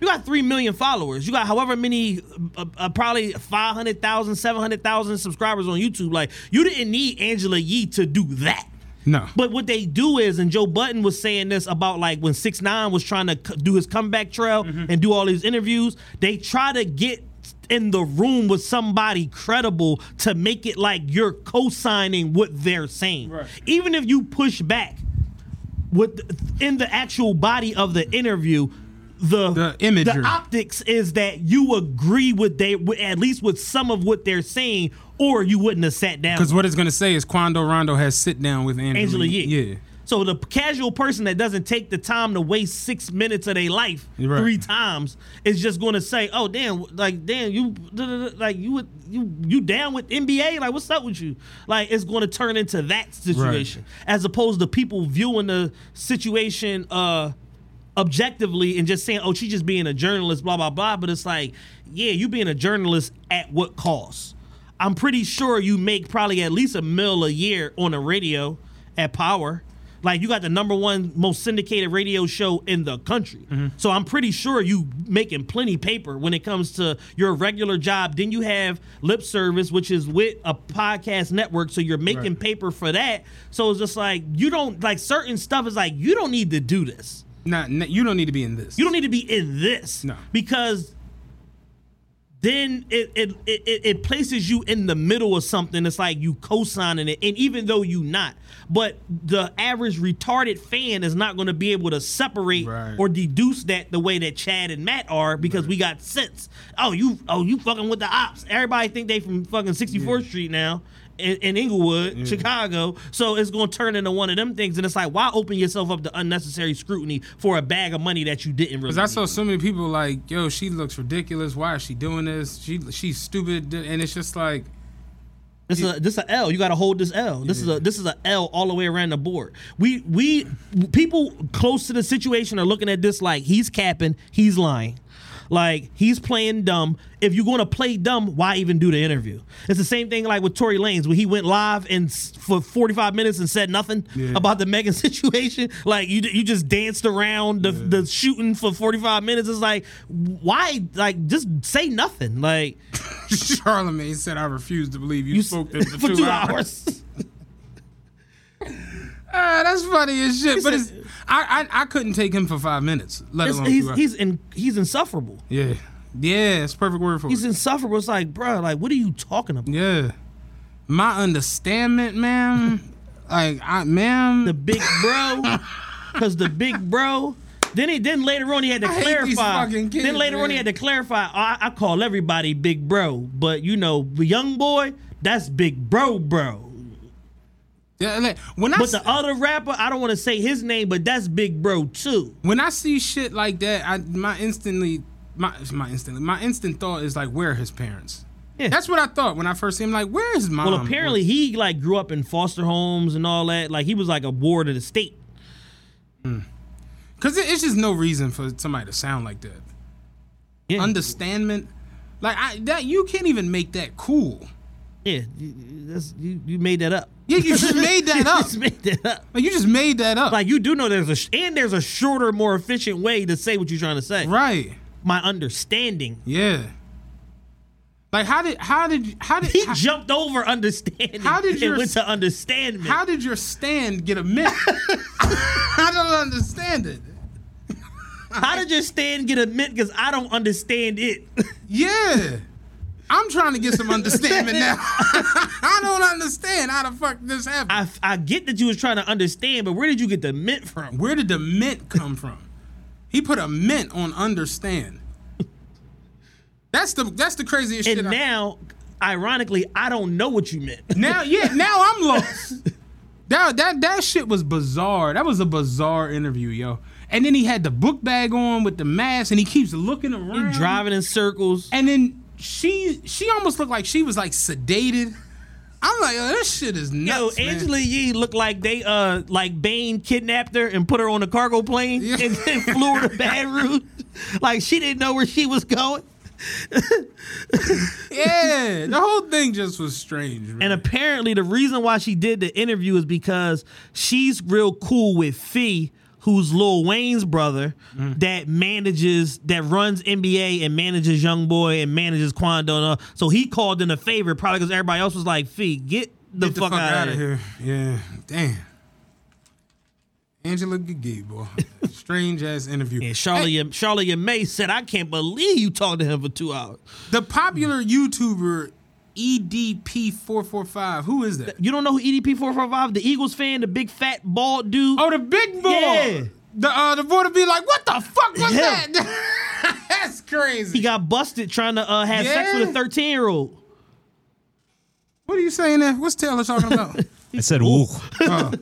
[SPEAKER 2] You got 3 million followers. You got however many, uh, uh, probably 500,000, 700,000 subscribers on YouTube. Like, you didn't need Angela Yee to do that.
[SPEAKER 3] No.
[SPEAKER 2] But what they do is, and Joe Budden was saying this about like when Six Nine was trying to c- do his comeback trail
[SPEAKER 3] Mm-hmm.
[SPEAKER 2] and do all these interviews, they try to get in the room with somebody credible to make it like you're co-signing what they're saying.
[SPEAKER 3] Right.
[SPEAKER 2] Even if you push back with in the actual body of the interview, the
[SPEAKER 3] The imagery.
[SPEAKER 2] the optics is that you agree with they at least with some of what they're saying, or you wouldn't have sat down.
[SPEAKER 3] Because what it's gonna say is Quando Rondo has sit down with Angela,
[SPEAKER 2] Angela Yee.
[SPEAKER 3] Yeah.
[SPEAKER 2] So the casual person that doesn't take the time to waste six minutes of their life
[SPEAKER 3] Right.
[SPEAKER 2] three times is just going to say, "Oh damn, like damn, you like you would you you down with NBA? Like what's up with you?" Like it's going to turn into that situation as opposed to people viewing the situation uh objectively and just saying, "Oh, she's just being a journalist," blah blah blah. But it's like, yeah, you being a journalist at what cost? I'm pretty sure you make probably at least a mil a year on the radio at Power. Like you got the number one most syndicated radio show in the country. Mm-hmm. So I'm pretty sure you making plenty paper when it comes to your regular job. Then you have lip service, which is with a podcast network. So you're making
[SPEAKER 3] Right.
[SPEAKER 2] paper for that. So it's just like you don't like certain stuff is like you don't need to do this.
[SPEAKER 3] Not, you don't need to be in this.
[SPEAKER 2] You don't need to be in this.
[SPEAKER 3] No.
[SPEAKER 2] Because then it it, it it places you in the middle of something. It's like you co-signing it, and even though you not, but the average retarded fan is not going to be able to separate
[SPEAKER 3] Right.
[SPEAKER 2] or deduce that the way that Chad and Matt are because we got sense. Oh, you oh you fucking with the ops. Everybody think they from fucking 64th Street now. In, in Inglewood, mm. Chicago, so it's going to turn into one of them things, and it's like, why open yourself up to unnecessary scrutiny for a bag of money that you didn't really?
[SPEAKER 3] Because I saw so many people like, yo, she looks ridiculous. Why is she doing this? She she's stupid, and it's just like,
[SPEAKER 2] This is a, this is a L. You got to hold this L. This is a this is a L all the way around the board. We we people close to the situation are looking at this like he's capping, he's lying. Like he's playing dumb. If you're going to play dumb, why even do the interview? It's the same thing like with Tory Lanez when he went live and for 45 minutes and said nothing
[SPEAKER 3] Yeah.
[SPEAKER 2] about the Megan situation. Like you you just danced around the, the shooting for 45 minutes. It's like why like just say nothing. Like
[SPEAKER 3] Charlemagne said, I refuse to believe you,
[SPEAKER 2] you
[SPEAKER 3] spoke him for,
[SPEAKER 2] for
[SPEAKER 3] two, hours. Ah, that's funny as shit. But it's, I, I I couldn't take him for five minutes, let alone
[SPEAKER 2] he's he's in, he's insufferable.
[SPEAKER 3] yeah, yeah, it's perfect word for him.
[SPEAKER 2] He's
[SPEAKER 3] it.
[SPEAKER 2] insufferable. It's like, bro, like, what are you talking about?
[SPEAKER 3] Yeah, my understanding, man. like, I, man,
[SPEAKER 2] The big bro, because the big bro. Then he then later on he had to
[SPEAKER 3] I
[SPEAKER 2] clarify.
[SPEAKER 3] fucking kids,
[SPEAKER 2] then later on he had to clarify. I, I call everybody big bro, but you know, the young boy, that's big bro, bro.
[SPEAKER 3] Yeah, like, when I
[SPEAKER 2] But the other rapper, I don't want to say his name, but that's big bro too.
[SPEAKER 3] when I see shit like that, I my instantly my my instantly my instant thought is like, where are his parents?
[SPEAKER 2] Yeah.
[SPEAKER 3] That's what I thought when I first seen him. Like, where is mom?
[SPEAKER 2] Well, apparently he like grew up in foster homes and all that. Like he was like a ward of the state. Hmm.
[SPEAKER 3] because it's just no reason for somebody to sound like that.
[SPEAKER 2] Yeah.
[SPEAKER 3] Understandment, like I, that you can't even make that cool.
[SPEAKER 2] Yeah, that's, you, you made that up.
[SPEAKER 3] Yeah, you just made that
[SPEAKER 2] You
[SPEAKER 3] up.
[SPEAKER 2] just made that up.
[SPEAKER 3] Like you just made that up.
[SPEAKER 2] Like you do know there's a sh- and there's a shorter, more efficient way to say what you're trying to say.
[SPEAKER 3] right?
[SPEAKER 2] My understanding.
[SPEAKER 3] Yeah. Like how did how did how did
[SPEAKER 2] He
[SPEAKER 3] how,
[SPEAKER 2] jumped over understanding.
[SPEAKER 3] How did your-
[SPEAKER 2] went to understandment?
[SPEAKER 3] how did your stand get a mint? I don't understand it.
[SPEAKER 2] How did your stand get a mint? Because I don't understand it.
[SPEAKER 3] Yeah. I'm trying to get some understanding now. I don't understand how the fuck this happened.
[SPEAKER 2] I, I get that you was trying to understand, but where did you get the mint from?
[SPEAKER 3] Where did the mint come from? He put a mint on understand. That's the that's the craziest shit.
[SPEAKER 2] And
[SPEAKER 3] I-
[SPEAKER 2] now, ironically, I don't know what you meant.
[SPEAKER 3] now, yeah, now I'm lost. that that that shit was bizarre. That was a bizarre interview, yo. And then he had the book bag on with the mask, and he keeps looking around,
[SPEAKER 2] driving in circles.
[SPEAKER 3] And then she she almost looked like she was like sedated. I'm like, oh, this shit is
[SPEAKER 2] Yo,
[SPEAKER 3] nuts, man.
[SPEAKER 2] Yee looked like they uh like Bane kidnapped her and put her on a cargo plane and then flew her to Rouge. Like she didn't know where she was going.
[SPEAKER 3] yeah, the whole thing just was strange. Man.
[SPEAKER 2] And apparently the reason why she did the interview is because she's real cool with Fee, who's Lil Wayne's brother,
[SPEAKER 3] Mm.
[SPEAKER 2] that manages that runs NBA and manages Young Boy and manages Quando. So he called in a favor, probably because everybody else was like, Fee, get the,
[SPEAKER 3] Get
[SPEAKER 2] fuck, out of here.
[SPEAKER 3] Yeah, damn. Angela Gigi, boy. Strange ass interview.
[SPEAKER 2] And Charlotte, Charlemagne said, I can't believe you talked to him for two hours.
[SPEAKER 3] The popular YouTuber E EDP445. Who is that?
[SPEAKER 2] You don't know who E EDP445, the Eagles fan, the big fat bald dude?
[SPEAKER 3] Oh, the big boy.
[SPEAKER 2] Yeah.
[SPEAKER 3] The uh the boy to be like, what the fuck was
[SPEAKER 2] Him.
[SPEAKER 3] that? That's crazy.
[SPEAKER 2] He got busted trying to uh, have sex with a 13 year old.
[SPEAKER 3] What are you saying there? What's Taylor talking about?
[SPEAKER 10] I said, "Ooh."
[SPEAKER 3] Uh,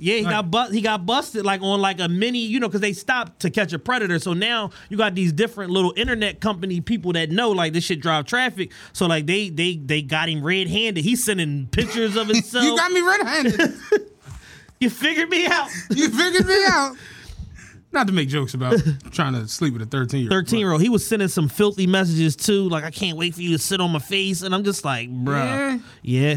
[SPEAKER 2] Yeah, he got bu- he got busted like on like a mini, you know, because they stopped to catch a predator. So now you got these different little internet company people that know like this shit drive traffic. So like they they they got him red handed. He's sending pictures of himself.
[SPEAKER 3] you got me red-handed.
[SPEAKER 2] You figured me out.
[SPEAKER 3] you figured me out. Not to make jokes about trying to sleep with a 13 year old.
[SPEAKER 2] 13 year old. He was sending some filthy messages too. Like I can't wait for you to sit on my face, and I'm just like, bruh, yeah.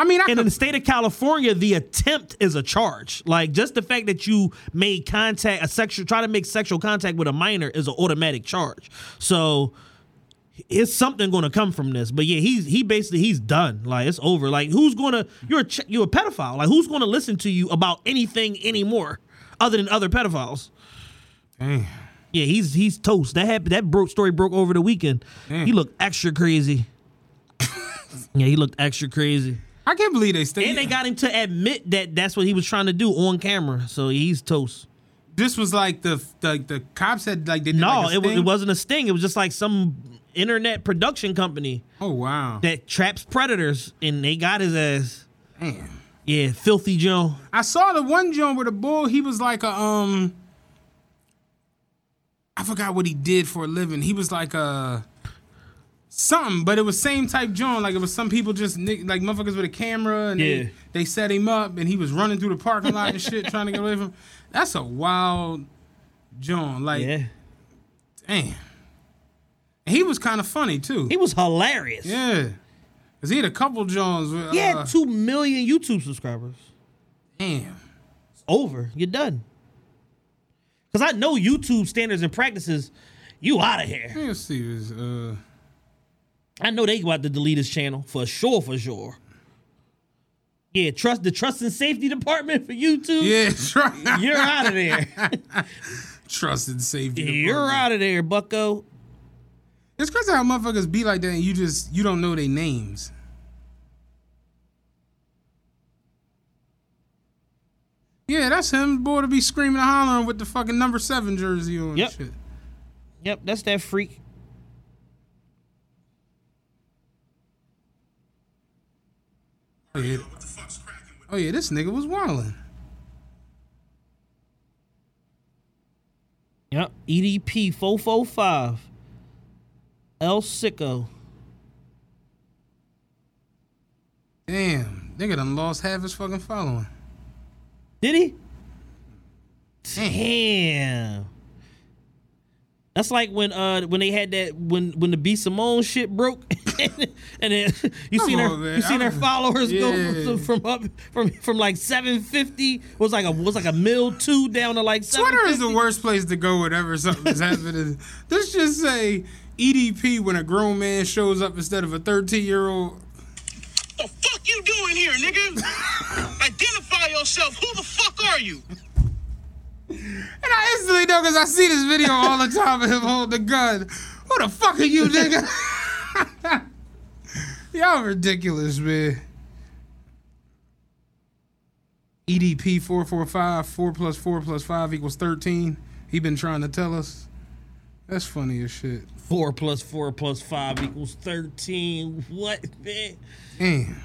[SPEAKER 3] I mean, I
[SPEAKER 2] and in the state of California, the attempt is a charge. Like just the fact that you made contact, a sexual, try to make sexual contact with a minor is an automatic charge. So it's something going to come from this. But yeah, he's he basically he's done. Like it's over. Like who's going to you're a ch- you're a pedophile. Like who's going to listen to you about anything anymore other than other pedophiles?
[SPEAKER 3] Dang.
[SPEAKER 2] Yeah, he's he's toast. That happened. That broke story broke over the weekend. He looked extra crazy. yeah, he looked extra crazy.
[SPEAKER 3] I can't believe they stayed.
[SPEAKER 2] And they got him to admit that that's what he was trying to do on camera. So he's toast.
[SPEAKER 3] This was like the the, the cops had like they did
[SPEAKER 2] No,
[SPEAKER 3] like
[SPEAKER 2] it, was, it wasn't a sting. It was just like some internet production company
[SPEAKER 3] Oh wow.
[SPEAKER 2] that traps predators, and they got his ass.
[SPEAKER 3] Damn.
[SPEAKER 2] Yeah, filthy Joe.
[SPEAKER 3] I saw the one Joe where the bull he was like a um I forgot what he did for a living. He was like a something, but it was same type John. Like it was some people just like motherfuckers with a camera and
[SPEAKER 2] Yeah.
[SPEAKER 3] they, they set him up and he was running through the parking lot and shit trying to get away from. That's a wild John. Like
[SPEAKER 2] Yeah,
[SPEAKER 3] damn. And he was kind of funny too.
[SPEAKER 2] he was hilarious.
[SPEAKER 3] yeah. Cause he had a couple Johns. With,
[SPEAKER 2] He had
[SPEAKER 3] uh,
[SPEAKER 2] two million YouTube subscribers.
[SPEAKER 3] damn.
[SPEAKER 2] It's Over. You're done. Because I know YouTube standards and practices. You out of here.
[SPEAKER 3] Let's see. This, uh,
[SPEAKER 2] I know they about to delete his channel for sure, for sure. Yeah, trust the trust and safety department for YouTube.
[SPEAKER 3] yeah, try.
[SPEAKER 2] You're out of there.
[SPEAKER 3] trust and safety.
[SPEAKER 2] You're
[SPEAKER 3] department.
[SPEAKER 2] out of there, Bucko.
[SPEAKER 3] It's crazy how motherfuckers be like that and you just you don't know their names. Yeah, that's him, boy, to be screaming and hollering with the fucking number seven jersey on.
[SPEAKER 2] Yep.
[SPEAKER 3] Shit.
[SPEAKER 2] Yep, that's that freak.
[SPEAKER 3] Oh yeah. Oh yeah, this nigga was wilding.
[SPEAKER 2] Yep, EDP four four five. El Sicko.
[SPEAKER 3] Damn, nigga done lost half his fucking following.
[SPEAKER 2] Did he? Damn. That's like when uh when they had that when when the B Simone shit broke and then you
[SPEAKER 3] Come
[SPEAKER 2] seen
[SPEAKER 3] on,
[SPEAKER 2] her
[SPEAKER 3] man.
[SPEAKER 2] you seen
[SPEAKER 3] I
[SPEAKER 2] her followers
[SPEAKER 3] Yeah.
[SPEAKER 2] go from, from up from from like seven fifty was like a was like a mil two down to like
[SPEAKER 3] Twitter is the worst place to go whenever something's happening. Let's just say EDP when a grown man shows up instead of a 13 year old.
[SPEAKER 10] The fuck you doing here, nigga? Identify yourself. Who the fuck are you?
[SPEAKER 3] And I instantly know because I see this video all the time of him holding the gun. Who the fuck are you, nigga? Y'all ridiculous, man. EDP 445, 4 plus 4 plus 5 equals 13. He been trying to tell us. That's funny as shit.
[SPEAKER 2] Four plus four plus five equals thirteen. What man?
[SPEAKER 3] Damn.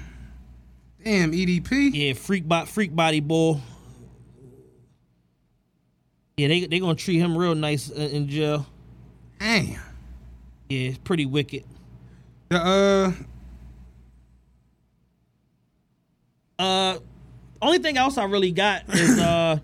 [SPEAKER 3] Damn, EDP.
[SPEAKER 2] Yeah, freak bot, freak body bull. Yeah, they they gonna treat him real nice in, in jail.
[SPEAKER 3] Damn.
[SPEAKER 2] Yeah, it's pretty wicked.
[SPEAKER 3] The uh
[SPEAKER 2] Uh, only thing else I really got is uh,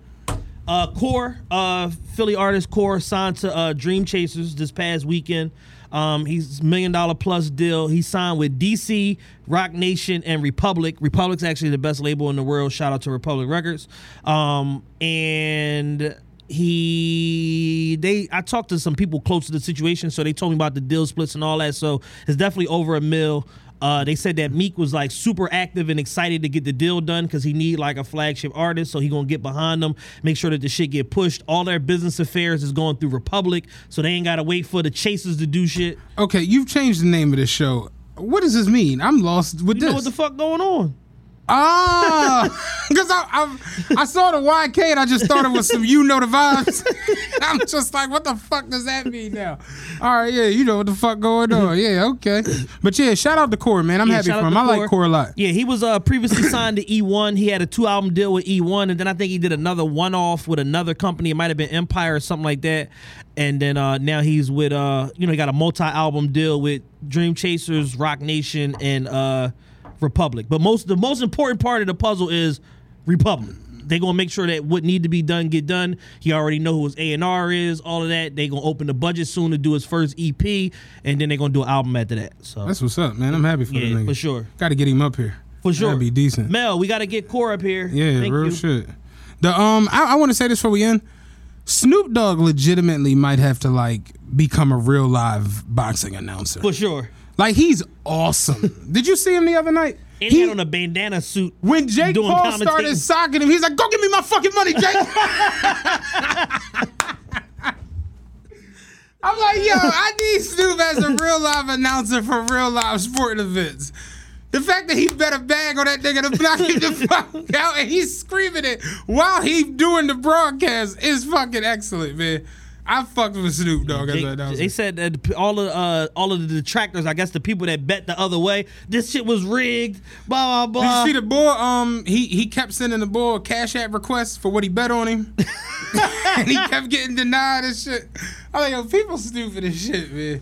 [SPEAKER 2] uh, Kur, uh, Philly artist Kur signed to uh, Dream Chasers this past weekend. Um, he's million dollar plus deal. He signed with DC, Roc Nation, and Republic. Republic's actually the best label in the world. Shout out to Republic Records. Um, and he they I talked to some people close to the situation, so they told me about the deal splits and all that. So it's definitely over a mill. Uh, they said that Meek was like super active and excited to get the deal done because he need like a flagship artist, so he gonna get behind them, make sure that the shit get pushed. All their business affairs is going through Republic, so they ain't gotta wait for the chasers to do shit.
[SPEAKER 3] Okay, you've changed the name of this show. What does this mean? I'm lost with
[SPEAKER 2] You
[SPEAKER 3] this.
[SPEAKER 2] know what the fuck going on?
[SPEAKER 3] Ah, because I, I I saw the YK and I just thought it was some you know the vibes. I'm just like, what the fuck does that mean now? All right, yeah, you know what the fuck going on. Yeah, okay. But yeah, shout out to Kur, man. I'm
[SPEAKER 2] Yeah,
[SPEAKER 3] happy for him. I like Kur a lot.
[SPEAKER 2] Yeah, he was uh, previously signed to E1. He had a two album deal with E1, and then I think he did another one off with another company. It might have been Empire or something like that. And then uh, now he's with uh, you know, he got a multi album deal with Dream Chasers, Roc Nation, and uh, Republic. But most the most important part of the puzzle is Republic. They gonna make sure that what need to be done get done. He already know who his A and R is, all of that. They gonna open the budget soon to do his first EP, and then they gonna do an album after that. So
[SPEAKER 3] That's what's up, man. I'm happy for
[SPEAKER 2] Yeah,
[SPEAKER 3] the nigga.
[SPEAKER 2] for sure.
[SPEAKER 3] Got to get him up here.
[SPEAKER 2] For sure.
[SPEAKER 3] That'd be decent.
[SPEAKER 2] Mel, we got to get Kur up here.
[SPEAKER 3] Yeah,
[SPEAKER 2] Thank
[SPEAKER 3] real
[SPEAKER 2] you.
[SPEAKER 3] shit. The um, I, I want to say this before we end. Snoop Dogg legitimately might have to like become a real live boxing announcer.
[SPEAKER 2] For sure.
[SPEAKER 3] Like he's awesome. Did you see him the other night?
[SPEAKER 2] And he, had on a bandana suit.
[SPEAKER 3] When Jake Paul started socking him, he's like, "Go give me my fucking money, Jake." I'm like, yo, I need Snoop as a real live announcer for real live sporting events. The fact that he bet a bag on that nigga to knock him the fuck out and he's screaming it while he doing the broadcast is fucking excellent, man. I fucked with Snoop Dogg
[SPEAKER 2] They,
[SPEAKER 3] announcer.
[SPEAKER 2] they said that all of uh, all of the detractors, I guess the people that bet the other way, this shit was rigged. Blah blah
[SPEAKER 3] Did you see the boy? Um, he he kept sending the boy cash app requests for what he bet on him, and he kept getting denied and shit. I'm like, yo, people stupid as shit, man.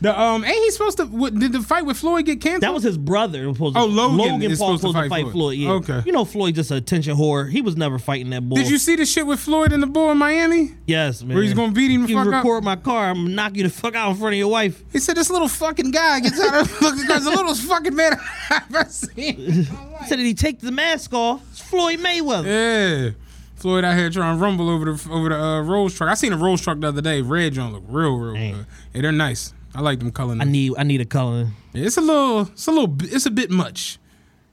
[SPEAKER 3] The um, ain't he supposed to? What, did the fight with Floyd get canceled?
[SPEAKER 2] That was his brother. was Supposed
[SPEAKER 3] Oh, Logan is
[SPEAKER 2] Paul
[SPEAKER 3] supposed to fight Floyd.
[SPEAKER 2] Floyd. Yeah.
[SPEAKER 3] Okay.
[SPEAKER 2] You know Floyd just a attention whore. He was never fighting that boy.
[SPEAKER 3] Did you see the shit with Floyd and the boy in Miami?
[SPEAKER 2] Yes, man.
[SPEAKER 3] Where he's gonna beat him the
[SPEAKER 2] You
[SPEAKER 3] fuck up?
[SPEAKER 2] record my car. I'm gonna knock you the fuck out in front of your wife.
[SPEAKER 3] He said this little fucking guy gets out of because the littlest fucking man I've ever seen.
[SPEAKER 2] He said that he take the mask off. It's Floyd Mayweather.
[SPEAKER 3] Yeah. Floyd out here trying to rumble over the over the uh, Rolls truck. I seen a Rolls truck the other day. Red John look real, real good. Yeah, they're nice. I like them color.
[SPEAKER 2] I need I need a color.
[SPEAKER 3] It's a little, it's a little, it's a bit much,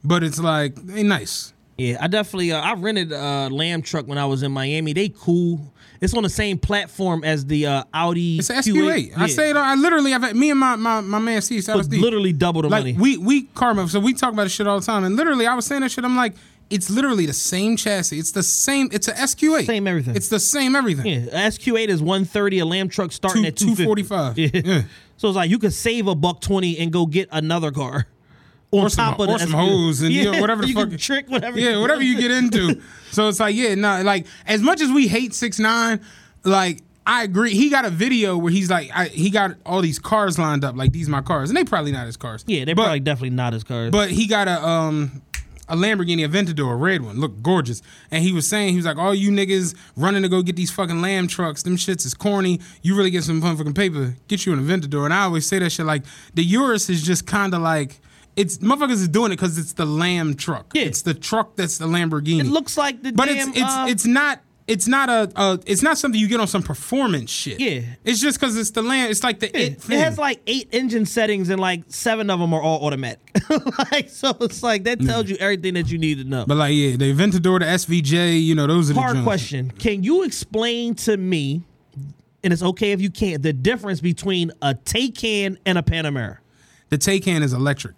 [SPEAKER 3] but it's like they nice.
[SPEAKER 2] Yeah, I definitely uh, I rented a Lamb truck when I was in Miami. They cool. It's on the same platform as the uh, Audi.
[SPEAKER 3] It's SQ8. I say it. I literally, I've had, me and my my, my man C.
[SPEAKER 2] literally double the
[SPEAKER 3] like,
[SPEAKER 2] money.
[SPEAKER 3] We we karma. So we talk about this shit all the time, and literally, I was saying that shit. I'm like, it's literally the same chassis. It's the same. It's a SQ8.
[SPEAKER 2] Same everything.
[SPEAKER 3] It's the same everything.
[SPEAKER 2] Yeah, SQ8 is 130. A Lamb truck starting
[SPEAKER 3] Two-
[SPEAKER 2] at 250.
[SPEAKER 3] 245.
[SPEAKER 2] Yeah. So it's like you could save a buck twenty and go get another car. On
[SPEAKER 3] Or some-
[SPEAKER 2] top of
[SPEAKER 3] or some hose and, yeah, whatever the
[SPEAKER 2] you
[SPEAKER 3] fuck-
[SPEAKER 2] trick whatever.
[SPEAKER 3] yeah, whatever you get into. So it's like, yeah, no, like as much as we hate six nine, like I agree. He got a video where he's like, I, he got all these cars lined up, like these my cars, and they probably not his cars.
[SPEAKER 2] Yeah, they're
[SPEAKER 3] But-
[SPEAKER 2] probably definitely not his cars.
[SPEAKER 3] But he got a um a Lamborghini Aventador, a red one, looked gorgeous. And he was saying he was like, all you niggas running to go get these fucking lamb trucks, them shits is corny. You really get some motherfucking paper, get you an Aventador. And I always say that shit like the Urus is just kind of like. It's motherfuckers is doing it because it's the lamb truck. Yeah. It's the truck that's the Lamborghini.
[SPEAKER 2] it looks like the
[SPEAKER 3] but
[SPEAKER 2] damn.
[SPEAKER 3] it's it's
[SPEAKER 2] uh,
[SPEAKER 3] it's not it's not a, a it's not something you get on some performance shit.
[SPEAKER 2] Yeah.
[SPEAKER 3] It's just because it's the land. It's like the it.
[SPEAKER 2] It
[SPEAKER 3] thing.
[SPEAKER 2] has like eight engine settings and like seven of them are all automatic. like so, it's like that mm. tells you everything that you need to know.
[SPEAKER 3] but like yeah, the Aventador, the SVJ, you know those are the
[SPEAKER 2] Hard question: Can you explain to me, and it's okay if you can't, the difference between a Taycan and a Panamera?
[SPEAKER 3] The Taycan is electric.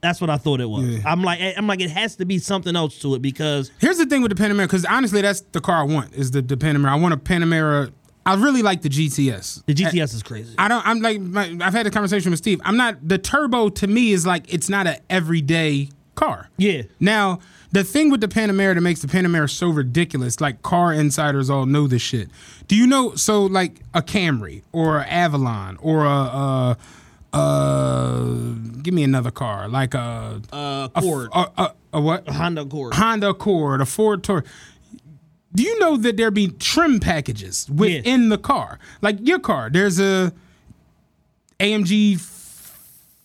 [SPEAKER 2] That's what I thought it was.
[SPEAKER 3] Yeah.
[SPEAKER 2] I'm like, eh, I'm like, it has to be something else to it because
[SPEAKER 3] Here's the thing with the Panamera, because honestly, that's the car I want. Is the, the Panamera? I want a Panamera. I really like the GTS.
[SPEAKER 2] the GTS is crazy.
[SPEAKER 3] I don't. I'm like. My, I've had a conversation with Steve. I'm not. The turbo to me is like it's not an everyday car.
[SPEAKER 2] Yeah.
[SPEAKER 3] Now the thing with the Panamera that makes the Panamera so ridiculous, like car insiders all know this shit. Do you know? So like a Camry or an Avalon or a. a uh, give me another car like a
[SPEAKER 2] Uh,
[SPEAKER 3] a,
[SPEAKER 2] Accord,
[SPEAKER 3] a, a, a what
[SPEAKER 2] a Honda Accord.
[SPEAKER 3] Honda Accord, a Ford Tour. Do you know that there be trim packages within the car? Like your car, there's a AMG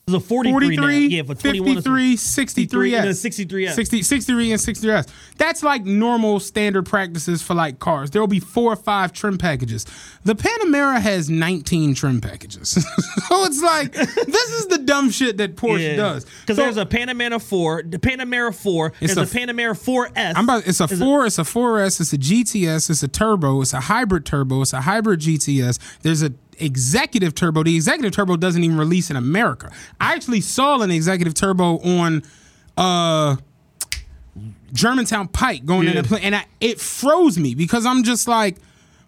[SPEAKER 2] It's a 43,
[SPEAKER 3] 43,
[SPEAKER 2] now. Yeah, for 21
[SPEAKER 3] 53,
[SPEAKER 2] 63, and a
[SPEAKER 3] 63S.
[SPEAKER 2] 63S.
[SPEAKER 3] 60, 63 and 63S. That's like normal standard practices for like cars. There will be four or five trim packages. The Panamera has 19 trim packages. so it's like, this is the dumb shit that Porsche does.
[SPEAKER 2] Because
[SPEAKER 3] So-
[SPEAKER 2] there's a Panamera 4, the Panamera 4,
[SPEAKER 3] It's
[SPEAKER 2] there's a,
[SPEAKER 3] a-
[SPEAKER 2] Panamera 4S.
[SPEAKER 3] I'm about. It's a
[SPEAKER 2] Is it-
[SPEAKER 3] four. It's a 4S. It's a GTS. It's a turbo. It's a hybrid turbo. It's a hybrid GTS. There's a executive turbo. The executive turbo doesn't even release in America. I actually saw an executive turbo on uh Germantown Pike going in the plane, and I, it froze me because I'm just like.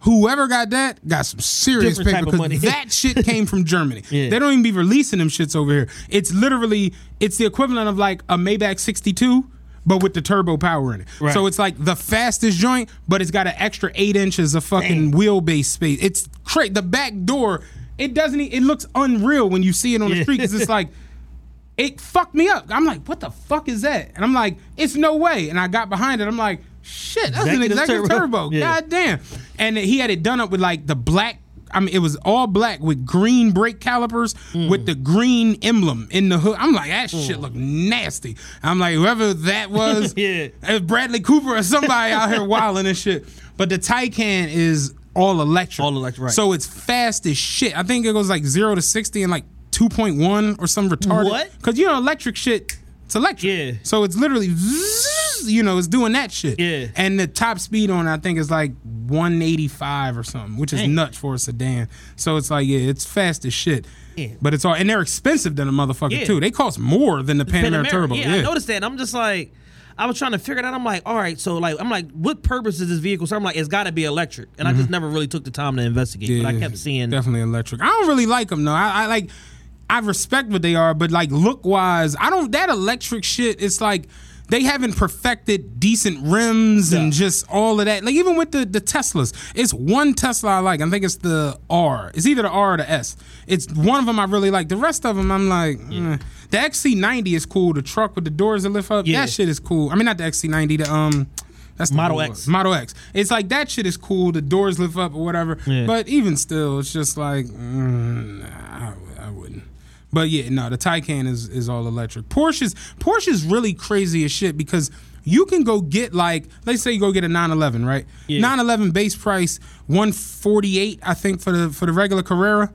[SPEAKER 3] Whoever got that got some serious
[SPEAKER 2] Different
[SPEAKER 3] paper because that shit came from Germany.
[SPEAKER 2] Yeah.
[SPEAKER 3] They don't even be releasing them shits over here. It's literally it's the equivalent of like a Maybach 62, but with the turbo power in it.
[SPEAKER 2] Right.
[SPEAKER 3] So it's like the fastest joint, but it's got an extra eight inches of fucking wheelbase space. It's crazy. The back door, it doesn't. It looks unreal when you see it on the
[SPEAKER 2] Yeah.
[SPEAKER 3] street because it's like. It fucked me up. I'm like, what the fuck is that? And I'm like, it's no way. And I got behind it. I'm like, shit, that's an
[SPEAKER 2] Executive
[SPEAKER 3] executive
[SPEAKER 2] turbo.
[SPEAKER 3] turbo.
[SPEAKER 2] Yeah.
[SPEAKER 3] God damn. And he had it done up with like the black. I mean, it was all black with green brake calipers
[SPEAKER 2] Mm.
[SPEAKER 3] with the green emblem in the hood. I'm like, that shit look nasty. I'm like, whoever that was,
[SPEAKER 2] Yeah.
[SPEAKER 3] Bradley Cooper or somebody out here wilding and shit. But the Taycan is all electric.
[SPEAKER 2] All electric, right.
[SPEAKER 3] So it's fast as shit. I think it goes like zero to sixty in like two point one or some retarded.
[SPEAKER 2] What?
[SPEAKER 3] Because you know, electric shit. It's electric.
[SPEAKER 2] Yeah.
[SPEAKER 3] So it's literally, zzz, you know, it's doing that shit.
[SPEAKER 2] Yeah.
[SPEAKER 3] And the top speed on it, I think is like 185 or something, which is
[SPEAKER 2] Dang.
[SPEAKER 3] nuts for a sedan. So it's like, yeah, it's fast as shit.
[SPEAKER 2] Yeah.
[SPEAKER 3] But it's all, and they're expensive than a motherfucker
[SPEAKER 2] Yeah.
[SPEAKER 3] too. They cost more than the Panamera,
[SPEAKER 2] Panamera.
[SPEAKER 3] Turbo.
[SPEAKER 2] Yeah, I noticed that. I'm just like, I was trying to figure it out. I'm like, all right, so like, I'm like, what purpose is this vehicle? So I'm like, it's got to be electric, and I just mm-hmm. never really took the time to investigate. Yeah, but I kept seeing.
[SPEAKER 3] definitely electric. I don't really like them though. I, I like, I respect what they are, but like look wise, I don't. That electric shit, it's like they haven't perfected decent rims and just all of that. Like even with the the Teslas, it's one Tesla I like. I think it's the R. It's either the R or the S. It's one of them I really like. The rest of them I'm like. eh. The XC90 is cool. The truck with the doors that lift up,
[SPEAKER 2] Yeah.
[SPEAKER 3] that shit is cool. I mean, not the XC90. The um. That's the
[SPEAKER 2] Model X.
[SPEAKER 3] Model X. It's like that shit is cool. The doors lift up or whatever.
[SPEAKER 2] Yeah.
[SPEAKER 3] But even still, it's just like mm, I, I wouldn't. But yeah, no, the Taycan is is all electric. Porsche's Porsche's really crazy as shit because you can go get like let's say you go get a 911, right?
[SPEAKER 2] Yeah.
[SPEAKER 3] 911 base price 148, I think for the for the regular Carrera.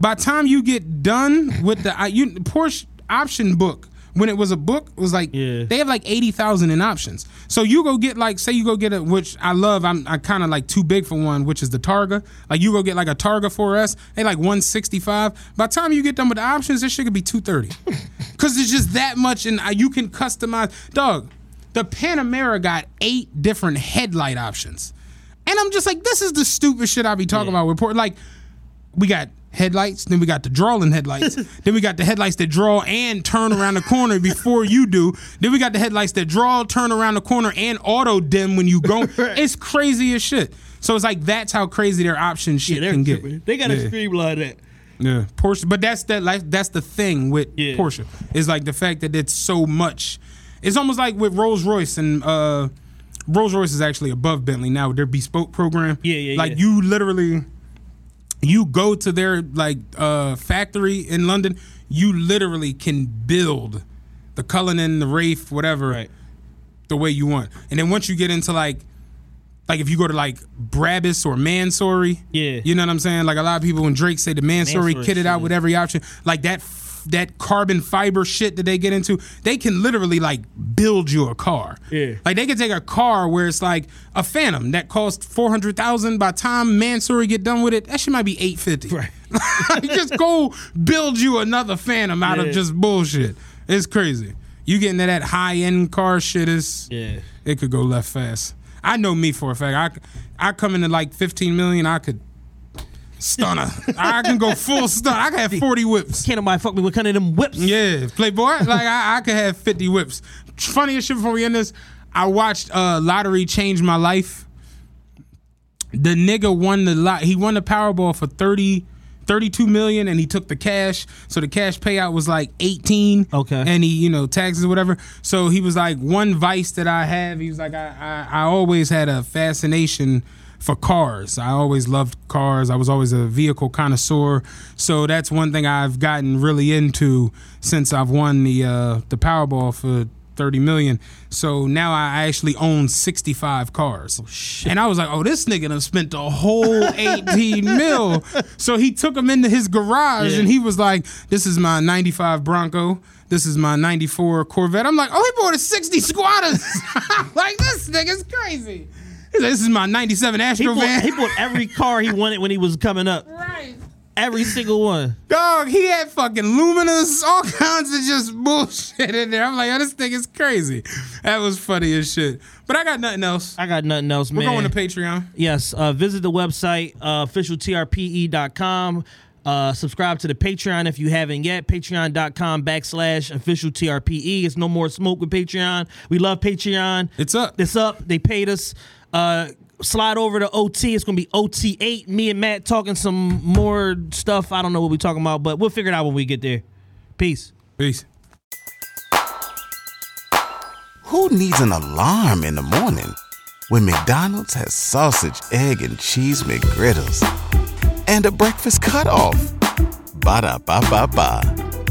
[SPEAKER 3] By the time you get done with the you, Porsche option book, when it was a book, it was like
[SPEAKER 2] Yeah.
[SPEAKER 3] they have like eighty thousand in options. So you go get like say you go get a which I love. I'm I kind of like too big for one, which is the Targa. Like you go get like a Targa 4S, they like one sixty five. By the time you get done with the options, this shit could be two thirty, because it's just that much, and you can customize. Dog, the Panamera got eight different headlight options, and I'm just like, this is the stupid shit I be talking about. with Port like we got headlights, then we got the drawing headlights, then we got the headlights that draw and turn around the corner before you do. Then we got the headlights that draw, turn around the corner, and auto dim when you go. It's crazy as shit. So it's like that's how crazy their option shit
[SPEAKER 2] yeah,
[SPEAKER 3] can get.
[SPEAKER 2] They got to
[SPEAKER 3] Yeah.
[SPEAKER 2] streamline that.
[SPEAKER 3] Yeah, Porsche. But that's that. Like that's the thing with
[SPEAKER 2] Yeah.
[SPEAKER 3] Porsche is like the fact that it's so much. It's almost like with Rolls Royce and uh, Rolls Royce is actually above Bentley now with their bespoke program.
[SPEAKER 2] Yeah, yeah,
[SPEAKER 3] Like
[SPEAKER 2] yeah.
[SPEAKER 3] you literally, you go to their like uh, factory in London. You literally can build the Cullinan, the Wraith, whatever,
[SPEAKER 2] Right.
[SPEAKER 3] the way you want. And then once you get into like like if you go to like Brabus or Mansory,
[SPEAKER 2] Yeah.
[SPEAKER 3] you know what I'm saying. Like a lot of people when Drake say the Mansory
[SPEAKER 2] Mansory
[SPEAKER 3] kitted out with every option, like that that carbon fiber shit that they get into, they can literally like build you a car.
[SPEAKER 2] Yeah.
[SPEAKER 3] Like they can take a car where it's like a Phantom that cost four hundred thousand. By time Mansory get done with it, that shit might be eight fifty.
[SPEAKER 2] Right.
[SPEAKER 3] just go build you another Phantom out
[SPEAKER 2] Yeah.
[SPEAKER 3] of just bullshit. It's crazy. You getting to that high end car shit is
[SPEAKER 2] Yeah.
[SPEAKER 3] it could go left fast. I know me for a fact. I I come into like 15 million, I could stunner. I can go full stun. I can have 40 whips.
[SPEAKER 2] Can't nobody fuck me with kind of them whips.
[SPEAKER 3] Yeah, Playboy. Like I, I could have 50 whips. Funniest shit before we end this, I watched uh Lottery Change My Life. The nigga won the lot. He won the Powerball for 30 32 million and he took the cash. So the cash payout was like 18.
[SPEAKER 2] Okay.
[SPEAKER 3] And he, you know, taxes or whatever. So he was like, one vice that I have, he was like, I, I, I always had a fascination for cars. I always loved cars. I was always a vehicle connoisseur. So that's one thing I've gotten really into since I've won the uh, the Powerball for 30 million. So now I actually own 65 cars. Oh, and I was like, oh, this nigga done spent the whole 18 mil. So he took them into his garage
[SPEAKER 2] Yeah.
[SPEAKER 3] and he was like, this is my 95 Bronco. This is my 94 Corvette. I'm like, oh, he bought a 60 squatters. Like, this nigga's crazy. He's like, this is my 97
[SPEAKER 2] He
[SPEAKER 3] Astro
[SPEAKER 2] bought,
[SPEAKER 3] van.
[SPEAKER 2] he bought every car he wanted when he was coming up.
[SPEAKER 3] right.
[SPEAKER 2] Every single one.
[SPEAKER 3] Dog, he had fucking luminous, all kinds of just bullshit in there. I'm like, oh, this thing is crazy. That was funny as shit. But I got nothing else.
[SPEAKER 2] I got nothing else, man.
[SPEAKER 3] We're
[SPEAKER 2] man.
[SPEAKER 3] going to Patreon.
[SPEAKER 2] Yes, uh, visit the website, uh, officialtrpe.com. Uh, subscribe to the Patreon if you haven't yet. Patreon.com backslash official TRPE. It's no more smoke with Patreon. We love Patreon.
[SPEAKER 3] It's up.
[SPEAKER 2] It's up. They paid us. Uh, slide over to OT. It's going to be OT8. Me and Matt talking some more stuff. I don't know what we're talking about, but we'll figure it out when we get there. Peace.
[SPEAKER 3] Peace.
[SPEAKER 8] Who needs an alarm in the morning when McDonald's has sausage, egg, and cheese McGriddles and a breakfast cutoff? Ba da ba ba ba.